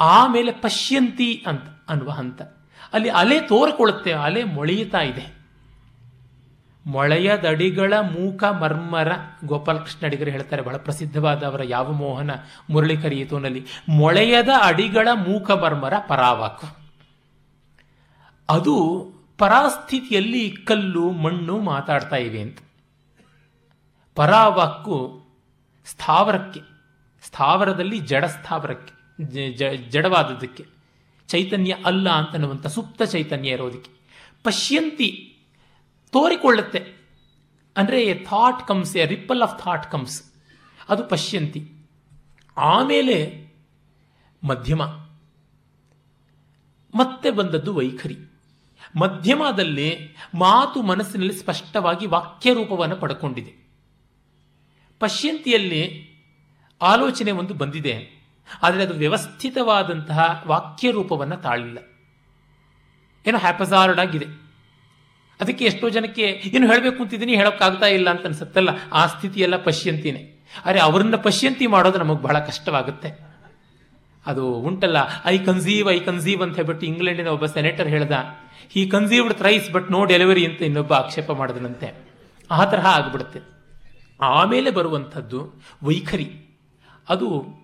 ಆಮೇಲೆ ಪಶ್ಯಂತಿ ಅಂತ ಅನ್ನುವ ಹಂತ. ಅಲ್ಲಿ ಅಲೆ ತೋರಿಕೊಳ್ಳುತ್ತೆ, ಅಲೆ ಮೊಳೆಯುತ್ತಾ ಇದೆ. ಮೊಳೆಯದಡಿಗಳ ಮೂಕ ಮರ್ಮರ ಗೋಪಾಲಕೃಷ್ಣ ಅಡಿಗರು ಹೇಳ್ತಾರೆ, ಬಹಳ ಪ್ರಸಿದ್ಧವಾದ ಅವರ ಯಾವ ಮೋಹನ ಮುರಳಿ ಕರಿಯಿತೋನಲ್ಲಿ ಮೊಳೆಯದ ಅಡಿಗಳ ಮೂಕ ಮರ್ಮರ ಪರಾವಾಕು. ಅದು ಪರಾಸ್ಥಿತಿಯಲ್ಲಿ ಕಲ್ಲು, ಮಣ್ಣು ಮಾತಾಡ್ತಾ ಇವೆ ಅಂತ. ಪರಾವಾಕು ಸ್ಥಾವರಕ್ಕೆ, ಸ್ಥಾವರದಲ್ಲಿ ಜಡ ಸ್ಥಾವರಕ್ಕೆ ಜಡವಾದದ್ದಕ್ಕೆ. ಚೈತನ್ಯ ಅಲ್ಲ ಅಂತನ್ನುವಂಥ ಸುಪ್ತ ಚೈತನ್ಯ ಇರೋದಕ್ಕೆ. ಪಶ್ಯಂತಿ ತೋರಿಕೊಳ್ಳುತ್ತೆ. ಅಂದರೆ a thought comes a ripple of thought comes ಅದು ಪಶ್ಯಂತಿ. ಆಮೇಲೆ ಮಧ್ಯಮ. ಮತ್ತೆ ಬಂದದ್ದು ವೈಖರಿ. ಮಧ್ಯಮದಲ್ಲಿ ಮಾತು ಮನಸ್ಸಿನಲ್ಲಿ ಸ್ಪಷ್ಟವಾಗಿ ವಾಕ್ಯ ರೂಪವನ್ನು ಪಡ್ಕೊಂಡಿದೆ. ಪಶ್ಯಂತಿಯಲ್ಲಿ ಆಲೋಚನೆ ಒಂದು ಬಂದಿದೆ. ಆದರೆ ಅದು ವ್ಯವಸ್ಥಿತವಾದಂತಹ ವಾಕ್ಯ ರೂಪವನ್ನು ತಾಳಿಲ್ಲ. ಏನೋ ಹ್ಯಾಪಜಾರ್ಡ್ ಆಗಿದೆ. ಅದಕ್ಕೆ ಎಷ್ಟೋ ಜನಕ್ಕೆ ಏನು ಹೇಳಬೇಕು ಅಂತಿದ್ದೀನಿ, ಹೇಳೋಕ್ಕಾಗ್ತಾ ಇಲ್ಲ ಅಂತ ಅನ್ಸುತ್ತಲ್ಲ. ಆ ಸ್ಥಿತಿಯೆಲ್ಲ ಪಶ್ಯಂತಿನೇ. ಆದರೆ ಅವರನ್ನ ಪಶ್ಯಂತಿ ಮಾಡೋದು ನಮಗೆ ಬಹಳ ಕಷ್ಟವಾಗುತ್ತೆ. ಅದು ಉಂಟಲ್ಲ, ಐ ಕನ್ಸೀವ್ ಐ ಕನ್ಸೀವ್ ಅಂತ ಹೇಳ್ಬಿಟ್ಟು ಇಂಗ್ಲೆಂಡಿನ ಒಬ್ಬ ಸೆನೆಟರ್ ಹೇಳ್ದ ಈ conceived thrice, but no delivery ಅಂತ ಇನ್ನೊಬ್ಬ ಆಕ್ಷೇಪ ಮಾಡಿದನಂತೆ. ಆ ತರಹ ಆಗ್ಬಿಡುತ್ತೆ. ಆಮೇಲೆ ಬರುವಂಥದ್ದು ವೈಖರಿ. ಅದು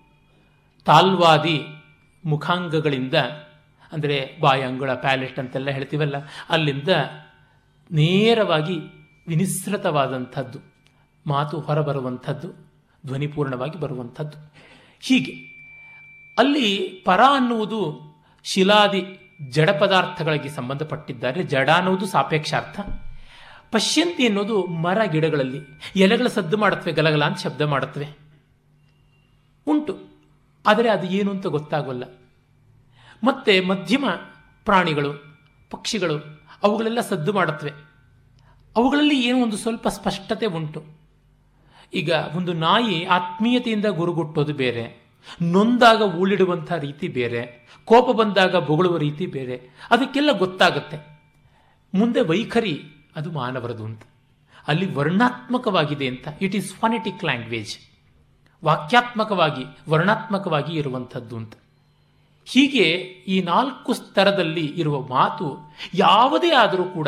ತಾಲ್ವಾದಿ ಮುಖಾಂಗಗಳಿಂದ, ಅಂದರೆ ಬಾಯಾಂಗುಳ, ಪ್ಯಾಲೆಟ್ ಅಂತೆಲ್ಲ ಹೇಳ್ತೀವಲ್ಲ, ಅಲ್ಲಿಂದ ನೇರವಾಗಿ ವಿನಿಸೃತವಾದಂಥದ್ದು ಮಾತು ಹೊರಬರುವಂಥದ್ದು ಧ್ವನಿಪೂರ್ಣವಾಗಿ ಬರುವಂಥದ್ದು. ಹೀಗೆ, ಅಲ್ಲಿ ಪರ ಅನ್ನುವುದು ಶಿಲಾದಿ ಜಡ ಪದಾರ್ಥಗಳಿಗೆ ಸಂಬಂಧಪಟ್ಟಿದ್ದಾರೆ. ಜಡ ಅನ್ನುವುದು ಸಾಪೇಕ್ಷಾರ್ಥ. ಪಶ್ಯಂತಿ ಅನ್ನೋದು ಮರ ಗಿಡಗಳಲ್ಲಿ, ಎಲೆಗಳ ಸದ್ದು ಮಾಡುತ್ತವೆ, ಗಲಗಲ ಅಂತ ಶಬ್ದ ಮಾಡುತ್ತವೆ. ಉಂಟು. ಆದರೆ ಅದು ಏನು ಅಂತ ಗೊತ್ತಾಗೋಲ್ಲ. ಮತ್ತೆ ಮಧ್ಯಮ ಪ್ರಾಣಿಗಳು, ಪಕ್ಷಿಗಳು, ಅವುಗಳೆಲ್ಲ ಸದ್ದು ಮಾಡುತ್ತವೆ. ಅವುಗಳಲ್ಲಿ ಏನೋ ಒಂದು ಸ್ವಲ್ಪ ಸ್ಪಷ್ಟತೆ ಉಂಟು. ಈಗ ಒಂದು ನಾಯಿ ಆತ್ಮೀಯತೆಯಿಂದ ಗುರುಗುಟ್ಟೋದು ಬೇರೆ, ನೊಂದಾಗ ಊಳಿಡುವಂಥ ರೀತಿ ಬೇರೆ, ಕೋಪ ಬಂದಾಗ ಬೊಗಳುವ ರೀತಿ ಬೇರೆ, ಅದಕ್ಕೆಲ್ಲ ಗೊತ್ತಾಗುತ್ತೆ. ಮುಂದೆ ವೈಖರಿ, ಅದು ಮಾನವರದು ಅಂತ. ಅಲ್ಲಿ ವರ್ಣಾತ್ಮಕವಾಗಿದೆ ಅಂತ. ಇಟ್ ಈಸ್ ಫಾನೆಟಿಕ್ ಲ್ಯಾಂಗ್ವೇಜ್ ವಾಕ್ಯಾತ್ಮಕವಾಗಿ, ವರ್ಣಾತ್ಮಕವಾಗಿ ಇರುವಂಥದ್ದು ಅಂತ. ಹೀಗೆ ಈ ನಾಲ್ಕು ಸ್ತರದಲ್ಲಿ ಇರುವ ಮಾತು ಯಾವುದೇ ಆದರೂ ಕೂಡ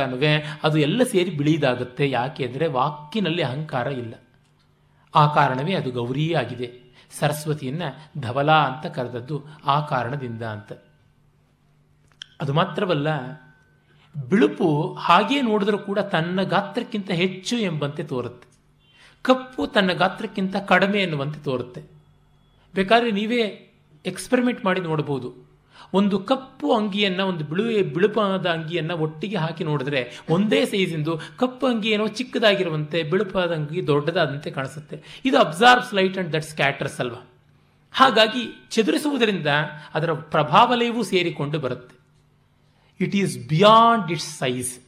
ಅದು ಎಲ್ಲ ಸೇರಿ ಬಿಳಿದಾಗುತ್ತೆ. ಯಾಕೆ ಅಂದರೆ ವಾಕಿನಲ್ಲಿ ಅಹಂಕಾರ ಇಲ್ಲ. ಆ ಕಾರಣವೇ ಅದು ಗೌರಿ ಆಗಿದೆ. ಸರಸ್ವತಿಯನ್ನ ಧವಲ ಅಂತ ಕರೆದದ್ದು ಆ ಕಾರಣದಿಂದ ಅಂತ. ಅದು ಮಾತ್ರವಲ್ಲ, ಬಿಳುಪು ಹಾಗೇ ನೋಡಿದ್ರೂ ಕೂಡ ತನ್ನ ಗಾತ್ರಕ್ಕಿಂತ ಹೆಚ್ಚು ಎಂಬಂತೆ ತೋರುತ್ತೆ. ಕಪ್ಪು ತನ್ನ ಗಾತ್ರಕ್ಕಿಂತ ಕಡಿಮೆ ಎನ್ನುವಂತೆ ತೋರುತ್ತೆ. ಬೇಕಾದ್ರೆ ನೀವೇ ಎಕ್ಸ್ಪೆರಿಮೆಂಟ್ ಮಾಡಿ ನೋಡಬಹುದು ಒಂದು ಕಪ್ಪು ಅಂಗಿಯನ್ನು, ಒಂದು ಬಿಳು ಬಿಳುಪಾದ ಅಂಗಿಯನ್ನು ಒಟ್ಟಿಗೆ ಹಾಕಿ ನೋಡಿದ್ರೆ ಒಂದೇ ಸೈಜಿಂದು ಕಪ್ಪು ಅಂಗಿ ಏನೋ ಚಿಕ್ಕದಾಗಿರುವಂತೆ ಬಿಳುಪಾದ ಅಂಗಿ ದೊಡ್ಡದಾದಂತೆ ಕಾಣಿಸುತ್ತೆ. ಇದು absorbs light and that scatters ಅಲ್ವಾ? ಹಾಗಾಗಿ ಚದುರಿಸುವುದರಿಂದ ಅದರ ಪ್ರಭಾವಲಯವೂ ಸೇರಿಕೊಂಡು ಬರುತ್ತೆ. It is beyond its size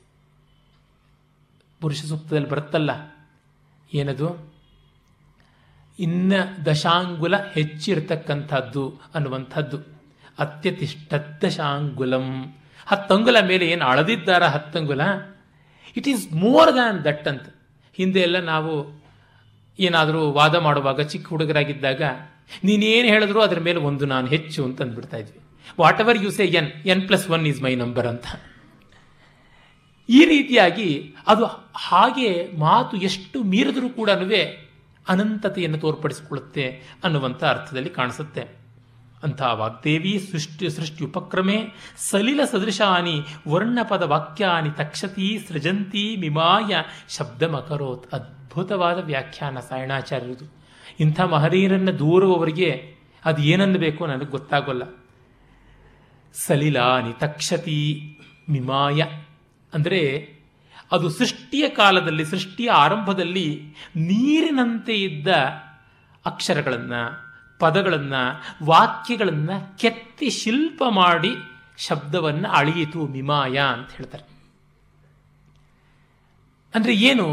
ಪುರುಷ ಸೂಕ್ತದಲ್ಲಿ ಬರುತ್ತಲ್ಲ? ಏನದು? ಇನ್ನ ದಶಾಂಗುಲ ಹೆಚ್ಚಿರತಕ್ಕಂಥದ್ದು ಅನ್ನುವಂಥದ್ದು. ಅತ್ಯತಿಷ್ಠ ದಶಾಂಗುಲಂ ಹತ್ತಂಗುಲ ಮೇಲೆ ಏನು ಅಳದಿದ್ದಾರ ಹತ್ತಂಗುಲ? It is more than that ಅಂತ. ಹಿಂದೆ ಎಲ್ಲ ನಾವು ಏನಾದರೂ ವಾದ ಮಾಡುವಾಗ ಚಿಕ್ಕ ಹುಡುಗರಾಗಿದ್ದಾಗ, ನೀನೇನು ಹೇಳಿದ್ರು ಅದರ ಮೇಲೆ ಒಂದು ನಾನು ಹೆಚ್ಚು ಅಂತ ಅಂದ್ಬಿಡ್ತಾ ಇದ್ವಿ. Whatever you say N N plus one is my number ಅಂತ. ಈ ರೀತಿಯಾಗಿ ಅದು ಹಾಗೆ ಮಾತು ಎಷ್ಟು ಮೀರಿದರೂ ಕೂಡ ಅನಂತತೆಯನ್ನು ತೋರ್ಪಡಿಸಿಕೊಳ್ಳುತ್ತೆ ಅನ್ನುವಂಥ ಅರ್ಥದಲ್ಲಿ ಕಾಣಿಸುತ್ತೆ. ಅಂಥ ವಾಗ್ದೇವಿ ಸೃಷ್ಟಿ ಸೃಷ್ಟಿ ಉಪಕ್ರಮೆ ಸಲಿಲ ಸದೃಶಾನಿ ವರ್ಣಪದ ವಾಕ್ಯಾನಿ ತಕ್ಷತಿ ಸೃಜಂತಿ ಮಿಮಾಯ ಶಬ್ದಮಕರೋತ್ ಅದ್ಭುತವಾದ ವ್ಯಾಖ್ಯಾನ ಸಾಯಣಾಚಾರ್ಯರದು. ಇಂಥ ಮಹನೀಯರನ್ನು ದೂರುವವರಿಗೆ ಅದು ಏನನ್ನಬೇಕು ನನಗೆ ಗೊತ್ತಾಗೋಲ್ಲ. ಸಲಿಲಾನಿ ತಕ್ಷತಿ ಮಿಮಾಯ ಅಂದರೆ ಅದು ಸೃಷ್ಟಿಯ ಕಾಲದಲ್ಲಿ, ಸೃಷ್ಟಿಯ ಆರಂಭದಲ್ಲಿ ನೀರಿನಂತೆ ಇದ್ದ ಅಕ್ಷರಗಳನ್ನು, ಪದಗಳನ್ನು, ವಾಕ್ಯಗಳನ್ನು ಕೆತ್ತಿ ಶಿಲ್ಪ ಮಾಡಿ ಶಬ್ದವನ್ನು ಅಳಿಯಿತು ಮಿಮಾಯ ಅಂತ ಹೇಳ್ತಾರೆ. ಅಂದರೆ ಏನು?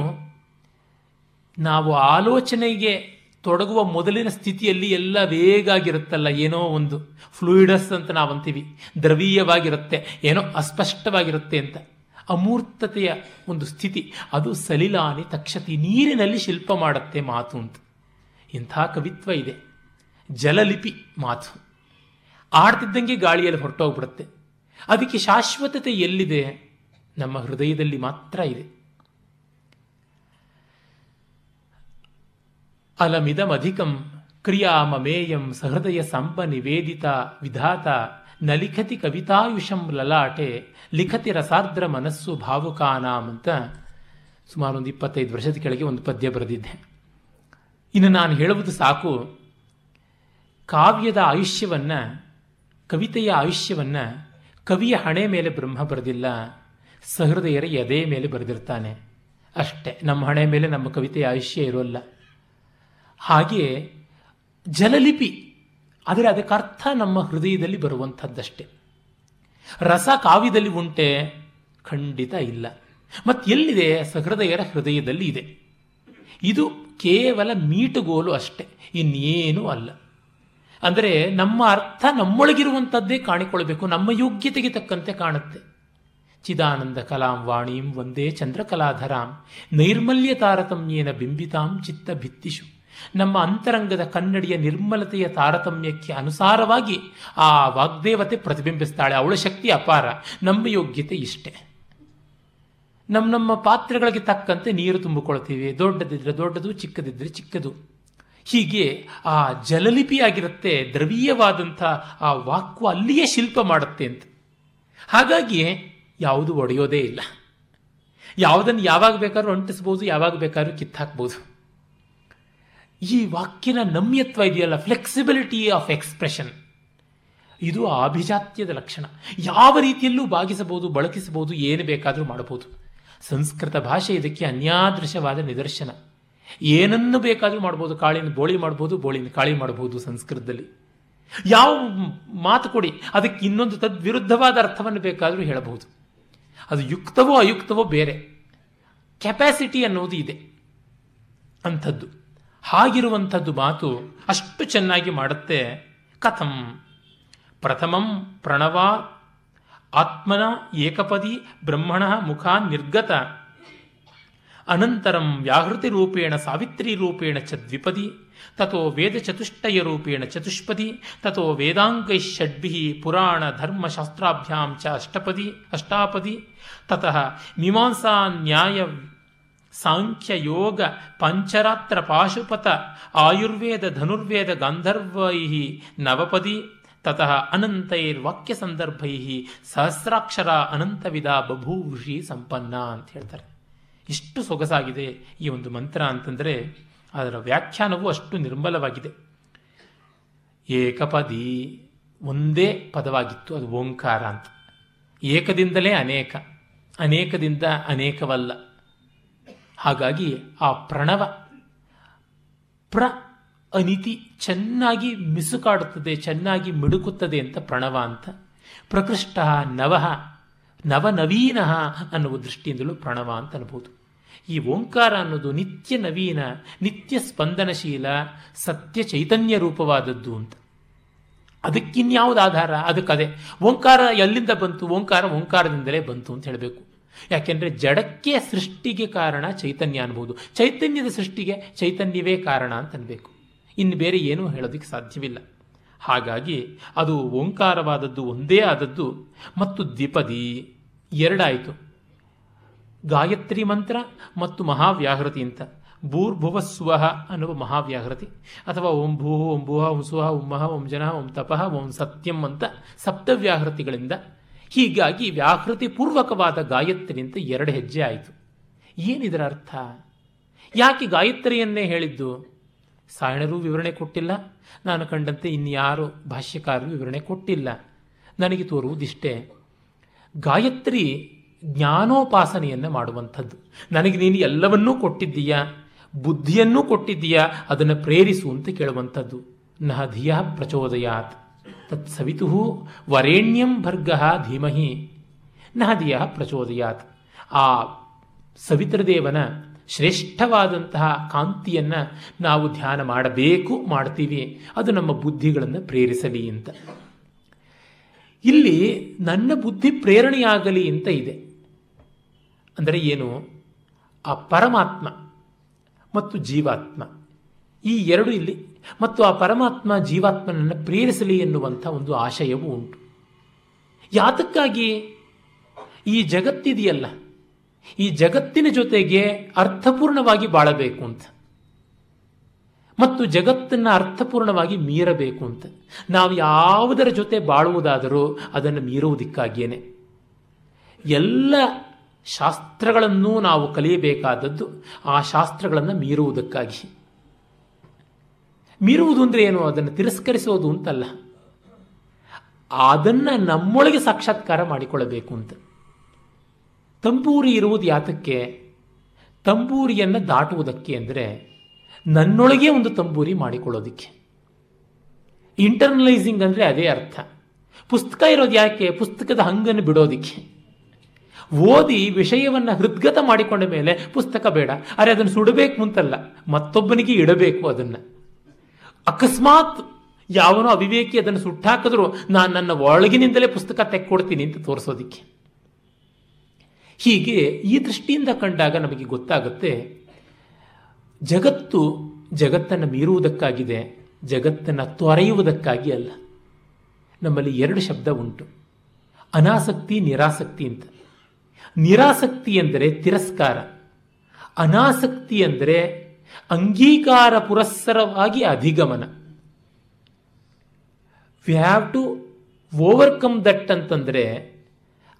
ನಾವು ಆಲೋಚನೆಗೆ ತೊಡಗುವ ಮೊದಲಿನ ಸ್ಥಿತಿಯಲ್ಲಿ ಎಲ್ಲ ವೇಗಾಗಿರುತ್ತಲ್ಲ, ಏನೋ ಒಂದು ಫ್ಲೂಯಿಡಸ್ ಅಂತ ನಾವು ಅಂತೀವಿ ದ್ರವೀಯವಾಗಿರುತ್ತೆ, ಏನೋ ಅಸ್ಪಷ್ಟವಾಗಿರುತ್ತೆ ಅಂತ. ಅಮೂರ್ತತೆಯ ಒಂದು ಸ್ಥಿತಿ. ಅದು ಸಲಿಲಾನಿ ತಕ್ಷತಿ ನೀರಿನಲ್ಲಿ ಶಿಲ್ಪ ಮಾಡುತ್ತೆ ಮಾತು ಅಂತ. ಇಂಥ ಕವಿತ್ವ ಇದೆ. ಜಲಲಿಪಿ ಮಾತು. ಆಡ್ತಿದ್ದಂಗೆ ಗಾಳಿಯಲ್ಲಿ ಹೊರಟೋಗ್ಬಿಡುತ್ತೆ. ಅದಕ್ಕೆ ಶಾಶ್ವತತೆ ಎಲ್ಲಿದೆ? ನಮ್ಮ ಹೃದಯದಲ್ಲಿ ಮಾತ್ರ ಇದೆ. ಅಲಮಿದಮಧಿಕಂ ಕ್ರಿಯಾ ಮಮೇಯಂ ಸಹೃದಯ ಸಂಪ ನಿವೇದಿತ ವಿಧಾತ ನ ಲಿಖತಿ ಕವಿತಾಯುಷಂ ಲಲಾಟೆ, ಲಿಖತಿ ರಸಾರ್ದ್ರ ಮನಸ್ಸು ಭಾವುಕಾನಾಮ್ ಅಂತ ಸುಮಾರು ಒಂದು ಇಪ್ಪತ್ತೈದು ವರ್ಷದ ಕೆಳಗೆ ಒಂದು ಪದ್ಯ ಬರೆದಿದ್ದೆ. ಇನ್ನು ನಾನು ಹೇಳುವುದು ಸಾಕು. ಕಾವ್ಯದ ಆಯುಷ್ಯವನ್ನು, ಕವಿತೆಯ ಆಯುಷ್ಯವನ್ನು ಕವಿಯ ಹಣೆ ಮೇಲೆ ಬ್ರಹ್ಮ ಬರೆದಿಲ್ಲ, ಸಹೃದಯರ ಎದೆ ಮೇಲೆ ಬರೆದಿರ್ತಾನೆ. ಅಷ್ಟೇ, ನಮ್ಮ ಹಣೆ ಮೇಲೆ ನಮ್ಮ ಕವಿತೆಯ ಆಯುಷ್ಯ ಇರೋಲ್ಲ. ಹಾಗೆ ಜಲಲಿಪಿ ಆದರೆ ಅದಕ್ಕೆ ಅರ್ಥ ನಮ್ಮ ಹೃದಯದಲ್ಲಿ ಬರುವಂಥದ್ದಷ್ಟೇ. ರಸ ಕಾವ್ಯದಲ್ಲಿ ಉಂಟೆ, ಖಂಡಿತ ಇಲ್ಲ. ಮತ್ತು ಎಲ್ಲಿದೆ? ಸಹೃದಯರ ಹೃದಯದಲ್ಲಿ ಇದೆ. ಇದು ಕೇವಲ ಮೀಟುಗೋಲು ಅಷ್ಟೆ, ಇನ್ನೇನೂ ಅಲ್ಲ. ಅಂದರೆ ನಮ್ಮ ಅರ್ಥ ನಮ್ಮೊಳಗಿರುವಂಥದ್ದೇ ಕಾಣಿಕೊಳ್ಬೇಕು ನಮ್ಮ ಯೋಗ್ಯತೆಗೆ ತಕ್ಕಂತೆ ಕಾಣುತ್ತೆ. ಚಿದಾನಂದ ಕಲಾಂ ವಾಣೀಂ ಒಂದೇ ಚಂದ್ರಕಲಾಧರಾಂ ನೈರ್ಮಲ್ಯ ತಾರತಮ್ಯೇನ ಬಿಂಬಿತಾಂ ಚಿತ್ತ ಭಿತ್ತಿಷು. ನಮ್ಮ ಅಂತರಂಗದ ಕನ್ನಡಿಯ ನಿರ್ಮಲತೆಯ ತಾರತಮ್ಯಕ್ಕೆ ಅನುಸಾರವಾಗಿ ಆ ವಾಗ್ದೇವತೆ ಪ್ರತಿಬಿಂಬಿಸ್ತಾಳೆ. ಅವಳ ಶಕ್ತಿ ಅಪಾರ, ನಮ್ಮ ಯೋಗ್ಯತೆ ಇಷ್ಟೇ. ನಮ್ಮ ನಮ್ಮ ಪಾತ್ರೆಗಳಿಗೆ ತಕ್ಕಂತೆ ನೀರು ತುಂಬಿಕೊಳ್ತೀವಿ. ದೊಡ್ಡದಿದ್ರೆ ದೊಡ್ಡದು, ಚಿಕ್ಕದಿದ್ರೆ ಚಿಕ್ಕದು. ಹೀಗೆ ಆ ಜಲಲಿಪಿಯಾಗಿರುತ್ತೆ, ದ್ರವೀಯವಾದಂಥ ಆ ವಾಕ್ವ ಅಲ್ಲಿಯೇ ಶಿಲ್ಪ ಮಾಡುತ್ತೆ ಅಂತ. ಹಾಗಾಗಿ ಯಾವುದು ಒಡೆಯೋದೇ ಇಲ್ಲ. ಯಾವುದನ್ನು ಯಾವಾಗ ಬೇಕಾದ್ರೂ ಅಂಟಿಸ್ಬೋದು, ಯಾವಾಗ ಬೇಕಾದ್ರೂ ಕಿತ್ತಾಕ್ಬೋದು. ಈ ವಾಕ್ಯನ ನಮ್ಯತ್ವ ಇದೆಯಲ್ಲ? ಫ್ಲೆಕ್ಸಿಬಿಲಿಟಿ ಆಫ್ ಎಕ್ಸ್ಪ್ರೆಷನ್ ಇದು ಆಭಿಜಾತ್ಯದ ಲಕ್ಷಣ. ಯಾವ ರೀತಿಯಲ್ಲೂ ಬಾಗಿಸಬಹುದು, ಬಳಕಿಸಬಹುದು, ಏನು ಬೇಕಾದರೂ ಮಾಡಬಹುದು. ಸಂಸ್ಕೃತ ಭಾಷೆ ಇದಕ್ಕೆ ಅನ್ಯಾದೃಶವಾದ ನಿದರ್ಶನ. ಏನನ್ನು ಬೇಕಾದರೂ ಮಾಡ್ಬೋದು ಕಾಳಿನ ಬೋಳಿ ಮಾಡ್ಬೋದು ಬೋಳಿನ ಕಾಳಿ ಮಾಡಬಹುದು ಸಂಸ್ಕೃತದಲ್ಲಿ. ಯಾವ ಮಾತು ಕೊಡಿ, ಅದಕ್ಕೆ ಇನ್ನೊಂದು ತದ್ವಿರುದ್ಧವಾದ ಅರ್ಥವನ್ನು ಬೇಕಾದರೂ ಹೇಳಬಹುದು. ಅದು ಯುಕ್ತವೋ ಅಯುಕ್ತವೋ ಬೇರೆ. ಕೆಪಾಸಿಟಿ ಅನ್ನೋದು ಇದೆ. ಅಂಥದ್ದು. ಹಾಗಿರುವಂಥದ್ದು ಮಾತು ಅಷ್ಟು ಚೆನ್ನಾಗಿ ಮಾಡುತ್ತೆ. ಕಥಂ. ಪ್ರಥಮಂ ಪ್ರಣವ, ಆತ್ಮನ ಏಕಪದಿ, ಬ್ರಹ್ಮಣ ಮುಖ ನಿರ್ಗತ. ಅನಂತರಂ ವ್ಯಾಹೃತಿ ರೂಪೇಣ ಸಾವಿತ್ರಿ ರೂಪೇಣ ಚ ದ್ವಿಪದಿ, ತಥೋ ವೇದ ಚತುಷ್ಟಯ ರೂಪೇಣ ಚತುಷ್ಪದಿ, ತಥೋ ವೇದಾಂಗೈ ಷಡ್ಭಿ ಪುರಾಣ ಧರ್ಮ ಶಾಸ್ತ್ರಾಭ್ಯಾಂ ಚ ಅಷ್ಟಪದಿ, ಅಷ್ಟಾಪದಿ, ತತಃ ಮೀಮಾಂಸಾ ನ್ಯಾಯ ಸಾಂಖ್ಯ ಯೋಗ ಪಂಚರಾತ್ರ ಪಾಶುಪತ ಆಯುರ್ವೇದ ಧನುರ್ವೇದ ಗಾಂಧರ್ವೈ ನವಪದಿ ತತಃ ಅನಂತೈರ್ವಾಕ್ಯ ಸಂದರ್ಭೈ ಸಹಸ್ರಾಕ್ಷರ ಅನಂತವಿದ ಬಭೂಷಿ ಸಂಪನ್ನ ಅಂತ ಹೇಳ್ತಾರೆ. ಎಷ್ಟು ಸೊಗಸಾಗಿದೆ ಈ ಒಂದು ಮಂತ್ರ ಅಂತಂದರೆ ಅದರ ವ್ಯಾಖ್ಯಾನವು ಅಷ್ಟು ನಿರ್ಮಲವಾಗಿದೆ. ಏಕಪದಿ ಒಂದೇ ಪದವಾಗಿತ್ತು, ಅದು ಓಂಕಾರ ಅಂತ. ಏಕದಿಂದಲೇ ಅನೇಕ, ಅನೇಕದಿಂದ ಅನೇಕವಲ್ಲ. ಹಾಗಾಗಿ ಆ ಪ್ರಣವ ಪ್ರ ಅನಿತಿ ಚೆನ್ನಾಗಿ ಮಿಸುಕಾಡುತ್ತದೆ, ಚೆನ್ನಾಗಿ ಮಿಡುಕುತ್ತದೆ ಅಂತ ಪ್ರಣವ ಅಂತ. ಪ್ರಕೃಷ್ಟ ನವಃ, ನವನವೀನ ಅನ್ನುವ ದೃಷ್ಟಿಯಿಂದಲೂ ಪ್ರಣವ ಅಂತ ಅನ್ಬೋದು. ಈ ಓಂಕಾರ ಅನ್ನೋದು ನಿತ್ಯ ನವೀನ, ನಿತ್ಯ ಸ್ಪಂದನಶೀಲ, ಸತ್ಯ ಚೈತನ್ಯ ರೂಪವಾದದ್ದು ಅಂತ. ಅದಕ್ಕಿನ್ಯಾವುದು ಆಧಾರ? ಅದಕ್ಕದೇ. ಓಂಕಾರ ಎಲ್ಲಿಂದ ಬಂತು? ಓಂಕಾರ ಓಂಕಾರದಿಂದಲೇ ಬಂತು ಅಂತ ಹೇಳಬೇಕು. ಯಾಕೆಂದರೆ ಜಡಕ್ಕೆ ಸೃಷ್ಟಿಗೆ ಕಾರಣ ಚೈತನ್ಯ ಅನ್ಬೋದು. ಚೈತನ್ಯದ ಸೃಷ್ಟಿಗೆ ಚೈತನ್ಯವೇ ಕಾರಣ ಅಂತನ್ಬೇಕು ಇನ್ನು ಬೇರೆ ಏನೂ ಹೇಳೋದಕ್ಕೆ ಸಾಧ್ಯವಿಲ್ಲ. ಹಾಗಾಗಿ ಅದು ಓಂಕಾರವಾದದ್ದು ಒಂದೇ ಆದದ್ದು. ಮತ್ತು ದ್ವಿಪದಿ ಎರಡಾಯಿತು. ಗಾಯತ್ರಿ ಮಂತ್ರ ಮತ್ತು ಮಹಾವ್ಯಾಹೃತಿ ಅಂತ. ಭೂರ್ಭುವ ಸ್ವಹ ಅನ್ನುವ ಮಹಾವ್ಯಾಹೃತಿ. ಅಥವಾ ಓಂ ಭೂ ಓಂ ಭೂಹ, ಓಂ ಸುಹ, ಓಂ ಮಹ, ಓಂ ಜನ ಓಂ ತಪಃ, ಓಂ ಸತ್ಯಂ ಅಂತ ಸಪ್ತವ್ಯಾಹೃತಿಗಳಿಂದ ಹೀಗಾಗಿ ವ್ಯಾಹೃತಿ ಪೂರ್ವಕವಾದ ಗಾಯತ್ರಿ ಎರಡು ಹೆಜ್ಜೆ ಆಯಿತು. ಏನಿದರ ಅರ್ಥ? ಯಾಕೆ ಗಾಯತ್ರಿಯನ್ನೇ ಹೇಳಿದ್ದು? ಸಾಯಣರೂ ವಿವರಣೆ ಕೊಟ್ಟಿಲ್ಲ. ನಾನು ಕಂಡಂತೆ ಇನ್ಯಾರು ಭಾಷ್ಯಕಾರರು ವಿವರಣೆ ಕೊಟ್ಟಿಲ್ಲ. ನನಗೆ ತೋರುವುದಿಷ್ಟೇ. ಗಾಯತ್ರಿ ಜ್ಞಾನೋಪಾಸನೆಯನ್ನು ಮಾಡುವಂಥದ್ದು. ನನಗೆ ನೀನು ಎಲ್ಲವನ್ನೂ ಕೊಟ್ಟಿದ್ದೀಯಾ? ಬುದ್ಧಿಯನ್ನೂ ಕೊಟ್ಟಿದ್ದೀಯಾ? ಅದನ್ನು ಪ್ರೇರಿಸು ಅಂತ ಕೇಳುವಂಥದ್ದು. ನಹ ಧಿಯ ಪ್ರಚೋದಯಾತ್. ತತ್ ಸವಿತು ವರೇಣ್ಯಂ ಭರ್ಗ ಧೀಮಹಿ ನಹದಿಯ ಪ್ರಚೋದಯಾತ್. ಆ ಸವಿತೃದೇವನ ಶ್ರೇಷ್ಠವಾದಂತಹ ಕಾಂತಿಯನ್ನು ನಾವು ಧ್ಯಾನ ಮಾಡಬೇಕು ಮಾಡ್ತೀವಿ. ಅದು ನಮ್ಮ ಬುದ್ಧಿಗಳನ್ನು ಪ್ರೇರಿಸಲಿ ಅಂತ. ಇಲ್ಲಿ ನನ್ನ ಬುದ್ಧಿ ಪ್ರೇರಣೆಯಾಗಲಿ ಅಂತ ಇದೆ. ಅಂದರೆ ಏನು? ಆ ಪರಮಾತ್ಮ ಮತ್ತು ಜೀವಾತ್ಮ. ಈ ಎರಡು ಇಲ್ಲಿ ಮತ್ತು ಆ ಪರಮಾತ್ಮ ಜೀವಾತ್ಮನನ್ನು ಪ್ರೇರಿಸಲಿ ಎನ್ನುವಂಥ ಒಂದು ಆಶಯವೂ ಉಂಟು. ಯಾತಕ್ಕಾಗಿ? ಈ ಜಗತ್ತಿದೆಯಲ್ಲ. ಈ ಜಗತ್ತಿನ ಜೊತೆಗೆ ಅರ್ಥಪೂರ್ಣವಾಗಿ ಬಾಳಬೇಕು ಅಂತ. ಮತ್ತು ಜಗತ್ತನ್ನು ಅರ್ಥಪೂರ್ಣವಾಗಿ ಮೀರಬೇಕು ಅಂತ. ನಾವು ಯಾವುದರ ಜೊತೆ ಬಾಳುವುದಾದರೂ ಅದನ್ನು ಮೀರುವುದಕ್ಕಾಗಿಯೇ ಎಲ್ಲ ಶಾಸ್ತ್ರಗಳನ್ನು ನಾವು ಕಲಿಯಬೇಕಾದದ್ದು ಆ ಶಾಸ್ತ್ರಗಳನ್ನು ಮೀರುವುದಕ್ಕಾಗಿ. ಮೀರುವುದು ಅಂದರೆ ಏನು? ಅದನ್ನು ತಿರಸ್ಕರಿಸೋದು ಅಂತಲ್ಲ. ಅದನ್ನು ನಮ್ಮೊಳಗೆ ಸಾಕ್ಷಾತ್ಕಾರ ಮಾಡಿಕೊಳ್ಳಬೇಕು ಅಂತ. ತಂಬೂರಿ ಇರುವುದು ಯಾತಕ್ಕೆ? ತಂಬೂರಿಯನ್ನು ದಾಟುವುದಕ್ಕೆ ಅಂದರೆ ನನ್ನೊಳಗೆ ಒಂದು ತಂಬೂರಿ ಮಾಡಿಕೊಳ್ಳೋದಕ್ಕೆ. ಇಂಟರ್ನಲೈಸಿಂಗ್ ಅಂದರೆ ಅದೇ ಅರ್ಥ. ಪುಸ್ತಕ ಇರೋದು ಯಾಕೆ? ಪುಸ್ತಕದ ಹಂಗನ್ನು ಬಿಡೋದಕ್ಕೆ. ಓದಿ ವಿಷಯವನ್ನು ಹೃದ್ಗತ ಮಾಡಿಕೊಂಡ ಮೇಲೆ ಪುಸ್ತಕ ಬೇಡ. ಅರೆ ಅದನ್ನು ಸುಡಬೇಕು ಅಂತಲ್ಲ. ಮತ್ತೊಬ್ಬನಿಗೆ ಇಡಬೇಕು ಅದನ್ನು. ಅಕಸ್ಮಾತ್ ಯಾವನೋ ಅವಿವೇಕಿ ಅದನ್ನು ಸುಟ್ಟಾಕಿದ್ರು, ನಾನು ನನ್ನ ಒಳಗಿನಿಂದಲೇ ಪುಸ್ತಕ ತೆಕ್ಕೊಡ್ತೀನಿ ಅಂತ ತೋರಿಸೋದಿಕ್ಕೆ. ಹೀಗೆ ಈ ದೃಷ್ಟಿಯಿಂದ ಕಂಡಾಗ ನಮಗೆ ಗೊತ್ತಾಗುತ್ತೆ, ಜಗತ್ತು ಜಗತ್ತನ್ನು ಮೀರುವುದಕ್ಕಾಗಿದೆ, ಜಗತ್ತನ್ನು ತೊರೆಯುವುದಕ್ಕಾಗಿ ಅಲ್ಲ. ನಮ್ಮಲ್ಲಿ ಎರಡು ಶಬ್ದ ಉಂಟು. ಅನಾಸಕ್ತಿ, ನಿರಾಸಕ್ತಿ ಅಂತ. ನಿರಾಸಕ್ತಿ ಎಂದರೆ ತಿರಸ್ಕಾರ. ಅನಾಸಕ್ತಿ ಅಂದರೆ ಅಂಗೀಕಾರ ಪುರಸ್ಸರವಾಗಿ ಅಧಿಗಮನ. We have to overcome that ಅಂತಂದರೆ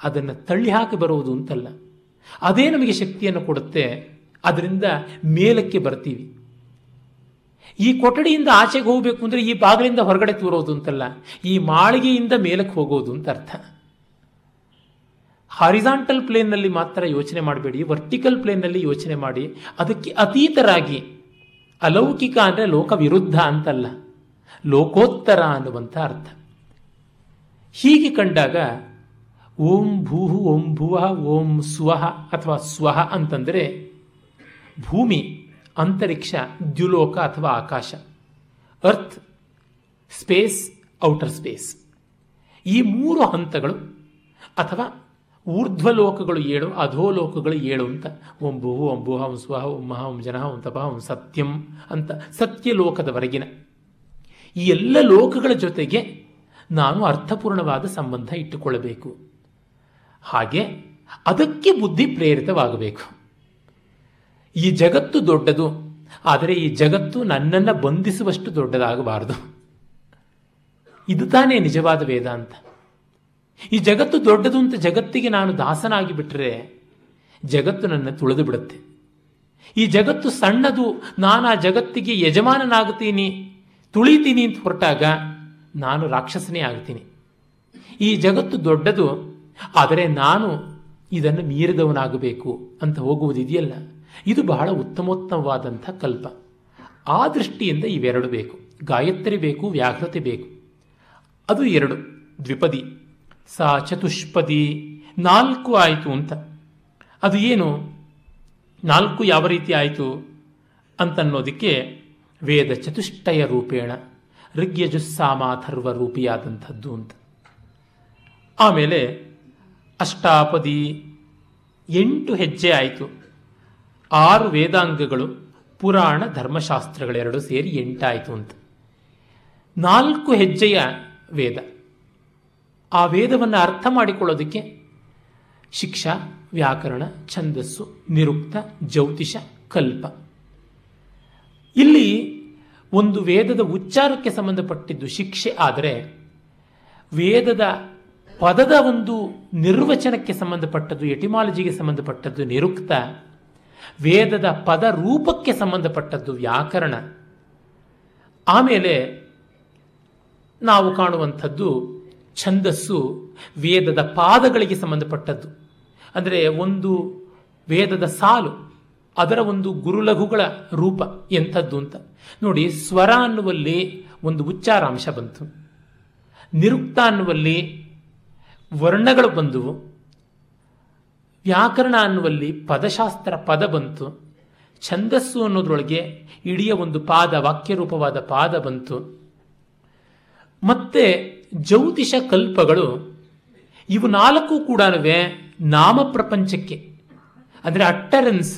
ಅದನ್ನು ತಳ್ಳಿ ಹಾಕಿ ಬರುವುದು ಅಂತಲ್ಲ. ಅದೇ ನಮಗೆ ಶಕ್ತಿಯನ್ನು ಕೊಡುತ್ತೆ, ಅದರಿಂದ ಮೇಲಕ್ಕೆ ಬರ್ತೀವಿ. ಈ ಕೊಠಡಿಯಿಂದ ಆಚೆಗೆ ಹೋಗಬೇಕು ಅಂದರೆ ಈ ಬಾಗಿಲಿಂದ ಹೊರಗಡೆ ತೋರೋದು ಅಂತಲ್ಲ, ಈ ಮಾಳಿಗೆಯಿಂದ ಮೇಲಕ್ಕೆ ಹೋಗೋದು ಅಂತ ಅರ್ಥ. ಹಾರಿಸಾಂಟಲ್ ಪ್ಲೇನ್ನಲ್ಲಿ ಮಾತ್ರ ಯೋಚನೆ ಮಾಡಬೇಡಿ ವರ್ಟಿಕಲ್ ಪ್ಲೇನ್ನಲ್ಲಿ ಯೋಚನೆ ಮಾಡಿ, ಅದಕ್ಕೆ ಅತೀತರಾಗಿ, ಅಲೌಕಿಕ ಅಂದರೆ ಲೋಕ ವಿರುದ್ಧ ಅಂತಲ್ಲ, ಲೋಕೋತ್ತರ ಅನ್ನುವಂಥ ಅರ್ಥ. ಹೀಗೆ ಕಂಡಾಗ, ಓಂ ಭೂಹು ಓಂ ಭುವ ಓಂ ಸ್ವಹ ಅಥವಾ ಸ್ವಹ ಅಂತಂದರೆ, ಭೂಮಿ, ಅಂತರಿಕ್ಷ, ದ್ಯುಲೋಕ ಅಥವಾ ಆಕಾಶ ಅರ್ತ್ ಸ್ಪೇಸ್ ಔಟರ್ ಸ್ಪೇಸ್ ಈ ಮೂರು ಹಂತಗಳು ಅಥವಾ ಊರ್ಧ್ವಲೋಕಗಳು ಏಳು, ಅಧೋಲೋಕಗಳು ಏಳು ಅಂತ. ಓಂ ಭುವು, ಓಂ ಭೂಹ, ಓಂ ಸ್ವಹ, ಓಂ ಮಹ, ಓಂ ಜನಃ ಓಂ ತಪ, ಓಂ ಸತ್ಯಂ ಅಂತ ಸತ್ಯ ಲೋಕದವರೆಗಿನ ಈ ಎಲ್ಲ ಲೋಕಗಳ ಜೊತೆಗೆ ನಾನು ಅರ್ಥಪೂರ್ಣವಾದ ಸಂಬಂಧ ಇಟ್ಟುಕೊಳ್ಳಬೇಕು. ಹಾಗೆ ಅದಕ್ಕೆ ಬುದ್ಧಿ ಪ್ರೇರಿತವಾಗಬೇಕು. ಈ ಜಗತ್ತು ದೊಡ್ಡದು, ಆದರೆ ಈ ಜಗತ್ತು ನನ್ನನ್ನು ಬಂಧಿಸುವಷ್ಟು ದೊಡ್ಡದಾಗಬಾರದು. ಇದು ತಾನೇ ನಿಜವಾದ ವೇದಾಂತ. ಈ ಜಗತ್ತು ದೊಡ್ಡದು ಅಂತ ಜಗತ್ತಿಗೆ ನಾನು ದಾಸನಾಗಿ ಬಿಟ್ಟರೆ ಜಗತ್ತು ನನ್ನ ತುಳಿದು ಬಿಡುತ್ತೆ. ಈ ಜಗತ್ತು ಸಣ್ಣದು, ನಾನು ಆ ಜಗತ್ತಿಗೆ ಯಜಮಾನನಾಗುತ್ತೀನಿ ತುಳಿತೀನಿ ಅಂತ ಹೊರಟಾಗ ನಾನು ರಾಕ್ಷಸನೇ ಆಗ್ತೀನಿ. ಈ ಜಗತ್ತು ದೊಡ್ಡದು, ಆದರೆ ನಾನು ಇದನ್ನು ಮೀರಿದವನಾಗಬೇಕು ಅಂತ ಹೋಗುವುದಿದೆಯಲ್ಲ ಇದು ಬಹಳ ಉತ್ತಮೋತ್ತಮವಾದಂಥ ಕಲ್ಪ. ಆ ದೃಷ್ಟಿಯಿಂದ ಇವೆರಡು ಬೇಕು. ಗಾಯತ್ರಿ ಬೇಕು, ವ್ಯಾಘ್ರತೆ ಬೇಕು. ಅದು ಎರಡು, ದ್ವಿಪದಿ. ಸಾ ಚತುಷ್ಪದಿ. ನಾಲ್ಕು ಆಯಿತು ಅಂತ. ಅದು ಏನು? ನಾಲ್ಕು ಯಾವ ರೀತಿ ಆಯಿತು ಅಂತನ್ನೋದಕ್ಕೆ ವೇದ ಚತುಷ್ಟಯ ರೂಪೇಣ ಋಗ್ಯಜುಸ್ಸಾಮಾಥರ್ವ ರೂಪಿಯಾದಂಥದ್ದು ಅಂತ. ಆಮೇಲೆ ಅಷ್ಟಾಪದಿ ಎಂಟು ಹೆಜ್ಜೆ ಆಯಿತು. ಆರು ವೇದಾಂಗಗಳು, ಪುರಾಣ ಧರ್ಮಶಾಸ್ತ್ರಗಳೆರಡು ಸೇರಿ ಎಂಟಾಯಿತು ಅಂತ. ನಾಲ್ಕು ಹೆಜ್ಜೆಯ ವೇದ. ಆ ವೇದವನ್ನು ಅರ್ಥ ಮಾಡಿಕೊಳ್ಳೋದಕ್ಕೆ ಶಿಕ್ಷಾ, ವ್ಯಾಕರಣ, ಛಂದಸ್ಸು, ನಿರುಕ್ತ, ಜ್ಯೋತಿಷ, ಕಲ್ಪ. ಇಲ್ಲಿ ಒಂದು ವೇದದ ಉಚ್ಚಾರಕ್ಕೆ ಸಂಬಂಧಪಟ್ಟಿದ್ದು ಶಿಕ್ಷೆ ಆದರೆ ವೇದದ ಪದದ ಒಂದು ನಿರ್ವಚನಕ್ಕೆ ಸಂಬಂಧಪಟ್ಟದ್ದು, ಎಟಿಮಾಲಜಿಗೆ ಸಂಬಂಧಪಟ್ಟದ್ದು ನಿರುಕ್ತ, ವೇದದ ಪದ ರೂಪಕ್ಕೆ ಸಂಬಂಧಪಟ್ಟದ್ದು ವ್ಯಾಕರಣ. ಆಮೇಲೆ ನಾವು ಕಾಣುವಂಥದ್ದು ಛಂದಸ್ಸು ವೇದದ ಪಾದಗಳಿಗೆ ಸಂಬಂಧಪಟ್ಟದ್ದು. ಅಂದರೆ ಒಂದು ವೇದದ ಸಾಲು, ಅದರ ಒಂದು ಗುರುಲಘುಗಳ ರೂಪ ಎಂಥದ್ದು ಅಂತ. ನೋಡಿ, ಸ್ವರ ಅನ್ನುವಲ್ಲಿ ಒಂದು ಉಚ್ಚಾರಾಂಶ ಬಂತು. ನಿರುಕ್ತ ಅನ್ನುವಲ್ಲಿ ವರ್ಣಗಳು ಬಂದುವು. ವ್ಯಾಕರಣ ಅನ್ನುವಲ್ಲಿ ಪದಶಾಸ್ತ್ರ ಪದ ಬಂತು. ಛಂದಸ್ಸು ಅನ್ನೋದ್ರೊಳಗೆ ಇಡೀ ಒಂದು ಪಾದ, ವಾಕ್ಯರೂಪವಾದ ಪಾದ ಬಂತು. ಮತ್ತೆ ಜ್ಯೋತಿಷ ಕಲ್ಪಗಳು ಇವು ನಾಲ್ಕು ಕೂಡ ನಾಮ ಪ್ರಪಂಚಕ್ಕೆ. ಅಂದರೆ ಅಟ್ಟರೆನ್ಸ್,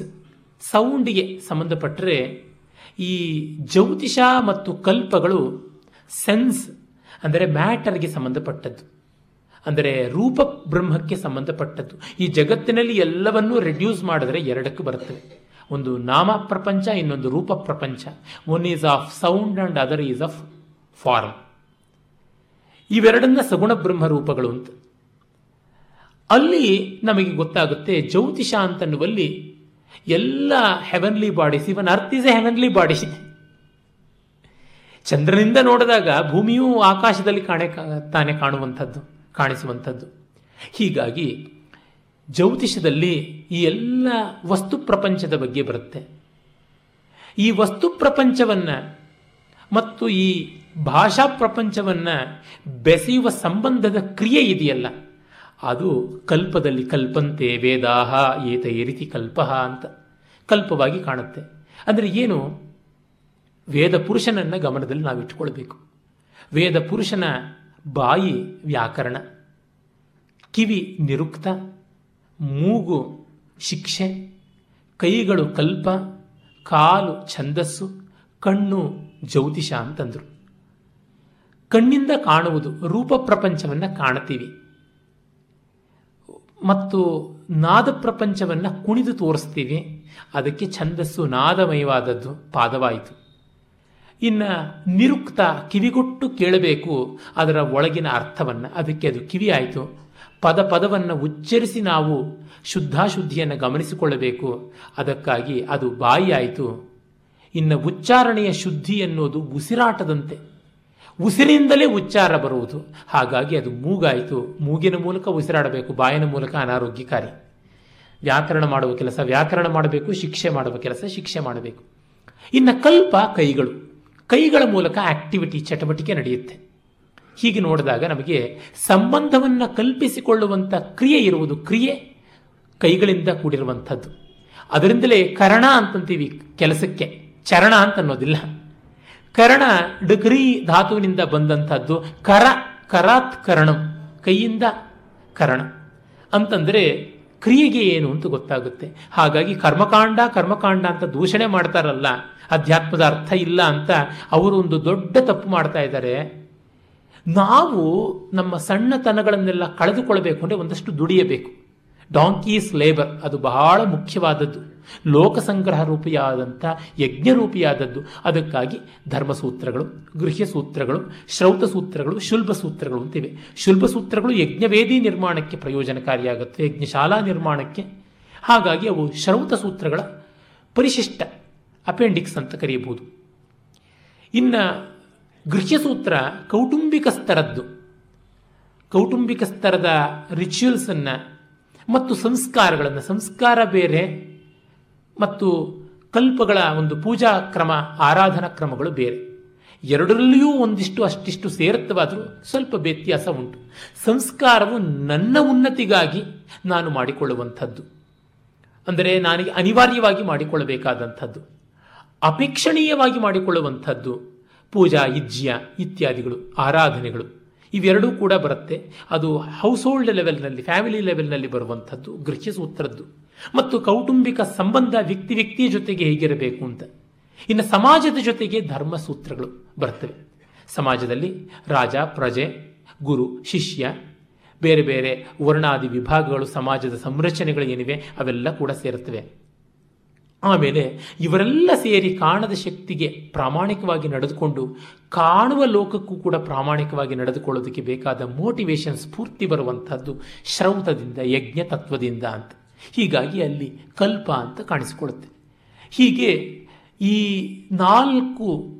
ಸೌಂಡಿಗೆ ಸಂಬಂಧಪಟ್ಟರೆ ಈ ಜ್ಯೋತಿಷ ಮತ್ತು ಕಲ್ಪಗಳು ಸೆನ್ಸ್, ಅಂದರೆ ಮ್ಯಾಟರ್ಗೆ ಸಂಬಂಧಪಟ್ಟದ್ದು. ಅಂದರೆ ರೂಪ ಬ್ರಹ್ಮಕ್ಕೆ ಸಂಬಂಧಪಟ್ಟದ್ದು. ಈ ಜಗತ್ತಿನಲ್ಲಿ ಎಲ್ಲವನ್ನೂ ರೆಡ್ಯೂಸ್ ಮಾಡಿದ್ರೆ ಎರಡಕ್ಕೆ ಬರುತ್ತವೆ. ಒಂದು ನಾಮ ಪ್ರಪಂಚ, ಇನ್ನೊಂದು ರೂಪ ಪ್ರಪಂಚ. One is of sound and other is of form ಇವೆರಡನ್ನ ಸಗುಣ ಬ್ರಹ್ಮ ರೂಪಗಳು ಅಂತ. ಅಲ್ಲಿ ನಮಗೆ ಗೊತ್ತಾಗುತ್ತೆ ಜ್ಯೋತಿಷ ಅಂತನ್ನುವಲ್ಲಿ ಎಲ್ಲ heavenly bodies even earth is a heavenly body ಚಂದ್ರನಿಂದ ನೋಡಿದಾಗ ಭೂಮಿಯು ಆಕಾಶದಲ್ಲಿ ಕಾಣೆ ತಾನೇ ಕಾಣುವಂಥದ್ದು, ಕಾಣಿಸುವಂಥದ್ದು. ಹೀಗಾಗಿ ಜ್ಯೋತಿಷದಲ್ಲಿ ಈ ಎಲ್ಲ ವಸ್ತು ಪ್ರಪಂಚದ ಬಗ್ಗೆ ಬರುತ್ತೆ. ಈ ವಸ್ತು ಪ್ರಪಂಚವನ್ನು ಮತ್ತು ಈ ಭಾಷಾ ಪ್ರಪಂಚವನ್ನು ಬೆಸೆಯುವ ಸಂಬಂಧದ ಕ್ರಿಯೆ ಇದೆಯಲ್ಲ, ಅದು ಕಲ್ಪದಲ್ಲಿ ಕಲ್ಪಂತೆ ವೇದಾಹ ಏತ ಈ ರೀತಿ ಕಲ್ಪಃ ಅಂತ ಕಲ್ಪವಾಗಿ ಕಾಣುತ್ತೆ. ಅಂದರೆ ಏನು? ವೇದ ಪುರುಷನನ್ನು ಗಮನದಲ್ಲಿ ನಾವು ಇಟ್ಕೊಳ್ಬೇಕು ವೇದ ಪುರುಷನ ಬಾಯಿ ವ್ಯಾಕರಣ, ಕಿವಿ ನಿರುಕ್ತ, ಮೂಗು ಶಿಕ್ಷೆ, ಕೈಗಳು ಕಲ್ಪ, ಕಾಲು ಛಂದಸ್ಸು, ಕಣ್ಣು ಜ್ಯೋತಿಷ ಅಂತಂದರು. ಕಣ್ಣಿಂದ ಕಾಣುವುದು, ರೂಪ ಪ್ರಪಂಚವನ್ನು ಕಾಣ್ತೀವಿ ಮತ್ತು ನಾದ ಪ್ರಪಂಚವನ್ನು ಕುಣಿದು ತೋರಿಸ್ತೀವಿ. ಅದಕ್ಕೆ ಛಂದಸ್ಸು ನಾದಮಯವಾದದ್ದು ಪಾದವಾಯಿತು. ಇನ್ನು ನಿರುಕ್ತ ಕಿವಿಗೊಟ್ಟು ಕೇಳಬೇಕು ಅದರ ಒಳಗಿನ ಅರ್ಥವನ್ನು. ಅದಕ್ಕೆ ಅದು ಕಿವಿ ಆಯಿತು. ಪದ ಪದವನ್ನು ಉಚ್ಚರಿಸಿ ನಾವು ಶುದ್ಧಾಶುದ್ಧಿಯನ್ನು ಗಮನಿಸಿಕೊಳ್ಳಬೇಕು. ಅದಕ್ಕಾಗಿ ಅದು ಬಾಯಿ ಆಯಿತು ಇನ್ನು ಉಚ್ಚಾರಣೆಯ ಶುದ್ಧಿ ಎನ್ನುವುದು ಉಸಿರಾಟದಂತೆ. ಉಸಿರಿಂದಲೇ ಉಚ್ಚಾರ ಬರುವುದು. ಹಾಗಾಗಿ ಅದು ಮೂಗಾಯಿತು. ಮೂಗಿನ ಮೂಲಕ ಉಸಿರಾಡಬೇಕು, ಬಾಯಿನ ಮೂಲಕ ಅನಾರೋಗ್ಯಕಾರಿ. ವ್ಯಾಕರಣ ಮಾಡುವ ಕೆಲಸ ವ್ಯಾಕರಣ ಮಾಡಬೇಕು, ಶಿಕ್ಷೆ ಮಾಡುವ ಕೆಲಸ ಶಿಕ್ಷೆ ಮಾಡಬೇಕು. ಇನ್ನು ಕಲ್ಪ ಕೈಗಳು. ಕೈಗಳ ಮೂಲಕ ಆಕ್ಟಿವಿಟಿ ಚಟುವಟಿಕೆ ನಡೆಯುತ್ತೆ. ಹೀಗೆ ನೋಡಿದಾಗ ನಮಗೆ ಸಂಬಂಧವನ್ನು ಕಲ್ಪಿಸಿಕೊಳ್ಳುವಂಥ ಕ್ರಿಯೆ ಇರುವುದು ಕ್ರಿಯೆ, ಕೈಗಳಿಂದ ಕೂಡಿರುವಂಥದ್ದು. ಅದರಿಂದಲೇ ಕರಣ ಅಂತಂತೀವಿ ಕೆಲಸಕ್ಕೆ. ಚರಣ ಅಂತ ಅನ್ನೋದಿಲ್ಲ. ಕರಣ ಡಗ್ರಿ ಧಾತುವಿನಿಂದ ಬಂದಂಥದ್ದು ಕರ, ಕರಾತ್ ಕರಣಂ, ಕೈಯಿಂದ ಕರಣ. ಅಂತಂದರೆ ಕ್ರಿಯೆಗೆ ಏನು ಅಂತ ಗೊತ್ತಾಗುತ್ತೆ. ಹಾಗಾಗಿ ಕರ್ಮಕಾಂಡ ಕರ್ಮಕಾಂಡ ಅಂತ ದೂಷಣೆ ಮಾಡ್ತಾರಲ್ಲ, ಅಧ್ಯಾತ್ಮದ ಅರ್ಥ ಇಲ್ಲ ಅಂತ ಅವರು ಒಂದು ದೊಡ್ಡ ತಪ್ಪು ಮಾಡ್ತಾ ಇದ್ದಾರೆ. ನಾವು ನಮ್ಮ ಸಣ್ಣತನಗಳನ್ನೆಲ್ಲ ಕಳೆದುಕೊಳ್ಬೇಕು ಅಂದರೆ ಒಂದಷ್ಟು ದುಡಿಯಬೇಕು. ಡಾಂಕೀಸ್ ಲೇಬರ್ ಅದು ಬಹಳ ಮುಖ್ಯವಾದದ್ದು. ಲೋಕಸಂಗ್ರಹ ರೂಪಿಯಾದಂಥ ಯಜ್ಞರೂಪಿಯಾದದ್ದು. ಅದಕ್ಕಾಗಿ ಧರ್ಮಸೂತ್ರಗಳು ಗೃಹ್ಯ ಸೂತ್ರಗಳು ಶ್ರೌತ ಸೂತ್ರಗಳು ಶುಲ್ಭ ಸೂತ್ರಗಳು ಅಂತಿವೆ. ಶುಲ್ಭ ಸೂತ್ರಗಳು ಯಜ್ಞವೇದಿ ನಿರ್ಮಾಣಕ್ಕೆ ಪ್ರಯೋಜನಕಾರಿಯಾಗುತ್ತೆ, ಯಜ್ಞಶಾಲಾ ನಿರ್ಮಾಣಕ್ಕೆ. ಹಾಗಾಗಿ ಅವು ಶ್ರೌತ ಸೂತ್ರಗಳ ಪರಿಶಿಷ್ಟ ಅಪೆಂಡಿಕ್ಸ್ ಅಂತ ಕರೆಯಬಹುದು. ಇನ್ನು ಗೃಹ್ಯಸೂತ್ರ ಕೌಟುಂಬಿಕ ಸ್ತರದ್ದು ಕೌಟುಂಬಿಕ ಸ್ತರದ ರಿಚುವಲ್ಸನ್ನು ಮತ್ತು ಸಂಸ್ಕಾರಗಳನ್ನು, ಸಂಸ್ಕಾರ ಬೇರೆ ಮತ್ತು ಕಲ್ಪಗಳ ಒಂದು ಪೂಜಾ ಕ್ರಮ, ಆರಾಧನಾ ಕ್ರಮಗಳು ಬೇರೆ. ಎರಡರಲ್ಲಿಯೂ ಒಂದಿಷ್ಟು ಅಷ್ಟಿಷ್ಟು ಸೇರುತ್ತವಾದರೂ ಸ್ವಲ್ಪ ವ್ಯತ್ಯಾಸ ಉಂಟು. ಸಂಸ್ಕಾರವು ನನ್ನ ಉನ್ನತಿಗಾಗಿ ನಾನು ಮಾಡಿಕೊಳ್ಳುವಂಥದ್ದು. ಅಂದರೆ ನನಗೆ ಅನಿವಾರ್ಯವಾಗಿ ಮಾಡಿಕೊಳ್ಳಬೇಕಾದಂಥದ್ದು. ಅಪೇಕ್ಷಣೀಯವಾಗಿ ಮಾಡಿಕೊಳ್ಳುವಂಥದ್ದು. ಪೂಜಾ ಇಜ್ಜಿಯ ಇತ್ಯಾದಿಗಳು, ಆರಾಧನೆಗಳು. ಇವೆರಡೂ ಕೂಡ ಬರುತ್ತೆ. ಅದು ಹೌಸ್ ಹೋಲ್ಡ್ ಲೆವೆಲ್ನಲ್ಲಿ ಫ್ಯಾಮಿಲಿ ಲೆವೆಲ್ನಲ್ಲಿ ಬರುವಂಥದ್ದು ಗೃಹ್ಯ ಸೂತ್ರದ್ದು ಮತ್ತು ಕೌಟುಂಬಿಕ ಸಂಬಂಧ ವ್ಯಕ್ತಿ ವ್ಯಕ್ತಿಯ ಜೊತೆಗೆ ಹೇಗಿರಬೇಕು ಅಂತ. ಇನ್ನು ಸಮಾಜದ ಜೊತೆಗೆ ಧರ್ಮ ಸೂತ್ರಗಳು ಬರ್ತವೆ. ಸಮಾಜದಲ್ಲಿ ರಾಜ, ಪ್ರಜೆ, ಗುರು, ಶಿಷ್ಯ, ಬೇರೆ ಬೇರೆ ವರ್ಣಾದಿ ವಿಭಾಗಗಳು ಸಮಾಜದ ಸಂರಚನೆಗಳು ಏನಿವೆ ಅವೆಲ್ಲ ಕೂಡ ಸೇರುತ್ತವೆ. ಆಮೇಲೆ ಇವರೆಲ್ಲ ಸೇರಿ ಕಾಣದ ಶಕ್ತಿಗೆ ಪ್ರಾಮಾಣಿಕವಾಗಿ ನಡೆದುಕೊಂಡು ಕಾಣುವ ಲೋಕಕ್ಕೂ ಕೂಡ ಪ್ರಾಮಾಣಿಕವಾಗಿ ನಡೆದುಕೊಳ್ಳೋದಕ್ಕೆ ಬೇಕಾದ ಮೋಟಿವೇಶನ್ ಸ್ಫೂರ್ತಿ ಬರುವಂಥದ್ದು ಶ್ರೌತದಿಂದ ಯಜ್ಞ ತತ್ವದಿಂದ ಅಂತ. ಹೀಗಾಗಿ ಅಲ್ಲಿ ಕಲ್ಪ ಅಂತ ಕಾಣಿಸಿಕೊಳ್ಳುತ್ತೆ. ಹೀಗೆ ಈ ನಾಲ್ಕು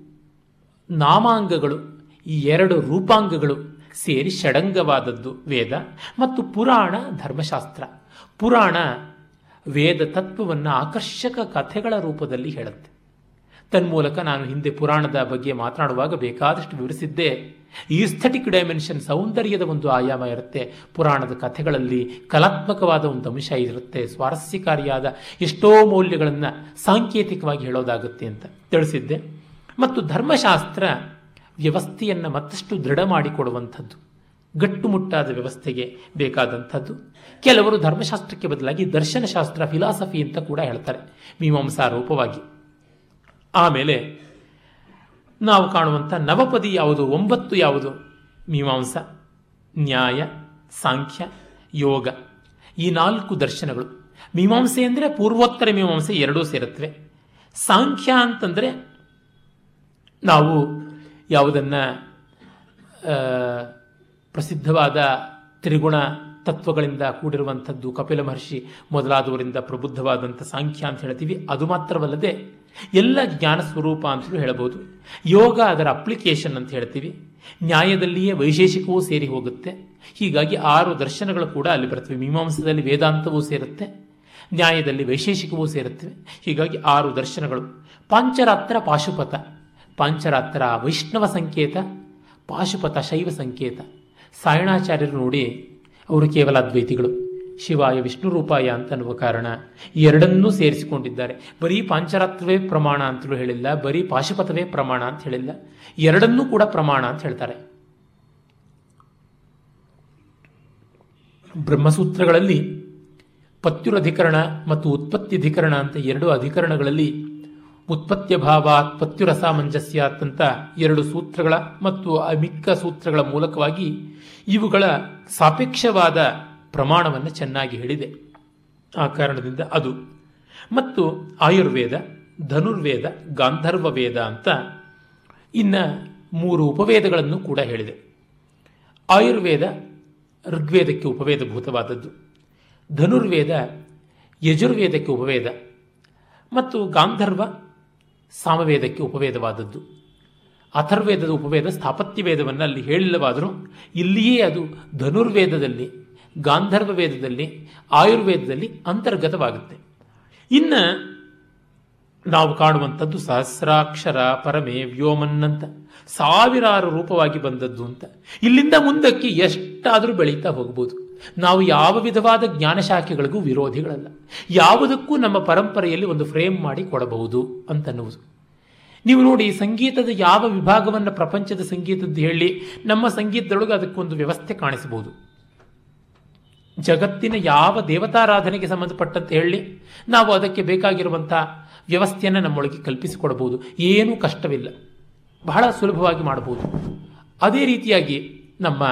ನಾಮಾಂಗಗಳು, ಈ ಎರಡು ರೂಪಾಂಗಗಳು ಸೇರಿ ಷಡಂಗವಾದದ್ದು ವೇದ ಮತ್ತು ಪುರಾಣ ಧರ್ಮಶಾಸ್ತ್ರ. ಪುರಾಣ ವೇದ ತತ್ವವನ್ನು ಆಕರ್ಷಕ ಕಥೆಗಳ ರೂಪದಲ್ಲಿ ಹೇಳುತ್ತೆ. ತನ್ಮೂಲಕ ನಾನು ಹಿಂದೆ ಪುರಾಣದ ಬಗ್ಗೆ ಮಾತನಾಡುವಾಗ ಬೇಕಾದಷ್ಟು ವಿವರಿಸಿದ್ದೆ ಈಸ್ಥೆಟಿಕ್ ಡೈಮೆನ್ಷನ್ ಸೌಂದರ್ಯದ ಒಂದು ಆಯಾಮ ಇರುತ್ತೆ. ಪುರಾಣದ ಕಥೆಗಳಲ್ಲಿ ಕಲಾತ್ಮಕವಾದ ಒಂದು ಅಂಶ ಇರುತ್ತೆ. ಸ್ವಾರಸ್ಯಕಾರಿಯಾದ ಎಷ್ಟೋ ಮೌಲ್ಯಗಳನ್ನು ಸಾಂಕೇತಿಕವಾಗಿ ಹೇಳೋದಾಗುತ್ತೆ ಅಂತ ತಿಳಿಸಿದ್ದೆ. ಮತ್ತು ಧರ್ಮಶಾಸ್ತ್ರ ವ್ಯವಸ್ಥೆಯನ್ನು ಮತ್ತಷ್ಟು ದೃಢ ಮಾಡಿಕೊಡುವಂಥದ್ದು, ಗಟ್ಟುಮುಟ್ಟಾದ ವ್ಯವಸ್ಥೆಗೆ ಬೇಕಾದಂಥದ್ದು. ಕೆಲವರು ಧರ್ಮಶಾಸ್ತ್ರಕ್ಕೆ ಬದಲಾಗಿ ದರ್ಶನಶಾಸ್ತ್ರ ಫಿಲಾಸಫಿ ಅಂತ ಕೂಡ ಹೇಳ್ತಾರೆ ಮೀಮಾಂಸಾ ರೂಪವಾಗಿ ಆಮೇಲೆ ನಾವು ಕಾಣುವಂಥ ನವಪದಿ ಯಾವುದು? ಒಂಬತ್ತು ಯಾವುದು? ಮೀಮಾಂಸ, ನ್ಯಾಯ, ಸಾಂಖ್ಯ, ಯೋಗ. ಈ ನಾಲ್ಕು ದರ್ಶನಗಳು. ಮೀಮಾಂಸೆ ಅಂದರೆ ಪೂರ್ವೋತ್ತರ ಮೀಮಾಂಸೆ ಎರಡೂ ಸೇರುತ್ತವೆ. ಸಾಂಖ್ಯ ಅಂತಂದರೆ ನಾವು ಯಾವುದನ್ನು ಪ್ರಸಿದ್ಧವಾದ ತ್ರಿಗುಣ ತತ್ವಗಳಿಂದ ಕೂಡಿರುವಂಥದ್ದು ಕಪಿಲ ಮಹರ್ಷಿ ಮೊದಲಾದವರಿಂದ ಪ್ರಬುದ್ಧವಾದಂಥ ಸಾಂಖ್ಯ ಅಂತ ಹೇಳ್ತೀವಿ. ಅದು ಮಾತ್ರವಲ್ಲದೆ ಎಲ್ಲ ಜ್ಞಾನ ಸ್ವರೂಪ ಅಂತಲೂ ಹೇಳಬಹುದು ಯೋಗ ಅದರ ಅಪ್ಲಿಕೇಶನ್ ಅಂತ ಹೇಳ್ತೀವಿ. ನ್ಯಾಯದಲ್ಲಿಯೇ ವೈಶೇಷಿಕವೂ ಸೇರಿ ಹೋಗುತ್ತೆ. ಹೀಗಾಗಿ ಆರು ದರ್ಶನಗಳು ಕೂಡ ಅಲ್ಲಿ ಬರ್ತವೆ. ಮೀಮಾಂಸದಲ್ಲಿ ವೇದಾಂತವೂ ಸೇರುತ್ತೆ. ನ್ಯಾಯದಲ್ಲಿ ವೈಶೇಷಿಕವೂ ಸೇರುತ್ತವೆ ಹೀಗಾಗಿ ಆರು ದರ್ಶನಗಳು. ಪಾಂಚರಾತ್ರ ಪಾಶುಪಥ ಪಾಂಚರಾತ್ರ ವೈಷ್ಣವ ಸಂಕೇತ ಪಾಶುಪಥ ಶೈವ ಸಂಕೇತ. ಸಾಯಣಾಚಾರ್ಯರು ನೋಡಿ ಅವರು ಕೇವಲ ಅದ್ವೈತಿಗಳು. ಶಿವಾಯ ವಿಷ್ಣು ರೂಪಾಯ ಅಂತ ಅನ್ನುವ ಕಾರಣ ಎರಡನ್ನೂ ಸೇರಿಸಿಕೊಂಡಿದ್ದಾರೆ. ಬರೀ ಪಾಂಚರಾತ್ರವೇ ಪ್ರಮಾಣ ಅಂತಲೂ ಹೇಳಿಲ್ಲ, ಬರೀ ಪಾಶುಪಥವೇ ಪ್ರಮಾಣ ಅಂತ ಹೇಳಿಲ್ಲ. ಎರಡನ್ನೂ ಕೂಡ ಪ್ರಮಾಣ ಅಂತ ಹೇಳ್ತಾರೆ. ಬ್ರಹ್ಮಸೂತ್ರಗಳಲ್ಲಿ ಪತ್ಯುರಧಿಕರಣ ಮತ್ತು ಉತ್ಪತ್ತಿ ಅಧಿಕರಣ ಅಂತ ಎರಡು ಅಧಿಕರಣಗಳಲ್ಲಿ ಉತ್ಪತ್ತಿಯ ಭಾವಾತ್ ಮಂಜಸ್ಯ ಅಂತ ಎರಡು ಸೂತ್ರಗಳ ಮತ್ತು ಅಮಿಕ್ಕ ಸೂತ್ರಗಳ ಮೂಲಕವಾಗಿ ಇವುಗಳ ಸಾಪೇಕ್ಷವಾದ ಪ್ರಮಾಣವನ್ನು ಚೆನ್ನಾಗಿ ಹೇಳಿದೆ. ಆ ಕಾರಣದಿಂದ ಅದು. ಮತ್ತು ಆಯುರ್ವೇದ, ಧನುರ್ವೇದ ಗಾಂಧರ್ವ ವೇದ ಅಂತ ಇನ್ನ ಮೂರು ಉಪವೇದಗಳನ್ನು ಕೂಡ ಹೇಳಿದೆ. ಆಯುರ್ವೇದ ಋಗ್ವೇದಕ್ಕೆ ಉಪವೇದಭೂತವಾದದ್ದು. ಧನುರ್ವೇದ ಯಜುರ್ವೇದಕ್ಕೆ ಉಪವೇದ. ಮತ್ತು ಗಾಂಧರ್ವ ಸಾಮವೇದಕ್ಕೆ ಉಪವೇದವಾದದ್ದು. ಅಥರ್ವೇದದ ಉಪವೇದ ಸ್ಥಾಪತ್ಯ ವೇದವನ್ನು ಅಲ್ಲಿ ಹೇಳಿಲ್ಲವಾದರೂ ಇಲ್ಲಿಯೇ ಅದು ಧನುರ್ವೇದದಲ್ಲಿ ಗಾಂಧರ್ವ ವೇದದಲ್ಲಿ ಆಯುರ್ವೇದದಲ್ಲಿ ಅಂತರ್ಗತವಾಗುತ್ತೆ. ಇನ್ನು ನಾವು ಕಾಣುವಂಥದ್ದು ಸಹಸ್ರಾಕ್ಷರ ಪರಮೇ ವ್ಯೋಮನ್ನಂತ, ಸಾವಿರಾರು ರೂಪವಾಗಿ ಬಂದದ್ದು ಅಂತ. ಇಲ್ಲಿಂದ ಮುಂದಕ್ಕೆ ಎಷ್ಟಾದರೂ ಬೆಳೀತಾ ಹೋಗ್ಬೋದು. ನಾವು ಯಾವ ವಿಧವಾದ ಜ್ಞಾನಶಾಖೆಗಳಿಗೂ ವಿರೋಧಿಗಳಲ್ಲ. ಯಾವುದಕ್ಕೂ ನಮ್ಮ ಪರಂಪರೆಯಲ್ಲಿ ಒಂದು ಫ್ರೇಮ್ ಮಾಡಿ ಕೊಡಬಹುದು ಅಂತನ್ನುವುದು. ನೀವು ನೋಡಿ ಸಂಗೀತದ ಯಾವ ವಿಭಾಗವನ್ನು ಪ್ರಪಂಚದ ಸಂಗೀತದ್ದು ಹೇಳಿ ನಮ್ಮ ಸಂಗೀತದೊಳಗೆ ಅದಕ್ಕೊಂದು ವ್ಯವಸ್ಥೆ ಕಾಣಿಸಬಹುದು. ಜಗತ್ತಿನ ಯಾವ ದೇವತಾರಾಧನೆಗೆ ಸಂಬಂಧಪಟ್ಟಂತೆ ಹೇಳಿ ನಾವು ಅದಕ್ಕೆ ಬೇಕಾಗಿರುವಂಥ ವ್ಯವಸ್ಥೆಯನ್ನು ನಮ್ಮೊಳಗೆ ಕಲ್ಪಿಸಿಕೊಡಬಹುದು. ಏನೂ ಕಷ್ಟವಿಲ್ಲ. ಬಹಳ ಸುಲಭವಾಗಿ ಮಾಡಬಹುದು. ಅದೇ ರೀತಿಯಾಗಿ ನಮ್ಮ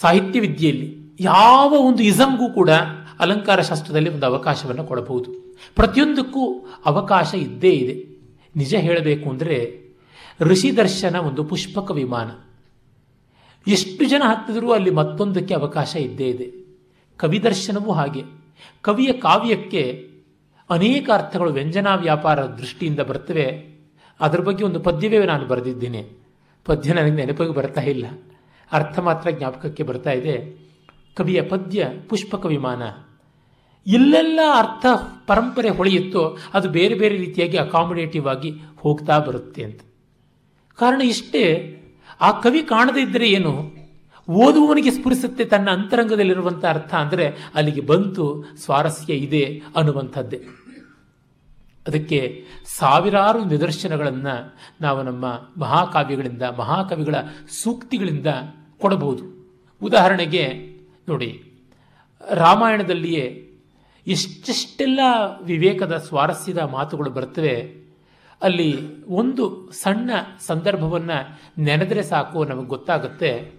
ಸಾಹಿತ್ಯ ವಿದ್ಯೆಯಲ್ಲಿ ಯಾವ ಒಂದು ಇಸಮ್ಗೂ ಕೂಡ ಅಲಂಕಾರ ಶಾಸ್ತ್ರದಲ್ಲಿ ಒಂದು ಅವಕಾಶವನ್ನು ಕೊಡಬಹುದು. ಪ್ರತಿಯೊಂದಕ್ಕೂ ಅವಕಾಶ ಇದ್ದೇ ಇದೆ. ನಿಜ ಹೇಳಬೇಕು ಅಂದರೆ ಋಷಿ ದರ್ಶನ ಒಂದು ಪುಷ್ಪಕ ವಿಮಾನ. ಎಷ್ಟು ಜನ ಹಾಕ್ತಿದ್ರು ಅಲ್ಲಿ ಮತ್ತೊಂದಕ್ಕೆ ಅವಕಾಶ ಇದ್ದೇ ಇದೆ. ಕವಿದರ್ಶನವೂ ಹಾಗೆ. ಕವಿಯ ಕಾವ್ಯಕ್ಕೆ ಅನೇಕ ಅರ್ಥಗಳು ವ್ಯಂಜನಾ ವ್ಯಾಪಾರ ದೃಷ್ಟಿಯಿಂದ ಬರ್ತವೆ. ಅದರ ಬಗ್ಗೆ ಒಂದು ಪದ್ಯವೇ ನಾನು ಬರೆದಿದ್ದೇನೆ. ಪದ್ಯ ನನಗೆ ನೆನಪಿಗೆ ಬರ್ತಾ ಇಲ್ಲ. ಅರ್ಥ ಮಾತ್ರ ಜ್ಞಾಪಕಕ್ಕೆ ಬರ್ತಾ ಇದೆ. ಕವಿಯ ಪದ್ಯ ಪುಷ್ಪಕ ವಿಮಾನ. ಎಲ್ಲೆಲ್ಲ ಅರ್ಥ ಪರಂಪರೆ ಹೊಳೆಯುತ್ತೋ ಅದು ಬೇರೆ ಬೇರೆ ರೀತಿಯಾಗಿ ಅಕಾಮಿಡೇಟಿವ್ ಆಗಿ ಹೋಗ್ತಾ ಬರುತ್ತೆ ಅಂತ. ಕಾರಣ ಇಷ್ಟೇ, ಆ ಕವಿ ಕಾಣದೇ ಇದ್ದರೆ ಏನು? ಓದುವವನಿಗೆ ಸ್ಫುರಿಸುತ್ತೆ ತನ್ನ ಅಂತರಂಗದಲ್ಲಿರುವಂಥ ಅರ್ಥ ಅಂದರೆ ಅಲ್ಲಿಗೆ ಬಂತು, ಸ್ವಾರಸ್ಯ ಇದೆ ಅನ್ನುವಂಥದ್ದೇ. ಅದಕ್ಕೆ ಸಾವಿರಾರು ನಿದರ್ಶನಗಳನ್ನು ನಾವು ನಮ್ಮ ಮಹಾಕಾವ್ಯಗಳಿಂದ, ಮಹಾಕವಿಗಳ ಸೂಕ್ತಿಗಳಿಂದ ಕೊಡಬಹುದು. ಉದಾಹರಣೆಗೆ ನೋಡಿ, ರಾಮಾಯಣದಲ್ಲಿಯೇ ಎಷ್ಟೆಷ್ಟೆಲ್ಲ ವಿವೇಕದ ಸ್ವಾರಸ್ಯದ ಮಾತುಗಳು ಬರ್ತವೆ ಅಲ್ಲಿ ಒಂದು ಸಣ್ಣ ಸಂದರ್ಭವನ್ನು ನೆನೆದರೆ ಸಾಕು ನಮಗೆ ಗೊತ್ತಾಗುತ್ತೆ.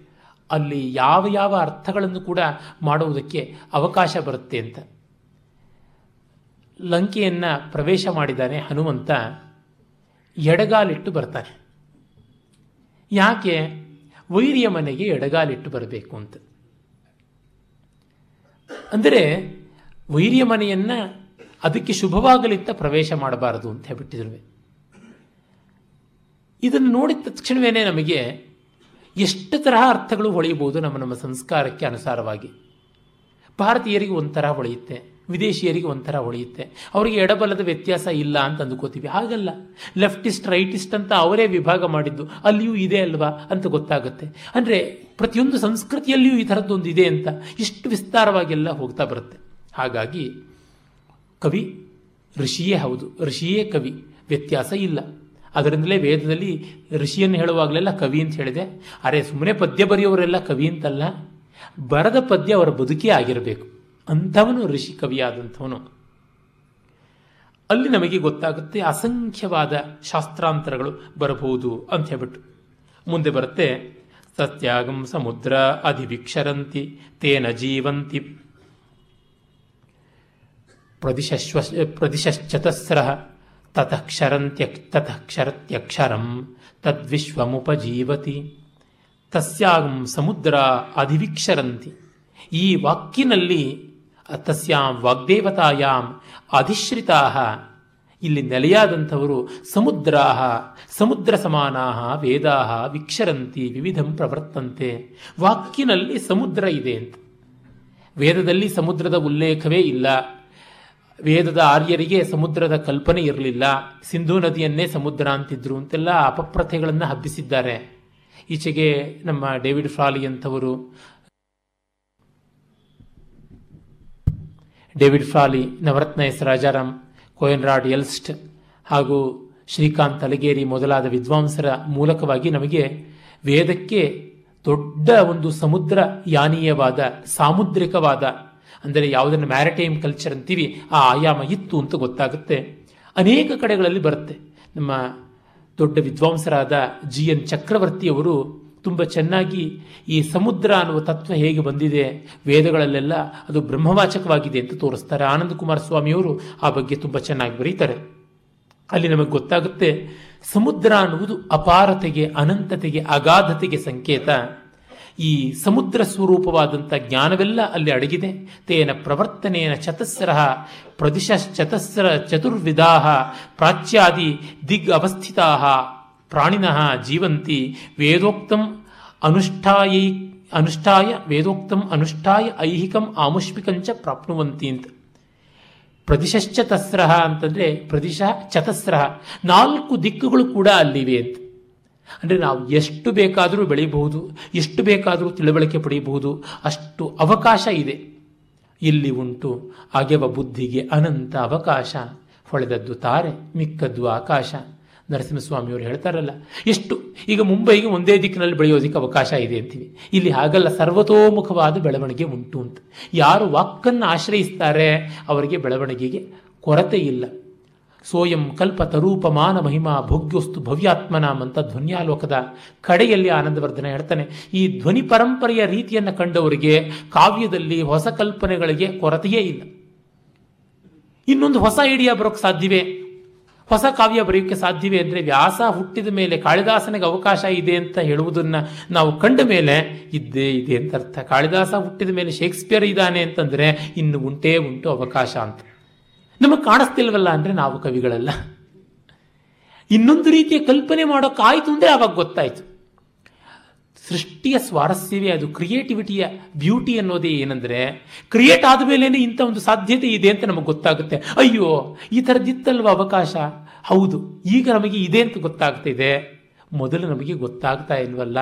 ಅಲ್ಲಿ ಯಾವ ಯಾವ ಅರ್ಥಗಳನ್ನು ಕೂಡ ಮಾಡುವುದಕ್ಕೆ ಅವಕಾಶ ಬರುತ್ತೆ ಅಂತ. ಲಂಕೆಯನ್ನು ಪ್ರವೇಶ ಮಾಡಿದ್ದಾನೆ ಹನುಮಂತ, ಎಡಗಾಲಿಟ್ಟು ಬರ್ತಾನೆ. ಯಾಕೆ? ವೈರಿಯ ಮನೆಗೆ ಎಡಗಾಲಿಟ್ಟು ಬರಬೇಕು ಅಂತ. ಅಂದರೆ ವೈರಿಯ ಮನೆಯನ್ನು ಅದಕ್ಕೆ ಶುಭವಾಗಲಿತ್ತ ಪ್ರವೇಶ ಮಾಡಬಾರದು ಅಂತ ಹೇಳ್ಬಿಟ್ಟಿದ್ರು. ಇದನ್ನು ನೋಡಿದ ತಕ್ಷಣವೇ ನಮಗೆ ಎಷ್ಟು ತರಹ ಅರ್ಥಗಳು ಹೊಳೆಯಬಹುದು ನಮ್ಮ ನಮ್ಮ ಸಂಸ್ಕಾರಕ್ಕೆ ಅನುಸಾರವಾಗಿ. ಭಾರತೀಯರಿಗೆ ಒಂಥರ ಹೊಳೆಯುತ್ತೆ. ವಿದೇಶಿಯರಿಗೆ ಒಂಥರ ಹೊಳೆಯುತ್ತೆ. ಅವರಿಗೆ ಎಡಬಲದ ವ್ಯತ್ಯಾಸ ಇಲ್ಲ ಅಂತ ಅಂದುಕೋತೀವಿ. ಹಾಗಲ್ಲ. ಲೆಫ್ಟಿಸ್ಟ್ ರೈಟಿಸ್ಟ್ ಅಂತ ಅವರೇ ವಿಭಾಗ ಮಾಡಿದ್ದು. ಅಲ್ಲಿಯೂ ಇದೆ ಅಲ್ವಾ ಅಂತ ಗೊತ್ತಾಗುತ್ತೆ. ಅಂದರೆ ಪ್ರತಿಯೊಂದು ಸಂಸ್ಕೃತಿಯಲ್ಲಿಯೂ ಈ ಥರದ್ದೊಂದು ಇದೆ ಅಂತ ಇಷ್ಟು ವಿಸ್ತಾರವಾಗೆಲ್ಲ ಹೋಗ್ತಾ ಬರುತ್ತೆ. ಹಾಗಾಗಿ ಕವಿ ಋಷಿಯೇ ಹೌದು. ಋಷಿಯೇ ಕವಿ. ವ್ಯತ್ಯಾಸ ಇಲ್ಲ. ಅದರಿಂದಲೇ ವೇದದಲ್ಲಿ ಋಷಿಯನ್ನು ಹೇಳುವಾಗಲೆಲ್ಲ ಕವಿ ಅಂತ ಹೇಳಿದೆ. ಅರೆ ಸುಮ್ಮನೆ ಪದ್ಯ ಬರೆಯೋರೆಲ್ಲ ಕವಿ ಅಂತಲ್ಲ. ಬರದ ಪದ್ಯ ಅವರ ಬದುಕೇ ಆಗಿರಬೇಕು. ಅಂಥವನು ಋಷಿ ಕವಿಯಾದಂಥವನು. ಅಲ್ಲಿ ನಮಗೆ ಗೊತ್ತಾಗುತ್ತೆ ಅಸಂಖ್ಯವಾದ ಶಾಸ್ತ್ರಾಂತರಗಳು ಬರಬಹುದು ಅಂತ ಹೇಳ್ಬಿಟ್ಟು. ಮುಂದೆ ಬರುತ್ತೆ, ಸತ್ಯಾಗಂ ಸಮುದ್ರ ಅಧಿವಿಕ್ಷರಂತಿ, ತೇನ ಜೀವಂತಿ. ಪ್ರದಿಶಶ್ವ ಪ್ರದಿಶ್ಚತಸ್ರ ತತಕ್ಷರಂತ್ಯ ತತಕ್ಷರತ್ಯಕ್ಷರಂ, ತದ್ವಿಶ್ವಮುಪಜೀವತಿ. ತಸ್ಯಾಗಂ ಸಮುದ್ರ ಅಧಿವಿಕ್ಷರಂತಿ. ಈ ವಾಕ್ಯನಲ್ಲಿ ತಸ್ಯಾಂ ವಾಗ್ದೇವತಾಯಾಂ ಅಧಿಶ್ರಿತಾ. ಇಲ್ಲಿ ನೆಲೆಯಾದಂಥವರು ಸಮುದ್ರಾ, ಸಮುದ್ರ ಸಮಾನಾ, ವೇದಾ, ವಿಕ್ಷರಂತಿ, ವಿವಿಧಂ ಪ್ರವರ್ತಂತೆ. ವಾಕ್ಯನಲ್ಲಿ ಸಮುದ್ರ ಇದೆ ಅಂತ. ವೇದದಲ್ಲಿ ಸಮುದ್ರದ ಉಲ್ಲೇಖವೇ ಇಲ್ಲ. ವೇದದ ಆರ್ಯರಿಗೆ ಸಮುದ್ರದ ಕಲ್ಪನೆ ಇರಲಿಲ್ಲ. ಸಿಂಧೂ ನದಿಯನ್ನೇ ಸಮುದ್ರ ಅಂತಿದ್ರು ಅಂತೆಲ್ಲ ಅಪಪ್ರಥೆಗಳನ್ನು ಹಬ್ಬಿಸಿದ್ದಾರೆ. ಈಚೆಗೆ ನಮ್ಮ ಡೇವಿಡ್ ಫ್ರಾಲಿ ಅಂತವರು David Frawley, Navaratna S Rajaram Koenraad Elst ಹಾಗೂ ಶ್ರೀಕಾಂತ್ ಅಲಗೇರಿ ಮೊದಲಾದ ವಿದ್ವಾಂಸರ ಮೂಲಕವಾಗಿ ನಮಗೆ ವೇದಕ್ಕೆ ದೊಡ್ಡ ಒಂದು ಸಮುದ್ರ ಯಾನೀಯವಾದ, ಸಾಮುದ್ರಿಕವಾದ, ಅಂದರೆ ಯಾವುದನ್ನು ಮ್ಯಾರಿಟೈಮ್ ಕಲ್ಚರ್ ಅಂತೀವಿ, ಆ ಆಯಾಮ ಇತ್ತು ಅಂತ ಗೊತ್ತಾಗುತ್ತೆ. ಅನೇಕ ಕಡೆಗಳಲ್ಲಿ ಬರುತ್ತೆ. ನಮ್ಮ ದೊಡ್ಡ ವಿದ್ವಾಂಸರಾದ ಜಿ ಎನ್ ಚಕ್ರವರ್ತಿಯವರು ತುಂಬ ಚೆನ್ನಾಗಿ ಈ ಸಮುದ್ರ ಅನ್ನುವ ತತ್ವ ಹೇಗೆ ಬಂದಿದೆ, ವೇದಗಳಲ್ಲೆಲ್ಲ ಅದು ಬ್ರಹ್ಮವಾಚಕವಾಗಿದೆ ಅಂತ ತೋರಿಸ್ತಾರೆ. ಆನಂದ ಕುಮಾರ ಸ್ವಾಮಿಯವರು ಆ ಬಗ್ಗೆ ತುಂಬ ಚೆನ್ನಾಗಿ ಬರೀತಾರೆ. ಅಲ್ಲಿ ನಮಗೆ ಗೊತ್ತಾಗುತ್ತೆ, ಸಮುದ್ರ ಅನ್ನುವುದು ಅಪಾರತೆಗೆ, ಅನಂತತೆಗೆ, ಅಗಾಧತೆಗೆ ಸಂಕೇತ. ಈ ಸಮುದ್ರ ಸ್ವರೂಪವಾದಂಥ ಜ್ಞಾನವೆಲ್ಲ ಅಲ್ಲಿ ಅಡಗಿದೆ. ತೇನ ಪ್ರವರ್ತನೇನ ಚತಸ್ರ ಪ್ರದಿಶ ಚತಸ್ರ ಚತುರ್ವಿಧಾ ಪ್ರಾಚ್ಯಾದಿ ದಿಗ್ ಅವಸ್ಥಿತಾ ಪ್ರಾಣಿನಃ ಜೀವಂತಿ ವೇದೋಕ್ತಂ ಅನುಷ್ಠಾಯ ಅನುಷ್ಠಾಯ, ವೇದೋಕ್ತಂ ಅನುಷ್ಠಾಯ ಐಹಿಕಂ ಆಮುಷ್ಮಿಕಂಚ ಪ್ರಾಪ್ನುವಂತಿ ಅಂತ ಪ್ರದಿಶಶ್ಚತಸ್ರ ಅಂತಂದರೆ ಪ್ರದಿಶ ಚತಸ್ರಹ. ನಾಲ್ಕು ದಿಕ್ಕುಗಳು ಕೂಡ ಅಲ್ಲಿವೆ ಅಂತ. ಅಂದರೆ ನಾವು ಎಷ್ಟು ಬೇಕಾದರೂ ಬೆಳೆಯಬಹುದು ಎಷ್ಟು ಬೇಕಾದರೂ ತಿಳುವಳಿಕೆ ಪಡೆಯಬಹುದು, ಅಷ್ಟು ಅವಕಾಶ ಇದೆ. ಇಲ್ಲಿ ಉಂಟು ಅಗೆವ ಬುದ್ಧಿಗೆ ಅನಂತ ಅವಕಾಶ, ಹೊಳೆದದ್ದು ತಾರೆ, ಮಿಕ್ಕದ್ದು ಆಕಾಶ. ನರಸಿಂಹಸ್ವಾಮಿಯವರು ಹೇಳ್ತಾರಲ್ಲ, ಎಷ್ಟು ಈಗ ಮುಂಬೈಗೆ ಒಂದೇ ದಿಕ್ಕಿನಲ್ಲಿ ಬೆಳೆಯೋದಕ್ಕೆ ಅವಕಾಶ ಇದೆ ಅಂತೀವಿ. ಇಲ್ಲಿ ಹಾಗಲ್ಲ, ಸರ್ವತೋಮುಖವಾದ ಬೆಳವಣಿಗೆ ಉಂಟು ಅಂತ. ಯಾರು ವಾಕ್ಕನ್ನು ಆಶ್ರಯಿಸ್ತಾರೆ, ಅವರಿಗೆ ಬೆಳವಣಿಗೆಗೆ ಕೊರತೆ ಇಲ್ಲ. ಸೋಯಂ ಕಲ್ಪ ತರೂಪಮಾನ ಮಹಿಮಾ ಭೋಗ್ಯೋಸ್ತು ಭವ್ಯಾತ್ಮನಾಮ್ ಅಂತ ಧ್ವನಿಯಾಲೋಕದ ಕಡೆಯಲ್ಲಿ ಆನಂದವರ್ಧನ ಹೇಳ್ತಾನೆ. ಈ ಧ್ವನಿ ಪರಂಪರೆಯ ರೀತಿಯನ್ನು ಕಂಡವರಿಗೆ ಕಾವ್ಯದಲ್ಲಿ ಹೊಸ ಕಲ್ಪನೆಗಳಿಗೆ ಕೊರತೆಯೇ ಇಲ್ಲ. ಇನ್ನೊಂದು ಹೊಸ ಐಡಿಯಾ ಬರೋಕ್ಕೆ ಸಾಧ್ಯವೇ? ಹೊಸ ಕಾವ್ಯ ಬರೆಯೋಕ್ಕೆ ಸಾಧ್ಯವೇ ಅಂದರೆ ವ್ಯಾಸ ಹುಟ್ಟಿದ ಮೇಲೆ ಕಾಳಿದಾಸನಿಗೆ ಅವಕಾಶ ಇದೆ ಅಂತ ಹೇಳುವುದನ್ನ ನಾವು ಕಂಡ ಮೇಲೆ ಇದ್ದೇ ಇದೆ ಅಂತ ಅರ್ಥ. ಕಾಳಿದಾಸ ಹುಟ್ಟಿದ ಮೇಲೆ ಶೇಕ್ಸ್ಪಿಯರ್ ಇದ್ದಾನೆ ಅಂತಂದ್ರೆ ಇನ್ನು ಉಂಟೇ ಉಂಟು ಅವಕಾಶ ಅಂತ. ನಮಗೆ ಕಾಣಿಸ್ತಿಲ್ವಲ್ಲ ಅಂದರೆ ನಾವು ಕವಿಗಳಲ್ಲ. ಇನ್ನೊಂದು ರೀತಿಯ ಕಲ್ಪನೆ ಮಾಡೋಕ್ಕಾಯಿತು ಅಂದರೆ ಆವಾಗ ಗೊತ್ತಾಯ್ತು. ಸೃಷ್ಟಿಯ ಸ್ವಾರಸ್ಯವೇ ಅದು. ಕ್ರಿಯೇಟಿವಿಟಿಯ ಬ್ಯೂಟಿ ಅನ್ನೋದೇ ಏನಂದ್ರೆ ಕ್ರಿಯೇಟ್ ಆದ ಮೇಲೇನೆ ಇಂಥ ಒಂದು ಸಾಧ್ಯತೆ ಇದೆ ಅಂತ ನಮಗೆ ಗೊತ್ತಾಗುತ್ತೆ. ಅಯ್ಯೋ, ಈ ಥರದ್ದಿತ್ತಲ್ವ ಅವಕಾಶ? ಹೌದು, ಈಗ ನಮಗೆ ಇದೆ ಅಂತ ಗೊತ್ತಾಗ್ತಿದೆ. ಮೊದಲು ನಮಗೆ ಗೊತ್ತಾಗ್ತಾ ಇಲ್ವಲ್ಲ?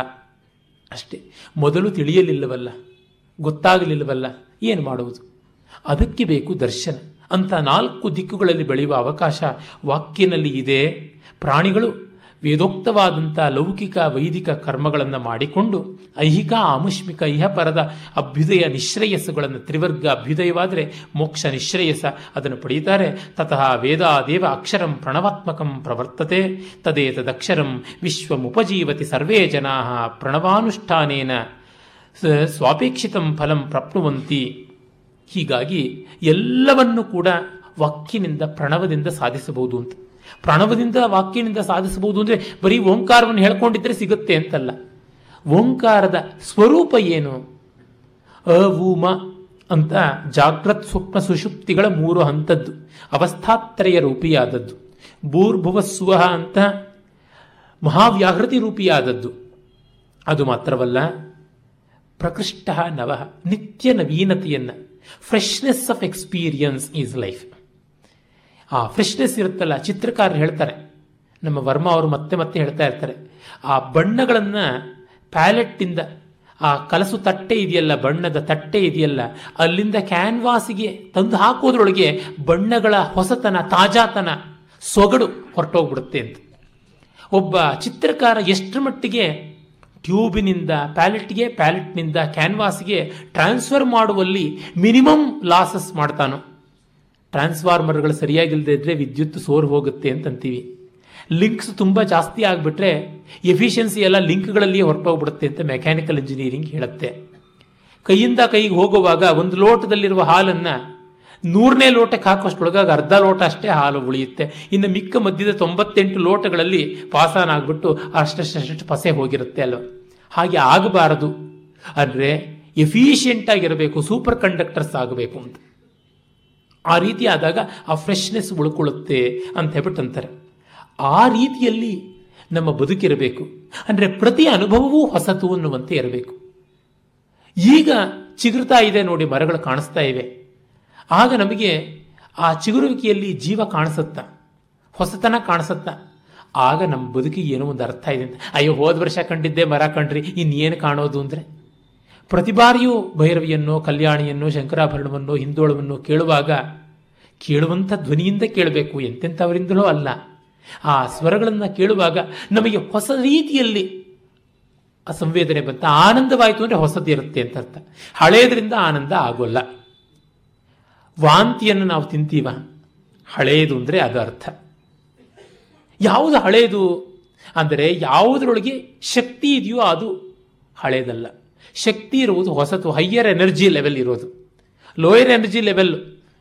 ಅಷ್ಟೇ, ಮೊದಲು ತಿಳಿಯಲಿಲ್ಲವಲ್ಲ? ಗೊತ್ತಾಗಲಿಲ್ಲವಲ್ಲ? ಏನು ಮಾಡುವುದು? ಅದಕ್ಕೆ ಬೇಕು ದರ್ಶನ. ಅಂತ ನಾಲ್ಕು ದಿಕ್ಕುಗಳಲ್ಲಿ ಬೆಳೆಯುವ ಅವಕಾಶ ವಾಕ್ಯನಲ್ಲಿ ಇದೆ. ಪ್ರಾಣಿಗಳು ವೇದೋಕ್ತವಾದಂಥ ಲೌಕಿಕ ವೈದಿಕ ಕರ್ಮಗಳನ್ನು ಮಾಡಿಕೊಂಡು ಐಹಿಕ ಆಮುಷ್ಮಿಕ ಇಹಪರದ ಅಭ್ಯುದಯ ನಿಶ್ರೇಯಸ್ಸುಗಳನ್ನು ತ್ರಿವರ್ಗ ಅಭ್ಯುದಯವಾದರೆ ಮೋಕ್ಷ ನಿಶ್ರೇಯಸ ಅದನ್ನು ಪಡೆಯುತ್ತಾರೆ. ತತಃ ವೇದಾದೇವ ಅಕ್ಷರಂ ಪ್ರಣವಾತ್ಮಕಂ ಪ್ರವರ್ತತೆ. ತದೇತದಕ್ಷರಂ ವಿಶ್ವಮುಪಜೀವತಿ ಸರ್ವೇ ಜನಾ ಪ್ರಣವಾನುಷ್ಠಾನೇನ. ಸ್ವಾಪೇಕ್ಷಿತಂ ಫಲಂ ಪ್ರಾಪ್ನುವಂತಿ. ಹೀಗಾಗಿ ಎಲ್ಲವನ್ನು ಕೂಡ ವಾಕ್ಯನಿಂದ ಪ್ರಣವದಿಂದ ಸಾಧಿಸಬಹುದು ಅಂತ. ಪ್ರಣವದಿಂದ ವಾಕ್ಯನಿಂದ ಸಾಧಿಸಬಹುದು ಅಂದರೆ ಬರೀ ಓಂಕಾರವನ್ನು ಹೇಳ್ಕೊಂಡಿದ್ರೆ ಸಿಗುತ್ತೆ ಅಂತಲ್ಲ. ಓಂಕಾರದ ಸ್ವರೂಪ ಏನು? ಅವುಮ ಅಂತ ಜಾಗ್ರತ್ ಸ್ವಪ್ನ ಸುಷುಪ್ತಿಗಳ ಮೂರು ಹಂತದ್ದು, ಅವಸ್ಥಾತ್ರಯ ರೂಪಿಯಾದದ್ದು, ಭೂರ್ಭುವ ಸ್ವಹ ಅಂತ ಮಹಾವ್ಯಾಹೃತಿ ರೂಪಿಯಾದದ್ದು. ಅದು ಮಾತ್ರವಲ್ಲ, ಪ್ರಕೃಷ್ಟ ನವ, ನಿತ್ಯ ನವೀನತೆಯನ್ನು freshness of experience is life ಆ ಫ್ರೆಶ್ನೆಸ್ ಇರುತ್ತಲ್ಲ, ಚಿತ್ರಕಾರರು ಹೇಳ್ತಾರೆ. ನಮ್ಮ ವರ್ಮ ಅವರು ಮತ್ತೆ ಮತ್ತೆ ಹೇಳ್ತಾ ಇರ್ತಾರೆ. ಆ ಬಣ್ಣಗಳನ್ನು ಪ್ಯಾಲೆಟ್ಟಿಂದ ಆ ಕಲಸು ತಟ್ಟೆ ಇದೆಯಲ್ಲ, ಬಣ್ಣದ ತಟ್ಟೆ ಇದೆಯಲ್ಲ, ಅಲ್ಲಿಂದ ಕ್ಯಾನ್ವಾಸಿಗೆ ತಂದು ಹಾಕೋದ್ರೊಳಗೆ ಬಣ್ಣಗಳ ಹೊಸತನ, ತಾಜಾತನ, ಸೊಗಡು ಹೊರಟೋಗ್ಬಿಡುತ್ತೆ ಅಂತ. ಒಬ್ಬ ಚಿತ್ರಕಾರ ಎಷ್ಟರ ಮಟ್ಟಿಗೆ ಟ್ಯೂಬಿನಿಂದ, ಪ್ಯಾಲೆಟ್ಗೆ, ಪ್ಯಾಲೆಟ್ನಿಂದ, ಕ್ಯಾನ್ವಾಸ್ಗೆ ಟ್ರಾನ್ಸ್ಫರ್ ಮಾಡುವಲ್ಲಿ ಮಿನಿಮಮ್ ಲಾಸಸ್ ಮಾಡ್ತಾನೋ. ಟ್ರಾನ್ಸ್ಫಾರ್ಮರ್ಗಳು ಸರಿಯಾಗಿಲ್ಲದೆ ಇದ್ದರೆ ವಿದ್ಯುತ್ ಸೋರ್ ಹೋಗುತ್ತೆ ಅಂತಂತೀವಿ. ಲಿಂಕ್ಸ್ ತುಂಬ ಜಾಸ್ತಿ ಆಗಿಬಿಟ್ರೆ ಎಫಿಷಿಯನ್ಸಿ ಎಲ್ಲ ಲಿಂಕ್ಗಳಲ್ಲಿ ಹೊರಟೋಗ್ಬಿಡುತ್ತೆ ಅಂತ ಮೆಕ್ಯಾನಿಕಲ್ ಇಂಜಿನಿಯರಿಂಗ್ ಹೇಳುತ್ತೆ. ಕೈಯಿಂದ ಕೈಗೆ ಹೋಗುವಾಗ ಒಂದು ಲೋಟದಲ್ಲಿರುವ ಹಾಲನ್ನು ನೂರನೇ ಲೋಟಕ್ಕೆ ಹಾಕೋಷ್ಟೊಳಗಾಗಿ ಅರ್ಧ ಲೋಟ ಅಷ್ಟೇ ಹಾಲು ಉಳಿಯುತ್ತೆ. ಇನ್ನು ಮಿಕ್ಕ ಮಧ್ಯದ ತೊಂಬತ್ತೆಂಟು ಲೋಟಗಳಲ್ಲಿ ಪಾಸಾನ್ ಆಗಿಬಿಟ್ಟು ಅಷ್ಟಷ್ಟು ಪಸೆ ಹೋಗಿರುತ್ತೆ ಅಲ್ವ? ಹಾಗೆ ಆಗಬಾರದು. ಅಂದರೆ ಎಫಿಷಿಯೆಂಟ್ ಆಗಿರಬೇಕು, ಸೂಪರ್ ಕಂಡಕ್ಟರ್ಸ್ ಆಗಬೇಕು ಅಂತ. ಆ ರೀತಿ ಆದಾಗ ಆ ಫ್ರೆಶ್ನೆಸ್ ಉಳ್ಕೊಳ್ಳುತ್ತೆ ಅಂತ ಹೇಳ್ಬಿಟ್ಟು ಅಂತಾರೆ ಆ ರೀತಿಯಲ್ಲಿ ನಮ್ಮ ಬದುಕಿರಬೇಕು ಅಂದರೆ ಪ್ರತಿ ಅನುಭವವೂ ಹೊಸತು ಅನ್ನುವಂತೆ ಇರಬೇಕು. ಈಗ ಚಿಗುರ್ತಾ ಇದೆ ನೋಡಿ ಮರಗಳು ಕಾಣಿಸ್ತಾ ಇವೆ. ಆಗ ನಮಗೆ ಆ ಚಿಗುರುವಿಕೆಯಲ್ಲಿ ಜೀವ ಕಾಣಿಸುತ್ತಾ, ಹೊಸತನ ಕಾಣಿಸುತ್ತಾ. ಆಗ ನಮ್ಮ ಬದುಕಿಗೆ ಏನೋ ಒಂದು ಅರ್ಥ ಇದೆ ಅಂತ. ಅಯ್ಯೋ ಹೋದ ವರ್ಷ ಕಂಡಿದ್ದೆ ಮರ ಕಂಡ್ರಿ ಇನ್ನೇನು ಕಾಣೋದು ಅಂದರೆ? ಪ್ರತಿ ಬಾರಿಯೂ ಭೈರವಿಯನ್ನು, ಕಲ್ಯಾಣಿಯನ್ನು, ಶಂಕರಾಭರಣವನ್ನು, ಹಿಂದೋಳವನ್ನು ಕೇಳುವಾಗ ಕೇಳುವಂಥ ಧ್ವನಿಯಿಂದ ಕೇಳಬೇಕು, ಎಂತೆಂಥವರಿಂದಲೋ ಅಲ್ಲ. ಆ ಸ್ವರಗಳನ್ನು ಕೇಳುವಾಗ ನಮಗೆ ಹೊಸ ರೀತಿಯಲ್ಲಿ ಆ ಸಂವೇದನೆ ಬಂತ. ಆನಂದವಾಯಿತು ಅಂದರೆ ಹೊಸದಿರುತ್ತೆ ಅಂತ ಅರ್ಥ. ಹಳೆಯದರಿಂದ ಆನಂದ ಆಗೋಲ್ಲ. ವಾಂತಿಯನ್ನು ನಾವು ತಿಂತೀವ? ಹಳೆಯದು ಅಂದರೆ ಅದು ಅರ್ಥ. ಯಾವುದು ಹಳೆಯದು ಅಂದರೆ ಯಾವುದರೊಳಗೆ ಶಕ್ತಿ ಇದೆಯೋ ಅದು ಹಳೆಯದಲ್ಲ ಶಕ್ತಿ ಇರುವುದು ಹೊಸತು ಹೈಯರ್ ಎನರ್ಜಿ ಲೆವೆಲ್ ಇರೋದು ಲೋಯರ್ ಎನರ್ಜಿ ಲೆವೆಲ್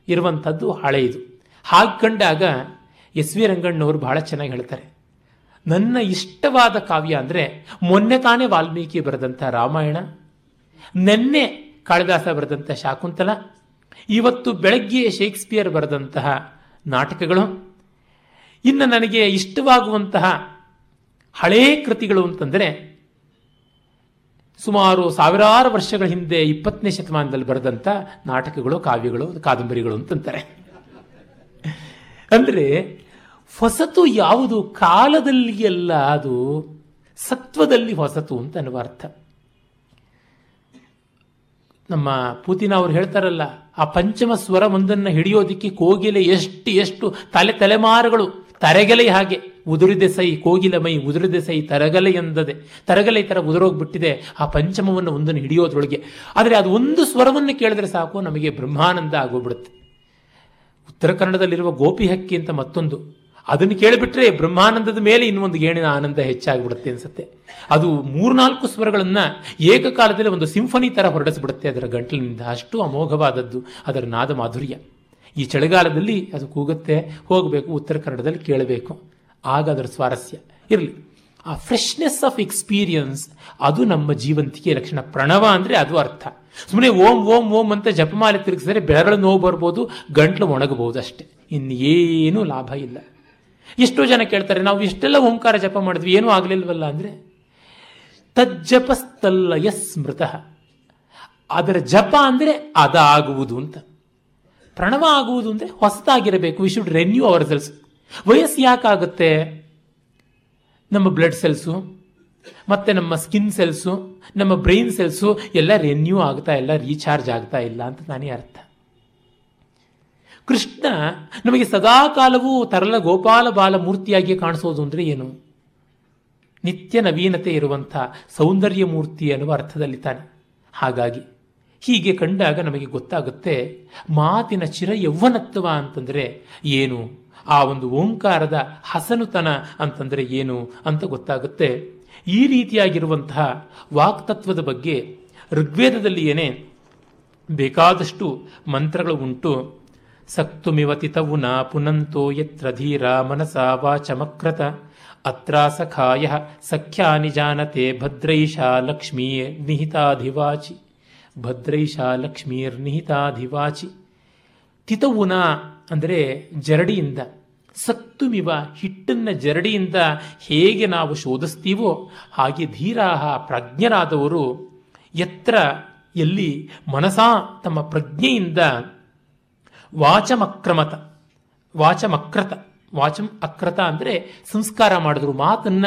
ಇರುವಂಥದ್ದು ಹಳೆಯದು ಹಾಗೆ ಕಂಡಾಗ ಎಸ್ ವಿ ರಂಗಣ್ಣವರು ಬಹಳ ಚೆನ್ನಾಗಿ ಹೇಳ್ತಾರೆ. ನನ್ನ ಇಷ್ಟವಾದ ಕಾವ್ಯ ಅಂದರೆ ಮೊನ್ನೆ ತಾನೇ ವಾಲ್ಮೀಕಿ ಬರೆದಂಥ ರಾಮಾಯಣ, ನೆನ್ನೆ ಕಾಳಿದಾಸ ಬರೆದಂಥ ಶಾಕುಂತಲ, ಇವತ್ತು ಬೆಳಗ್ಗೆ ಶೇಕ್ಸ್ಪಿಯರ್ ಬರೆದಂತಹ ನಾಟಕಗಳು, ಇನ್ನು ನನಗೆ ಇಷ್ಟವಾಗುವಂತಹ ಹಳೇ ಕೃತಿಗಳು ಅಂತಂದರೆ ಸುಮಾರು ಸಾವಿರಾರು ವರ್ಷಗಳ ಹಿಂದೆ ಇಪ್ಪತ್ತನೇ ಶತಮಾನದಲ್ಲಿ ಬರೆದಂಥ ನಾಟಕಗಳು, ಕಾವ್ಯಗಳು, ಕಾದಂಬರಿಗಳು ಅಂತಂತಾರೆ. ಅಂದರೆ ಹೊಸತು ಯಾವುದು ಕಾಲದಲ್ಲಿ ಅಲ್ಲ ಅದು ಸತ್ವದಲ್ಲಿ ಹೊಸತು ಅಂತ ಅನ್ನುವ ಅರ್ಥ. ನಮ್ಮ ಪೂತಿನ ಅವರು ಹೇಳ್ತಾರಲ್ಲ, ಆ ಪಂಚಮ ಸ್ವರ ಒಂದನ್ನು ಹಿಡಿಯೋದಿಕ್ಕೆ ಕೋಗಿಲೆ ಎಷ್ಟು ಎಷ್ಟು ತಲೆ ತಲೆಮಾರುಗಳು, ತರೆಗೆಲೆ ಹಾಗೆ. ಉದುರಿದೆ ಸೈ, ಕೋಗಿಲ ಮೈ ಉದುರಿದೆ ಸೈ, ತರಗಲೆ ಎಂದದೆ. ತರಗಲೆ ತರ ಥರ ಉದುರೋಗ್ಬಿಟ್ಟಿದೆ. ಆ ಪಂಚಮವನ್ನು ಒಂದನ್ನು ಹಿಡಿಯೋದ್ರೊಳಗೆ. ಆದರೆ ಅದು ಒಂದು ಸ್ವರವನ್ನು ಕೇಳಿದ್ರೆ ಸಾಕು, ನಮಗೆ ಬ್ರಹ್ಮಾನಂದ ಆಗೋಗ್ಬಿಡುತ್ತೆ. ಉತ್ತರ ಕನ್ನಡದಲ್ಲಿರುವ ಗೋಪಿ ಹಕ್ಕಿ ಅಂತ ಮತ್ತೊಂದು. ಅದನ್ನು ಕೇಳಿಬಿಟ್ರೆ ಬ್ರಹ್ಮಾನಂದದ ಮೇಲೆ ಇನ್ನೊಂದು ಗೇಣಿನ ಆನಂದ ಹೆಚ್ಚಾಗ್ಬಿಡುತ್ತೆ ಅನ್ಸುತ್ತೆ. ಅದು ಮೂರ್ನಾಲ್ಕು ಸ್ವರಗಳನ್ನು ಏಕಕಾಲದಲ್ಲಿ ಒಂದು ಸಿಂಫನಿ ಥರ ಹೊರಡಿಸ್ಬಿಡುತ್ತೆ ಅದರ ಗಂಟಲಿನಿಂದ. ಅಷ್ಟು ಅಮೋಘವಾದದ್ದು ಅದರ ನಾದ ಮಾಧುರ್ಯ. ಈ ಚಳಿಗಾಲದಲ್ಲಿ ಅದು ಕೂಗುತ್ತೆ. ಹೋಗಬೇಕು, ಉತ್ತರ ಕನ್ನಡದಲ್ಲಿ ಕೇಳಬೇಕು. ಆಗ ಅದರ ಸ್ವಾರಸ್ಯ. ಇರಲಿ. ಆ ಫ್ರೆಶ್ನೆಸ್ ಆಫ್ ಎಕ್ಸ್ಪೀರಿಯನ್ಸ್ ಅದು ನಮ್ಮ ಜೀವಂತಿಕೆ ಲಕ್ಷಣ. ಪ್ರಣವ ಅಂದರೆ ಅದು ಅರ್ಥ. ಸುಮ್ಮನೆ ಓಂ ಓಂ ಓಂ ಅಂತ ಜಪಮಾಲೆ ತಿರುಗಿಸಿದ್ರೆ ಬೆಳಗಳು ನೋವು ಬರ್ಬೋದು, ಗಂಟ್ಲು ಒಣಗಬಹುದು ಅಷ್ಟೇ. ಇನ್ನೇನೂ ಲಾಭ ಇಲ್ಲ. ಎಷ್ಟೋ ಜನ ಕೇಳ್ತಾರೆ, ನಾವು ಇಷ್ಟೆಲ್ಲ ಓಂಕಾರ ಜಪ ಮಾಡಿದ್ವಿ, ಏನೂ ಆಗಲಿಲ್ವಲ್ಲ ಅಂದರೆ, ತಜ್ಜಪಸ್ತಲ್ಲಯ ಸ್ಮೃತ. ಅದರ ಜಪ ಅಂದರೆ ಅದಾಗುವುದು ಅಂತ. ಪ್ರಣವ ಆಗುವುದು ಅಂದರೆ ಹೊಸದಾಗಿರಬೇಕು. We should renew our cells ವಯಸ್ಸು ಯಾಕಾಗುತ್ತೆ? ನಮ್ಮ ಬ್ಲಡ್ ಸೆಲ್ಸು ಮತ್ತು ನಮ್ಮ ಸ್ಕಿನ್ ಸೆಲ್ಸು ನಮ್ಮ ಬ್ರೈನ್ ಸೆಲ್ಸು ಎಲ್ಲ ರೆನ್ಯೂ ಆಗ್ತಾ ಇಲ್ಲ ರೀಚಾರ್ಜ್ ಆಗ್ತಾ ಇಲ್ಲ ಅಂತ ನಾನೇ ಅರ್ಥ. ಕೃಷ್ಣ ನಮಗೆ ಸದಾಕಾಲವೂ ತರಲ ಗೋಪಾಲ ಬಾಲ ಮೂರ್ತಿಯಾಗಿ ಕಾಣಿಸೋದು ಅಂದರೆ ಏನು? ನಿತ್ಯ ನವೀನತೆ ಇರುವಂಥ ಸೌಂದರ್ಯ ಮೂರ್ತಿ ಅನ್ನುವ ಅರ್ಥದಲ್ಲಿ ತಾನೆ. ಹಾಗಾಗಿ ಹೀಗೆ ಕಂಡಾಗ ನಮಗೆ ಗೊತ್ತಾಗುತ್ತೆ ಮಾತಿನ ಚಿರ ಯೌವನತ್ವ ಅಂತಂದರೆ ಏನು? ಆ ಒಂದು ಓಂಕಾರದ ಹಸನುತನ ಅಂತಂದರೆ ಏನು ಅಂತ ಗೊತ್ತಾಗುತ್ತೆ. ಈ ರೀತಿಯಾಗಿರುವಂತಹ ವಾಕ್ತತ್ವದ ಬಗ್ಗೆ ಋಗ್ವೇದದಲ್ಲಿ ಏನೇ ಬೇಕಾದಷ್ಟು ಮಂತ್ರಗಳು ಉಂಟು. ಸಕ್ತುಮಿವತಿತವು ನ ಪುನಂತೋ ಯತ್ರ ಧೀರ ಮನಸ ಅತ್ರ ಅತ್ರಾಸಖಾಯ ಸಖ್ಯಾನಿ ನಿಜಾನತೆ ಭದ್ರೈಷಾ ಲಕ್ಷ್ಮೀ ನಿಹಿತಾಧಿವಾಚಿ. ಭದ್ರೈಷಾ ಲಕ್ಷ್ಮೀರ್ನಿಹಿತಾಧಿವಾಚಿ ತಿತವುನ ಅಂದರೆ ಜರಡಿಯಿಂದ ಸತ್ತುಮಿವ ಹಿಟ್ಟನ್ನ ಜರಡಿಯಿಂದ ಹೇಗೆ ನಾವು ಶೋಧಿಸ್ತೀವೋ ಹಾಗೆ ಧೀರಾಹ ಪ್ರಜ್ಞರಾದವರು ಎತ್ತರ ಎಲ್ಲಿ ಮನಸಾ ತಮ್ಮ ಪ್ರಜ್ಞೆಯಿಂದ ವಾಚಮಕ್ರಮತ, ವಾಚಮಕ್ರತ, ವಾಚಂ ಅಕ್ರತ ಅಂದರೆ ಸಂಸ್ಕಾರ ಮಾಡಿದ್ರು ಮಾತನ್ನ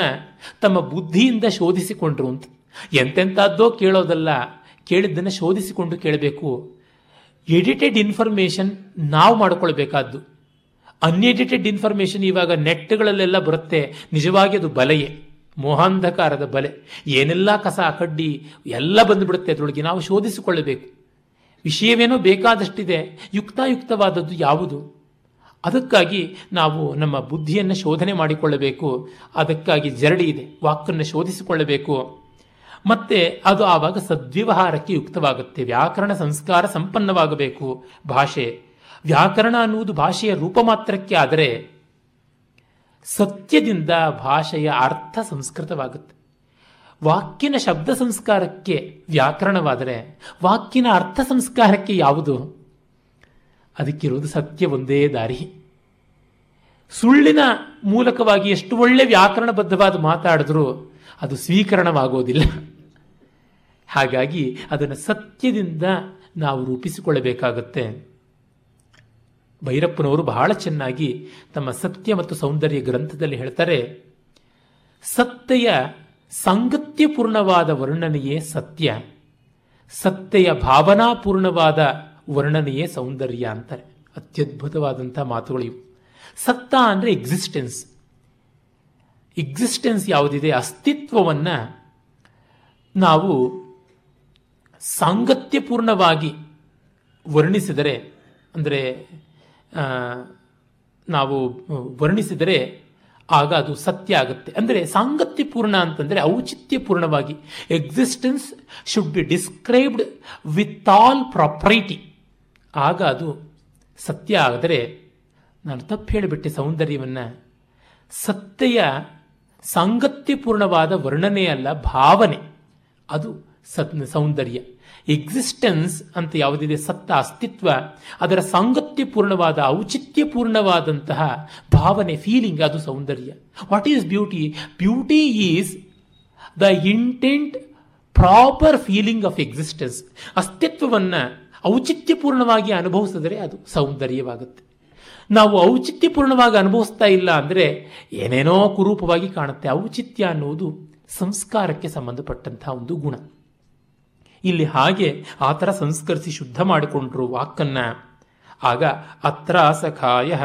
ತಮ್ಮ ಬುದ್ಧಿಯಿಂದ ಶೋಧಿಸಿಕೊಂಡ್ರು ಅಂತ. ಎಂತೆಂಥದ್ದೋ ಕೇಳೋದಲ್ಲ, ಕೇಳಿದ್ದನ್ನು ಶೋಧಿಸಿಕೊಂಡು ಕೇಳಬೇಕು. ಎಡಿಟೆಡ್ ಇನ್ಫಾರ್ಮೇಶನ್ ನಾವು ಮಾಡ್ಕೊಳ್ಬೇಕಾದ್ದು. ಅನ್ಎಡಿಟೆಡ್ ಇನ್ಫಾರ್ಮೇಶನ್ ಇವಾಗ ನೆಟ್ಗಳಲ್ಲೆಲ್ಲ ಬರುತ್ತೆ. ನಿಜವಾಗಿ ಅದು ಬಲೆಯೇ. ಮೋಹಾಂಧಕಾರದ ಬಲೆ. ಏನೆಲ್ಲ ಕಸ ಕಡ್ಡಿ ಎಲ್ಲ ಬಂದುಬಿಡುತ್ತೆ ಅದರೊಳಗೆ ನಾವು ಶೋಧಿಸಿಕೊಳ್ಳಬೇಕು. ವಿಷಯವೇನೋ ಬೇಕಾದಷ್ಟಿದೆ. ಯುಕ್ತಾಯುಕ್ತವಾದದ್ದು ಯಾವುದು? ಅದಕ್ಕಾಗಿ ನಾವು ನಮ್ಮ ಬುದ್ಧಿಯನ್ನು ಶೋಧನೆ ಮಾಡಿಕೊಳ್ಳಬೇಕು. ಅದಕ್ಕಾಗಿ ಜರಡಿ ಇದೆ. ವಾಕನ್ನು ಶೋಧಿಸಿಕೊಳ್ಳಬೇಕು. ಮತ್ತೆ ಅದು ಆವಾಗ ಸದ್ವ್ಯವಹಾರಕ್ಕೆ ಯುಕ್ತವಾಗುತ್ತೆ. ವ್ಯಾಕರಣ ಸಂಸ್ಕಾರ ಸಂಪನ್ನವಾಗಬೇಕು. ಭಾಷೆ ವ್ಯಾಕರಣ ಅನ್ನುವುದು ಭಾಷೆಯ ರೂಪ ಮಾತ್ರಕ್ಕೆ ಆದರೆ ಸತ್ಯದಿಂದ ಭಾಷೆಯ ಅರ್ಥ ಸಂಸ್ಕೃತವಾಗುತ್ತೆ. ವಾಕ್ಯನ ಶಬ್ದ ಸಂಸ್ಕಾರಕ್ಕೆ ವ್ಯಾಕರಣವಾದರೆ ವಾಕ್ಯನ ಅರ್ಥ ಸಂಸ್ಕಾರಕ್ಕೆ ಯಾವುದು? ಅದಕ್ಕಿರುವುದು ಸತ್ಯ ಒಂದೇ ದಾರಿ. ಸುಳ್ಳಿನ ಮೂಲಕವಾಗಿ ಎಷ್ಟು ಒಳ್ಳೆ ವ್ಯಾಕರಣಬದ್ಧವಾದ ಮಾತಾಡಿದ್ರೂ ಅದು ಸ್ವೀಕರಣವಾಗೋದಿಲ್ಲ. ಹಾಗಾಗಿ ಅದನ್ನು ಸತ್ಯದಿಂದ ನಾವು ರೂಪಿಸಿಕೊಳ್ಳಬೇಕಾಗತ್ತೆ. ಭೈರಪ್ಪನವರು ಬಹಳ ಚೆನ್ನಾಗಿ ತಮ್ಮ ಸತ್ಯ ಮತ್ತು ಸೌಂದರ್ಯ ಗ್ರಂಥದಲ್ಲಿ ಹೇಳ್ತಾರೆ, ಸತ್ತೆಯ ಸಾಂಗತ್ಯಪೂರ್ಣವಾದ ವರ್ಣನೆಯೇ ಸತ್ಯ, ಸತ್ತೆಯ ಭಾವನಾಪೂರ್ಣವಾದ ವರ್ಣನೆಯೇ ಸೌಂದರ್ಯ ಅಂತಾರೆ. ಅತ್ಯದ್ಭುತವಾದಂಥ ಮಾತುಗಳು ಇವು. ಸತ್ತ ಅಂದರೆ ಎಕ್ಸಿಸ್ಟೆನ್ಸ್ ಎಕ್ಸಿಸ್ಟೆನ್ಸ್ ಯಾವುದಿದೆ? ಅಸ್ತಿತ್ವವನ್ನು ನಾವು ಸಾಂಗತ್ಯಪೂರ್ಣವಾಗಿ ವರ್ಣಿಸಿದರೆ, ಅಂದರೆ ನಾವು ವರ್ಣಿಸಿದರೆ ಆಗ ಅದು ಸತ್ಯ ಆಗುತ್ತೆ. ಅಂದರೆ ಸಾಂಗತ್ಯಪೂರ್ಣ ಅಂತಂದರೆ ಔಚಿತ್ಯಪೂರ್ಣವಾಗಿ existence should be described with all property ಆಗ ಅದು ಸತ್ಯ ಆದರೆ ನಾನು ತಪ್ಪು ಹೇಳಿಬಿಟ್ಟೆ ಸೌಂದರ್ಯವನ್ನು. ಸತ್ಯೆಯ ಸಾಂಗತ್ಯಪೂರ್ಣವಾದ ವರ್ಣನೆ ಅಲ್ಲ ಭಾವನೆ. ಅದು ಸತ್, ಸೌಂದರ್ಯ. ಎಕ್ಸಿಸ್ಟೆನ್ಸ್ ಅಂತ ಯಾವುದಿದೆ? ಸತ್ತ ಅಸ್ತಿತ್ವ. ಅದರ ಸಾಂಗತ್ಯಪೂರ್ಣವಾದ, ಔಚಿತ್ಯಪೂರ್ಣವಾದಂತಹ ಭಾವನೆ ಫೀಲಿಂಗ್ ಅದು ಸೌಂದರ್ಯ. What is beauty beauty is the intent proper feeling of existence ಅಸ್ತಿತ್ವವನ್ನು ಔಚಿತ್ಯಪೂರ್ಣವಾಗಿ ಅನುಭವಿಸಿದರೆ ಅದು ಸೌಂದರ್ಯವಾಗುತ್ತೆ. ನಾವು ಔಚಿತ್ಯಪೂರ್ಣವಾಗಿ ಅನುಭವಿಸ್ತಾ ಇಲ್ಲ ಅಂದರೆ ಏನೇನೋ ಕುರೂಪವಾಗಿ ಕಾಣುತ್ತೆ. ಔಚಿತ್ಯ ಅನ್ನುವುದು ಸಂಸ್ಕಾರಕ್ಕೆ ಸಂಬಂಧಪಟ್ಟಂತಹ ಒಂದು ಗುಣ. ಇಲ್ಲಿ ಹಾಗೆ ಆ ಥರ ಸಂಸ್ಕರಿಸಿ ಶುದ್ಧ ಮಾಡಿಕೊಂಡ್ರು ವಾಕನ್ನ ಆಗ ಅತ್ರ ಸಖಾಯ,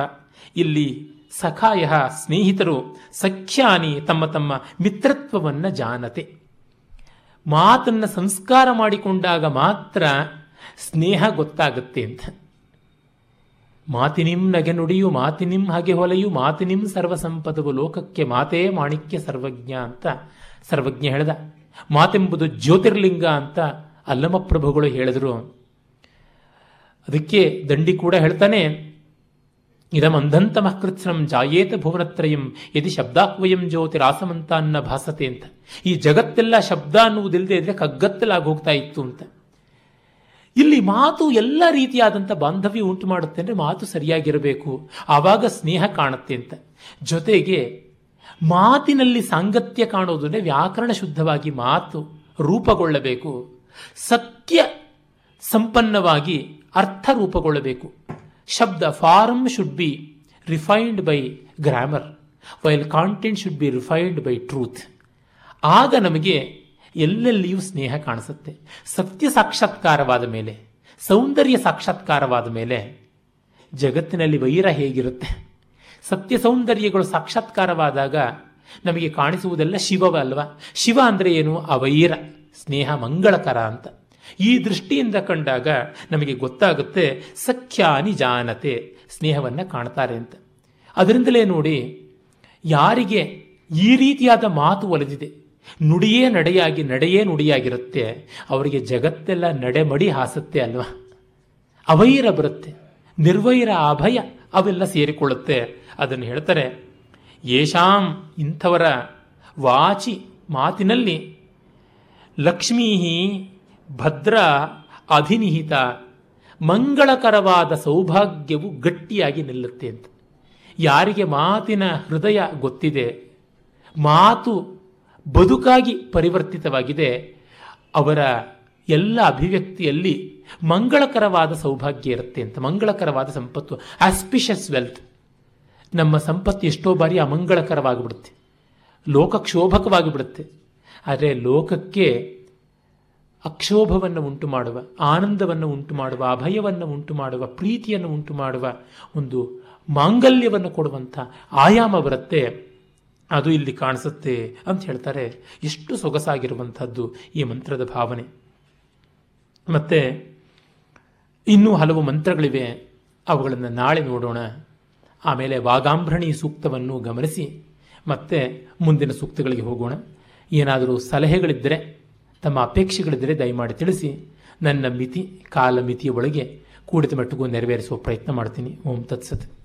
ಇಲ್ಲಿ ಸಖಾಯ ಸ್ನೇಹಿತರು ಸಖ್ಯಾನಿ ತಮ್ಮ ತಮ್ಮ ಮಿತ್ರತ್ವವನ್ನು ಜಾನತೆ. ಮಾತನ್ನು ಸಂಸ್ಕಾರ ಮಾಡಿಕೊಂಡಾಗ ಮಾತ್ರ ಸ್ನೇಹ ಗೊತ್ತಾಗುತ್ತೆ ಅಂತ. ಮಾತಿನಿಂ ನಗೆ ನುಡಿಯು, ಮಾತಿನಿಂ ಹಾಗೆ ಹೊಲೆಯು, ಮಾತಿನಿಂ ಸರ್ವಸಂಪದವು ಲೋಕಕ್ಕೆ ಮಾತೇ ಮಾಣಿಕ್ಯ ಸರ್ವಜ್ಞ ಅಂತ ಸರ್ವಜ್ಞ ಹೇಳ್ದ. ಮಾತೆಂಬುದು ಜ್ಯೋತಿರ್ಲಿಂಗ ಅಂತ ಅಲ್ಲಮಪ್ರಭುಗಳು ಹೇಳಿದರು, ಅದಕ್ಕೆ ದಂಡಿ ಕೂಡ ಹೇಳ್ತಾನೆ ಇದಮಂಧಂತಮಃ ಮಹಕೃತ್ಸಂ ಜಾಯೇತ ಭುವನತ್ರಯಂ, ಯದಿ ಜ್ಯೋತಿ ರಾಸಮಂತ ಅನ್ನ ಭಾಸತೆ ಅಂತ. ಈ ಜಗತ್ತೆಲ್ಲ ಶಬ್ದ ಅನ್ನುವುದಿಲ್ಲದೆ ಇದ್ರೆ ಕಗ್ಗತ್ತಲಾಗಿ ಹೋಗ್ತಾ ಇತ್ತು ಅಂತ. ಇಲ್ಲಿ ಮಾತು ಎಲ್ಲ ರೀತಿಯಾದಂಥ ಬಾಂಧವ್ಯ ಉಂಟು ಮಾಡುತ್ತೆ ಅಂದರೆ ಮಾತು ಸರಿಯಾಗಿರಬೇಕು. ಆವಾಗ ಸ್ನೇಹ ಕಾಣುತ್ತೆ ಅಂತ. ಜೊತೆಗೆ ಮಾತಿನಲ್ಲಿ ಸಾಂಗತ್ಯ ಕಾಣೋದು ಅಂದರೆ ವ್ಯಾಕರಣ ಶುದ್ಧವಾಗಿ ಮಾತು ರೂಪಗೊಳ್ಳಬೇಕು. ಸತ್ಯ ಸಂಪನ್ನವಾಗಿ ಅರ್ಥ ರೂಪಗೊಳ್ಳಬೇಕು ಶಬ್ದ form should be refined by grammar while content should be refined by truth ಆಗ ನಮಗೆ ಎಲ್ಲೆಲ್ಲಿಯೂ ಸ್ನೇಹ ಕಾಣಿಸುತ್ತೆ. ಸತ್ಯ ಸಾಕ್ಷಾತ್ಕಾರವಾದ ಮೇಲೆ, ಸೌಂದರ್ಯ ಸಾಕ್ಷಾತ್ಕಾರವಾದ ಮೇಲೆ ಜಗತ್ತಿನಲ್ಲಿ ವೈರ ಹೇಗಿರುತ್ತೆ? ಸತ್ಯ ಸೌಂದರ್ಯಗಳು ಸಾಕ್ಷಾತ್ಕಾರವಾದಾಗ ನಮಗೆ ಕಾಣಿಸುವುದೆಲ್ಲ ಶಿವವ ಅಲ್ವಾ ಶಿವ ಅಂದರೆ ಏನು? ಅವೈರ. ಸ್ನೇಹ ಮಂಗಳಕರ ಅಂತ. ಈ ದೃಷ್ಟಿಯಿಂದ ಕಂಡಾಗ ನಮಗೆ ಗೊತ್ತಾಗುತ್ತೆ, ಸಖ್ಯಾನಿ ಜಾನತೆ, ಸ್ನೇಹವನ್ನು ಕಾಣ್ತಾರೆ ಅಂತ. ಅದರಿಂದಲೇ ನೋಡಿ, ಯಾರಿಗೆ ಈ ರೀತಿಯಾದ ಮಾತು ಒಲಿದಿದೆ, ನುಡಿಯೇ ನಡೆಯಾಗಿ, ನಡೆಯೇ ನುಡಿಯಾಗಿರುತ್ತೆ, ಅವರಿಗೆ ಜಗತ್ತೆಲ್ಲ ನಡೆಮಡಿ ಹಾಸುತ್ತೆ ಅಲ್ವಾ? ಅವೈರ ಬರುತ್ತೆ, ನಿರ್ವೈರ ಅಭಯ ಅವೆಲ್ಲ ಸೇರಿಕೊಳ್ಳುತ್ತೆ. ಅದನ್ನು ಹೇಳ್ತಾರೆ ಯೇಷಾಂ ಇಂಥವರ ವಾಚಿ ಮಾತಿನಲ್ಲಿ ಲಕ್ಷ್ಮೀ ಭದ್ರ ಅಧಿನಿಹಿತ ಮಂಗಳಕರವಾದ ಸೌಭಾಗ್ಯವು ಗಟ್ಟಿಯಾಗಿ ನಿಲ್ಲುತ್ತೆ ಅಂತ. ಯಾರಿಗೆ ಮಾತಿನ ಹೃದಯ ಗೊತ್ತಿದೆ, ಮಾತು ಬದುಕಾಗಿ ಪರಿವರ್ತಿತವಾಗಿದೆ, ಅವರ ಎಲ್ಲ ಅಭಿವ್ಯಕ್ತಿಯಲ್ಲಿ ಮಂಗಳಕರವಾದ ಸೌಭಾಗ್ಯ ಇರುತ್ತೆ ಅಂತ. ಮಂಗಳಕರವಾದ ಸಂಪತ್ತು ಆಸ್ಪಿಷಸ್ ವೆಲ್ತ್ ನಮ್ಮ ಸಂಪತ್ತು ಎಷ್ಟೋ ಬಾರಿ ಅಮಂಗಳಕರವಾಗಿಬಿಡುತ್ತೆ. ಲೋಕಕ್ಷೋಭಕವಾಗಿಬಿಡುತ್ತೆ. ಆದರೆ ಲೋಕಕ್ಕೆ ಅಕ್ಷೋಭವನ್ನು ಉಂಟು ಮಾಡುವ ಆನಂದವನ್ನು ಉಂಟು ಮಾಡುವ ಅಭಯವನ್ನು ಉಂಟು ಮಾಡುವ ಪ್ರೀತಿಯನ್ನು ಉಂಟು ಮಾಡುವ ಒಂದು ಮಾಂಗಲ್ಯವನ್ನು ಕೊಡುವಂಥ ಆಯಾಮ ಬರುತ್ತೆ. ಅದು ಇಲ್ಲಿ ಕಾಣಿಸುತ್ತೆ ಅಂತ ಹೇಳ್ತಾರೆ. ಎಷ್ಟು ಸೊಗಸಾಗಿರುವಂಥದ್ದು ಈ ಮಂತ್ರದ ಭಾವನೆ. ಮತ್ತು ಇನ್ನೂ ಹಲವು ಮಂತ್ರಗಳಿವೆ. ಅವುಗಳನ್ನು ನಾಳೆ ನೋಡೋಣ. ಆಮೇಲೆ ವಾಗಾಂಭ್ರಣಿ ಸೂಕ್ತವನ್ನು ಗಮನಿಸಿ. ಮತ್ತೆ ಮುಂದಿನ ಸೂಕ್ತಗಳಿಗೆ ಹೋಗೋಣ. ಏನಾದರೂ ಸಲಹೆಗಳಿದ್ದರೆ, ತಮ್ಮ ಅಪೇಕ್ಷೆಗಳಿದ್ದರೆ ದಯಮಾಡಿ ತಿಳಿಸಿ. ನನ್ನ ಮಿತಿ, ಕಾಲ ಮಿತಿಯ ಒಳಗೆ ಕೂಡಿದ ಮಟ್ಟಿಗೂ ನೆರವೇರಿಸುವ ಪ್ರಯತ್ನ ಮಾಡ್ತೀನಿ. ಓಂ ತತ್ಸತ್.